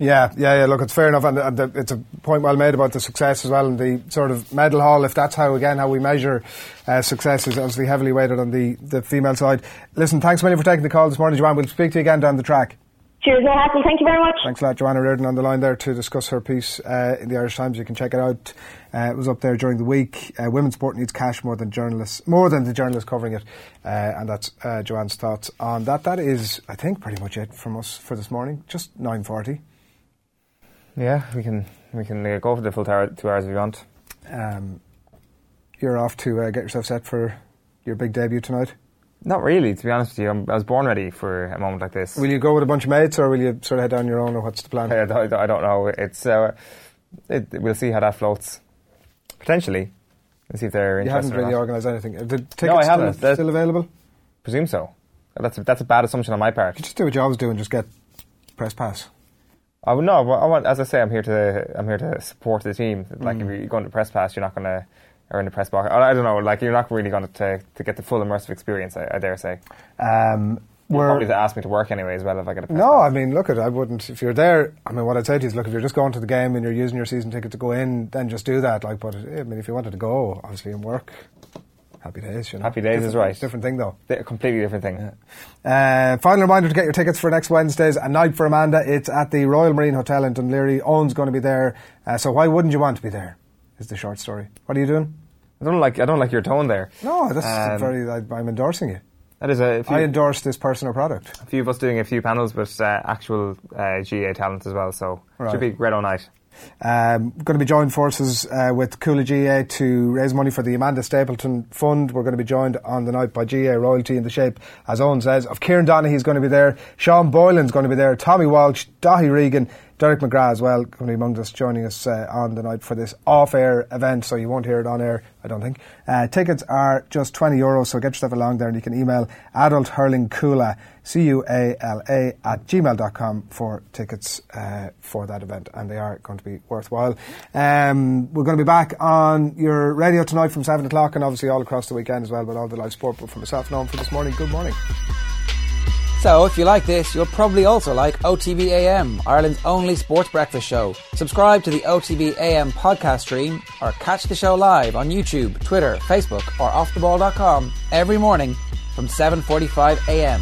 Yeah, yeah, yeah. Look, it's fair enough, and, and the, it's a point well made about the success as well, and the sort of medal hall. If that's how again how we measure uh, success is obviously heavily weighted on the, the female side. Listen, thanks million for taking the call this morning, Joanne. We'll speak to you again down the track. Cheers, no hassle. Thank you very much. Thanks a lot, Joanne O'Riordan, on the line there to discuss her piece uh, in the Irish Times. You can check it out. Uh, it was up there during the week. Uh, women's sport needs cash more than journalists, more than the journalists covering it, uh, and that's uh, Joanne's thoughts on that. That is, I think, pretty much it from us for this morning. Just nine forty. Yeah, we can we can uh, go for the full two hours if you want. Um, you're off to uh, get yourself set for your big debut tonight. Not really, to be honest with you. I'm, i was born ready for a moment like this. Will you go with a bunch of mates, or will you sort of head down your own, or what's the plan? I, I, I don't know. It's uh, it, we'll see how that floats. Potentially, we'll see if they're you interested. You haven't really organised anything. Are the tickets no, I haven't. Still, still available? Presume so. That's a, that's a bad assumption on my part. You just do what I was doing. Just get press pass. I would no. I want, as I say, I'm here to I'm here to support the team. Like mm. if you're going to press pass, you're not going to or in the press box. I don't know. Like you're not really going to to get the full immersive experience. I, I dare say. Um, we're probably to ask me to work anyway as well if I get a. press no. I mean, look at I wouldn't. If you're there, I mean, what I'd say to you is, look, if you're just going to the game and you're using your season ticket to go in, then just do that. Like, but I mean, if you wanted to go, obviously, and work, happy days. You know? Happy days different, is right. Different thing though. A completely different thing. Yeah. Uh, final reminder to get your tickets for next Wednesday's a night for Amanda. It's at the Royal Marine Hotel in Laoghaire. Eoin's going to be there, uh, so why wouldn't you want to be there? Is the short story. What are you doing? I don't like I don't like your tone there. No, that's um, very. I, am endorsing you. That is a. Few, I endorse this person or product. A few of us doing a few panels with uh, actual uh, GAA talent as well, so right. should be great all night. Um, going to be joined forces uh, with Cuala GAA to raise money for the Amanda Stapleton Fund. We're going to be joined on the night by GAA royalty in the shape, as Eoin says, of Kieran Donaghy is going to be there, Sean Boylan's going to be there, Tommy Walsh, Dáithí Regan, Derek McGrath as well, going to be among us, joining us uh, on the night for this off-air event, so you won't hear it on air, I don't think. Uh, tickets are just 20 euros, so get yourself along there and you can email adult hurling Cuala, C-U-A-L-A, at gmail.com for tickets uh, for that event, and they are going to be worthwhile. Um, we're going to be back on your radio tonight from 7 o'clock, and obviously all across the weekend as well, with all the live sport, but for myself, Noam, for this morning, good morning. So, if you like this, you'll probably also like OTB AM, Ireland's only sports breakfast show. Subscribe to the OTB AM podcast stream or catch the show live on YouTube, Twitter, Facebook, or offtheball.com every morning from 7:45 a.m.